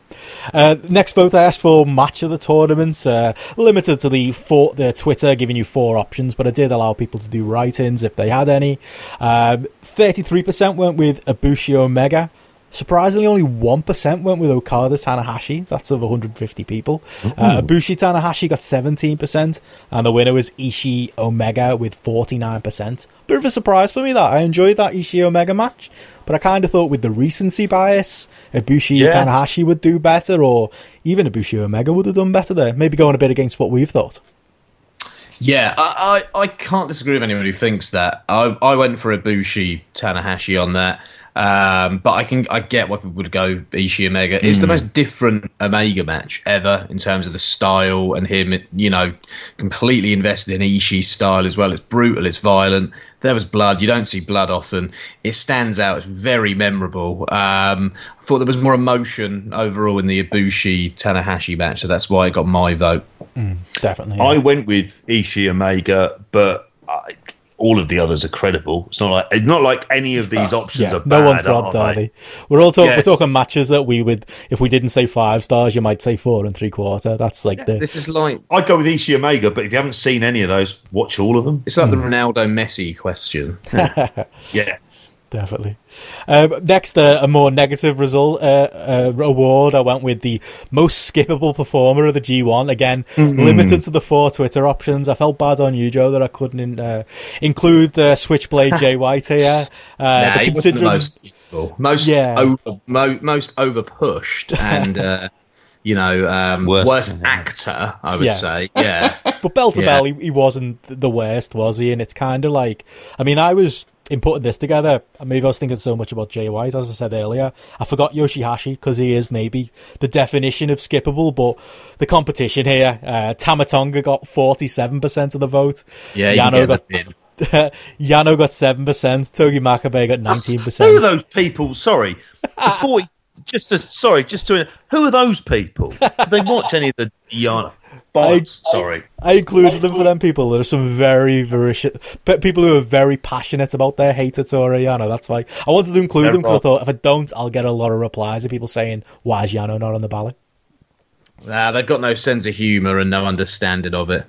Uh, next vote I asked for match of the tournament. Uh, limited to the four, the Twitter giving you four options, but I did allow people to do write-ins if they had any. Um, Thirty-three percent went with Ibushi Omega. Surprisingly, only 1% went with Okada Tanahashi. That's of 150 people. Uh, Ibushi Tanahashi got 17%, and the winner was Ishii Omega with 49%. Bit of a surprise for me that. I enjoyed that Ishii Omega match, but I kind of thought with the recency bias, Ibushi Yeah. Tanahashi would do better, or even Ibushi Omega would have done better there. Maybe going a bit against what we've thought. Yeah, I, I, I can't disagree with anyone who thinks that. I, I went for Ibushi Tanahashi on that, um, but I can I get why people would go Ishii Omega. It's the most different Omega match ever in terms of the style and him, you know, completely invested in Ishii's style as well. It's brutal, it's violent. There was blood. You don't see blood often. It stands out. It's very memorable. Um, I thought there was more emotion overall in the Ibushi Tanahashi match, so that's why I got my vote. Definitely. I went with Ishii Omega, but I, all of the others are credible. It's not like it's not like any of these uh, options yeah, are no bad. one's robbed, are are they? they? We're all talking. Yeah. We're talking matches that we would, if we didn't say five stars, you might say four and three quarter. That's like the This is like I'd go with Ishii Omega, but if you haven't seen any of those, watch all of them. It's like the Ronaldo Messi question. Yeah. Definitely. Um, next, uh, a more negative result uh, uh, award. I went with the most skippable performer of the G1. Again, limited to the four Twitter options. I felt bad on you, Joe, that I couldn't uh, include uh, Switchblade Jay White here. Uh, Nah, but he wasn't the considering- most useful. most Yeah. over, mo, most over pushed and uh, you know um, Worst. worst, actor. I would Yeah. say, yeah. But bell to Yeah. bell, he, he wasn't the worst, was he? And it's kind of like, I mean, I was in putting this together. Maybe I was thinking so much about Jay White, as I said earlier. I forgot Yoshihashi because he is maybe the definition of skippable. But the competition here, uh, Tama Tonga got forty-seven percent of the vote. Yeah, Yano got. Yano got seven percent. Togi Makabe got 19%. Who are those people? Sorry, before just to, sorry, just to who are those people? Did they watch any of the Diana? Bollocks, sorry. I included them for them people. There are some very very pe- people who are very passionate about their hate at Toru Yano. That's why I wanted to include They're them because I thought if I don't, I'll get a lot of replies of people saying, "Why is Yano not on the ballot?" Nah, they've got no sense of humour and no understanding of it.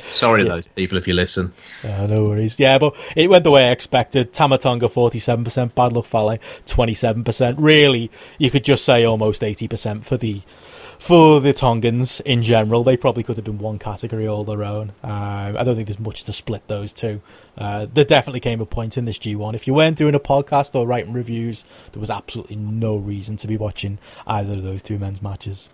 Sorry to those people if you listen. Uh, no worries. Yeah, but it went the way I expected. Tama Tonga forty-seven percent, Bad Luck Fale twenty-seven percent. Really, you could just say almost eighty percent for the for the Tongans in general. They probably could have been one category all their own. Uh, I don't think there's much to split those two. Uh, there definitely came a point in this G1. If you weren't doing a podcast or writing reviews, there was absolutely no reason to be watching either of those two men's matches.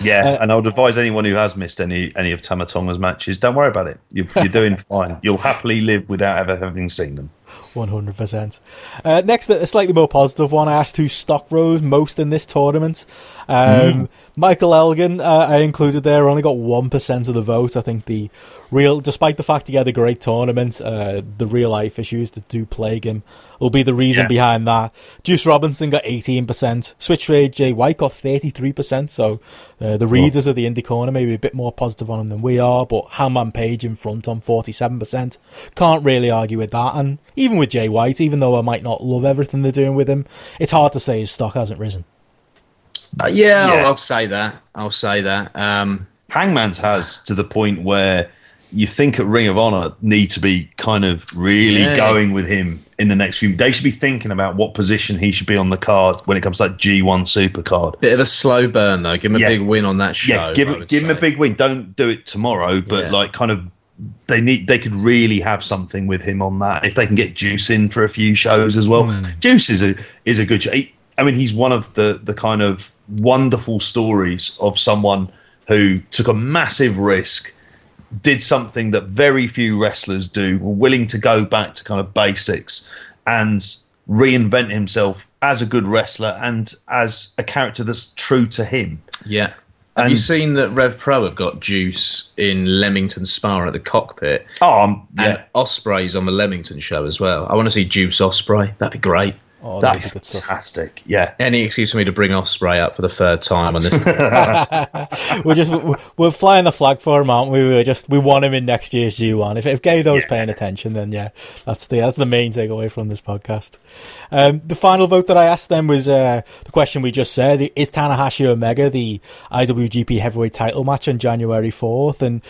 Yeah, Uh, and I would advise anyone who has missed any any of Tama Tonga's matches, don't worry about it. You're, you're doing fine. You'll happily live without ever having seen them. One hundred percent. Uh, Next, a slightly more positive one. I asked who stock rose most in this tournament. Um, Michael Elgin, uh, I included there, only got one percent of the vote. I think the real, despite the fact he had a great tournament, uh, the real life issues that do plague him will be the reason Yeah. behind that. Juice Robinson got eighteen percent. Switchblade Jay White got thirty-three percent. So uh, the readers of the indie corner maybe a bit more positive on him than we are. But Hangman Page in front on forty-seven percent. Can't really argue with that. And even with Jay White, even though I might not love everything they're doing with him, it's hard to say his stock hasn't risen. Uh, yeah, Yeah. I'll, I'll say that. I'll say that. Um, Hangman's has to the point where you think at Ring of Honor need to be kind of really Yeah. going with him in the next few. They should be thinking about what position he should be on the card when it comes to that G1 Super card. bit of a slow burn though. Give him a big win on that show. yeah, give him give him a big win. Don't do it tomorrow, but Yeah. like kind of they need they could really have something with him on that if they can get Juice in for a few shows as well. Hmm. Juice is a is a good. Show. He- I mean, he's one of the the kind of wonderful stories of someone who took a massive risk, did something that very few wrestlers do, were willing to go back to kind of basics and reinvent himself as a good wrestler and as a character that's true to him. Yeah. Have And- you seen that Rev Pro have got Juice in Leamington Spa at the cockpit? Oh, um, yeah. And Ospreay's on the Leamington show as well. I want to see Juice Ospreay. That'd be great. Oh, that'd That's be good fantastic. Yeah. Any excuse for me to bring Ospreay up for the third time on this. we're just we're- we're flying the flag for him, aren't we? We're just we want him in next year's G1. If if Gedo's Yeah. paying attention, then yeah, that's the that's the main takeaway from this podcast. Um, the final vote that I asked them was uh, the question we just said: Is Tanahashi Omega the IWGP Heavyweight Title match on January fourth? And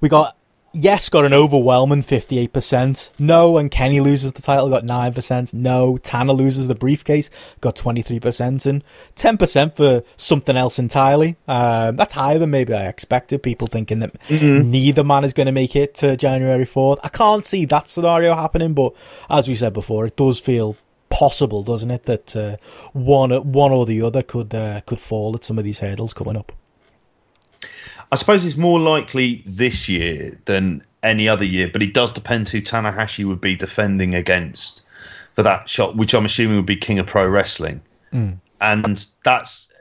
we got yes, got an overwhelming 58%. No, and Kenny loses the title, got 9%. No, Tanner loses the briefcase, got 23%. And 10% for something else entirely. Um, that's higher than maybe I expected. People thinking that neither man is going to make it to January 4th. I can't see that scenario happening, but as we said before, it does feel possible, doesn't it, that uh, one one or the other could uh, could fall at some of these hurdles coming up. I suppose it's more likely this year than any other year, but it does depend who Tanahashi would be defending against for that shot, which I'm assuming would be King of Pro Wrestling. Hmm. And that's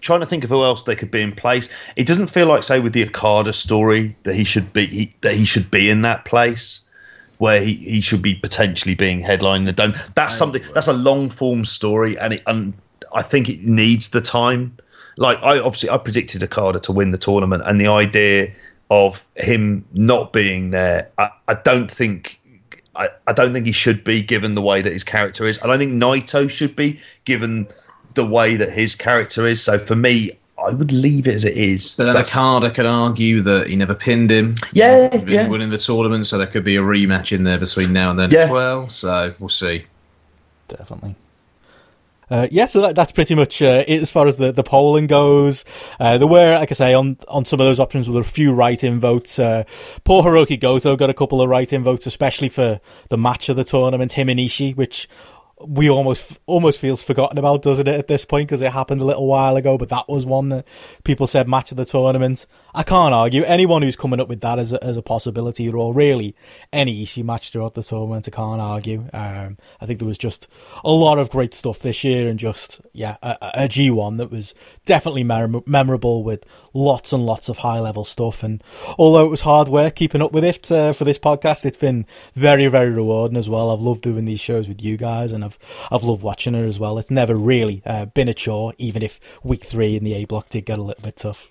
trying to think of who else they could be in place. It doesn't feel like, say, with the Okada story that he should be he, that he should be in that place where he, he should be potentially being headlining the dome. That's something. That's a long form story, and it and I think it needs the time. Like I obviously I predicted Okada to win the tournament, and the idea of him not being there, I, I don't think. I, I don't think he should be given the way that his character is. I don't think Naito should be given the way that his character is. So for me, I would leave it as it is. But then That's- Okada could argue that he never pinned him. Yeah, He'd been yeah. winning the tournament, so there could be a rematch in there between now and then Yeah. as well. So we'll see. Definitely. Uh, yeah, so that, that's pretty much uh, it as far as the, the polling goes. Uh, there were, like I say, on on some of those options, there were a few write-in votes. Uh, poor Hiroki Goto got a couple of write-in votes, especially for the match of the tournament, him and Ishii, which we almost almost feels forgotten about, doesn't it, at this point, because it happened a little while ago. But that was one that people said match of the tournament. I can't argue. Anyone who's coming up with that as a, as a possibility, or really any Ishii match throughout the tournament, I can't argue. Um, I think there was just a lot of great stuff this year, and just yeah, a, a a G1 that was definitely mem- memorable with lots and lots of high level stuff. And although it was hard work keeping up with it uh, for this podcast, it's been very very rewarding as well. I've loved doing these shows with you guys, and I've I've loved watching it as well. It's never really uh, been a chore, even if week three in the A block did get a little bit tough.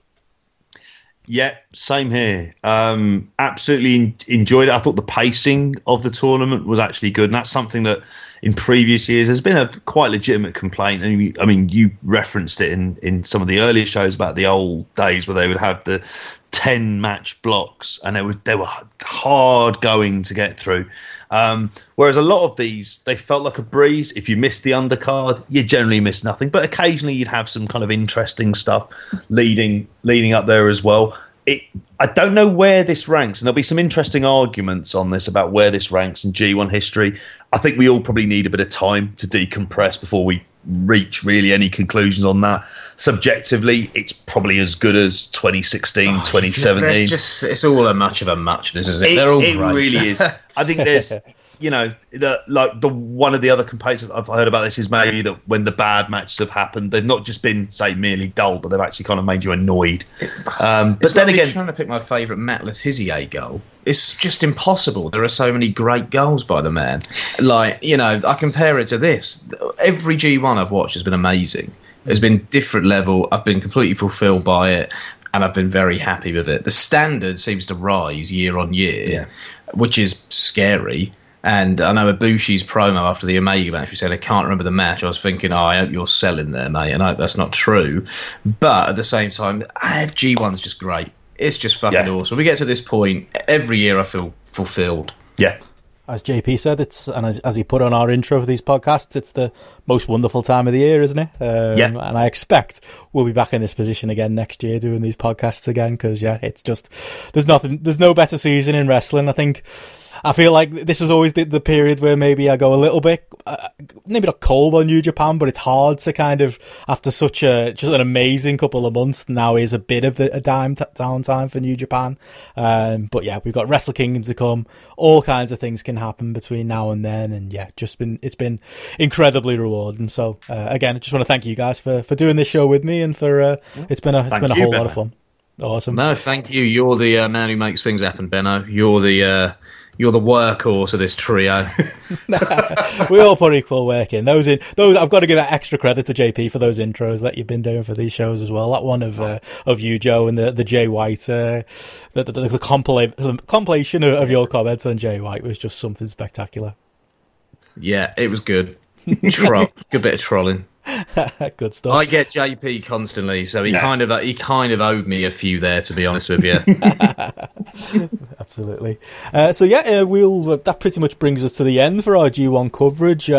Yeah, same here. Um, absolutely en- enjoyed it. I thought the pacing of the tournament was actually good, and that's something that in previous years has been a quite legitimate complaint. And you, I mean, you referenced it in in some of the earlier shows about the old days where they would have the ten match blocks, and they were they were hard going to get through. Um, whereas a lot of these, they felt like a breeze. If you missed the undercard, you generally miss nothing. But occasionally, you'd have some kind of interesting stuff leading leading up there as well. It, I don't know where this ranks, and there'll be some interesting arguments on this about where this ranks in G1 history. I think we all probably need a bit of time to decompress before we reach really any conclusions on that. Subjectively, it's probably as good as 2016, They're 2017 just it's all a much of a muchness, isn't it? it, They're all it great. really is. I think there's, you know, the like the one of the other complaints I've heard about this is maybe that when the bad matches have happened, they've not just been say merely dull, but they've actually kind of made you annoyed. Um, but It's then like me again, trying to pick my favourite Matt Le Tissier goal. It's just impossible. There are so many great goals by the man. Like you know, I compare it to this. Every G1 I've watched has been amazing. It's been different level. I've been completely fulfilled by it, and I've been very happy with it. The standard seems to rise year on year, Yeah. which is scary. And I know Ibushi's promo after the Omega match, we said, I can't remember the match. I was thinking, oh, I hope you're selling there, mate. And I hope that's not true. But at the same time, G1's just great. It's just fucking Yeah. awesome. We get to this point, every year I feel fulfilled. yeah, As JP said, it's and as, as he put on our intro for these podcasts, it's the most wonderful time of the year, isn't it? Um, Yeah. And I expect we'll be back in this position again next year, doing these podcasts again, because yeah, it's just there's nothing, there's no better season in wrestling. I think. I feel like this is always the, the period where maybe I go a little bit, uh, maybe not cold on New Japan, but it's hard to kind of after such a just an amazing couple of months. Now is a bit of the, a dime t- downtime for New Japan, um, but yeah, we've got Wrestle Kingdom to come. All kinds of things can happen between now and then, and yeah, just been it's been incredibly rewarding. So uh, again, I just want to thank you guys for for doing this show with me, and for uh, it's been a it's Thank been a you, whole lot of fun. Awesome. No, thank you. You're the uh, man who makes things happen, Benno. You're the uh, you're the workhorse of this trio. we all put equal work in. Those in those I've got to give extra credit to JP for those intros that you've been doing for these shows as well. That one of uh, of you, Joe, and the the Jay White, uh, the the, the compila- compilation of, of your comments on Jay White was just something spectacular. yeah, it was good. Tro- good bit of trolling. Good stuff. I get JP constantly, so he Yeah. kind of he kind of owed me a few there, to be honest with you. absolutely. Uh, so yeah, uh, we'll uh, that pretty much brings us to the end for our G1 coverage.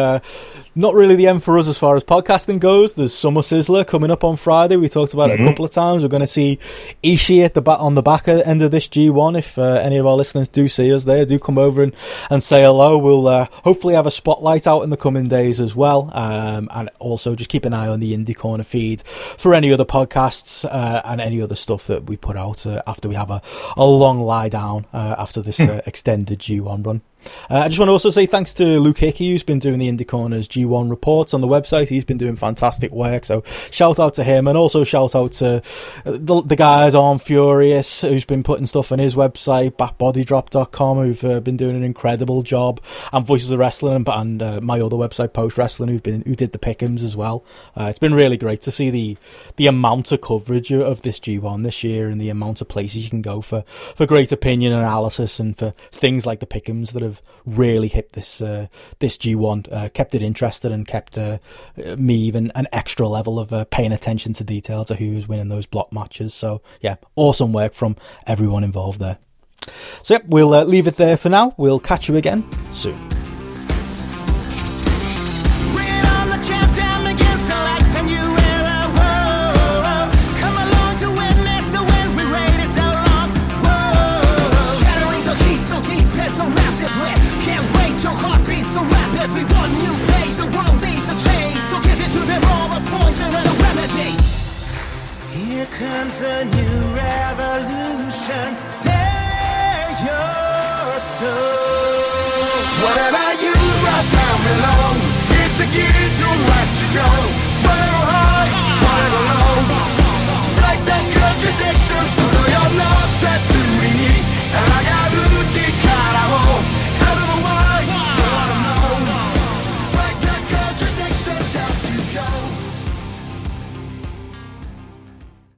Not really the end for us as far as podcasting goes. There's Summer Sizzler coming up on Friday. We talked about it a couple of times. We're going to see Ishii at the back on the back end of this G1. If uh, any of our listeners do see us there, do come over and, and say hello. We'll uh, hopefully have a spotlight out in the coming days as well, um, and also just keep an eye on the Indie Corner feed for any other podcasts uh, and any other stuff that we put out uh, after we have a, a long lie down uh, after this uh, extended G1 run. Uh, I just want to also say thanks to Luke Hickey, who's been doing the Indie Corners G1 reports on the website. He's been doing fantastic work. So shout out to him and also shout out to uh, the, the guys on Furious, who's been putting stuff on his website, backbodydrop.com, who've uh, been doing an incredible job, and Voices of Wrestling and, and uh, my other website, Post Wrestling, who've been who did the pickums as well. Uh, it's been really great to see the the amount of coverage of this G1 this year and the amount of places you can go for for great opinion analysis and for things like the pickums that have really hit this uh, this G1, uh, kept it interested and kept uh, me even an extra level of uh, paying attention to detail to who was winning those block matches. So yeah, awesome work from everyone involved there. So yep, we'll uh, leave it there for now. We'll catch you again soon. Here comes a new revolution.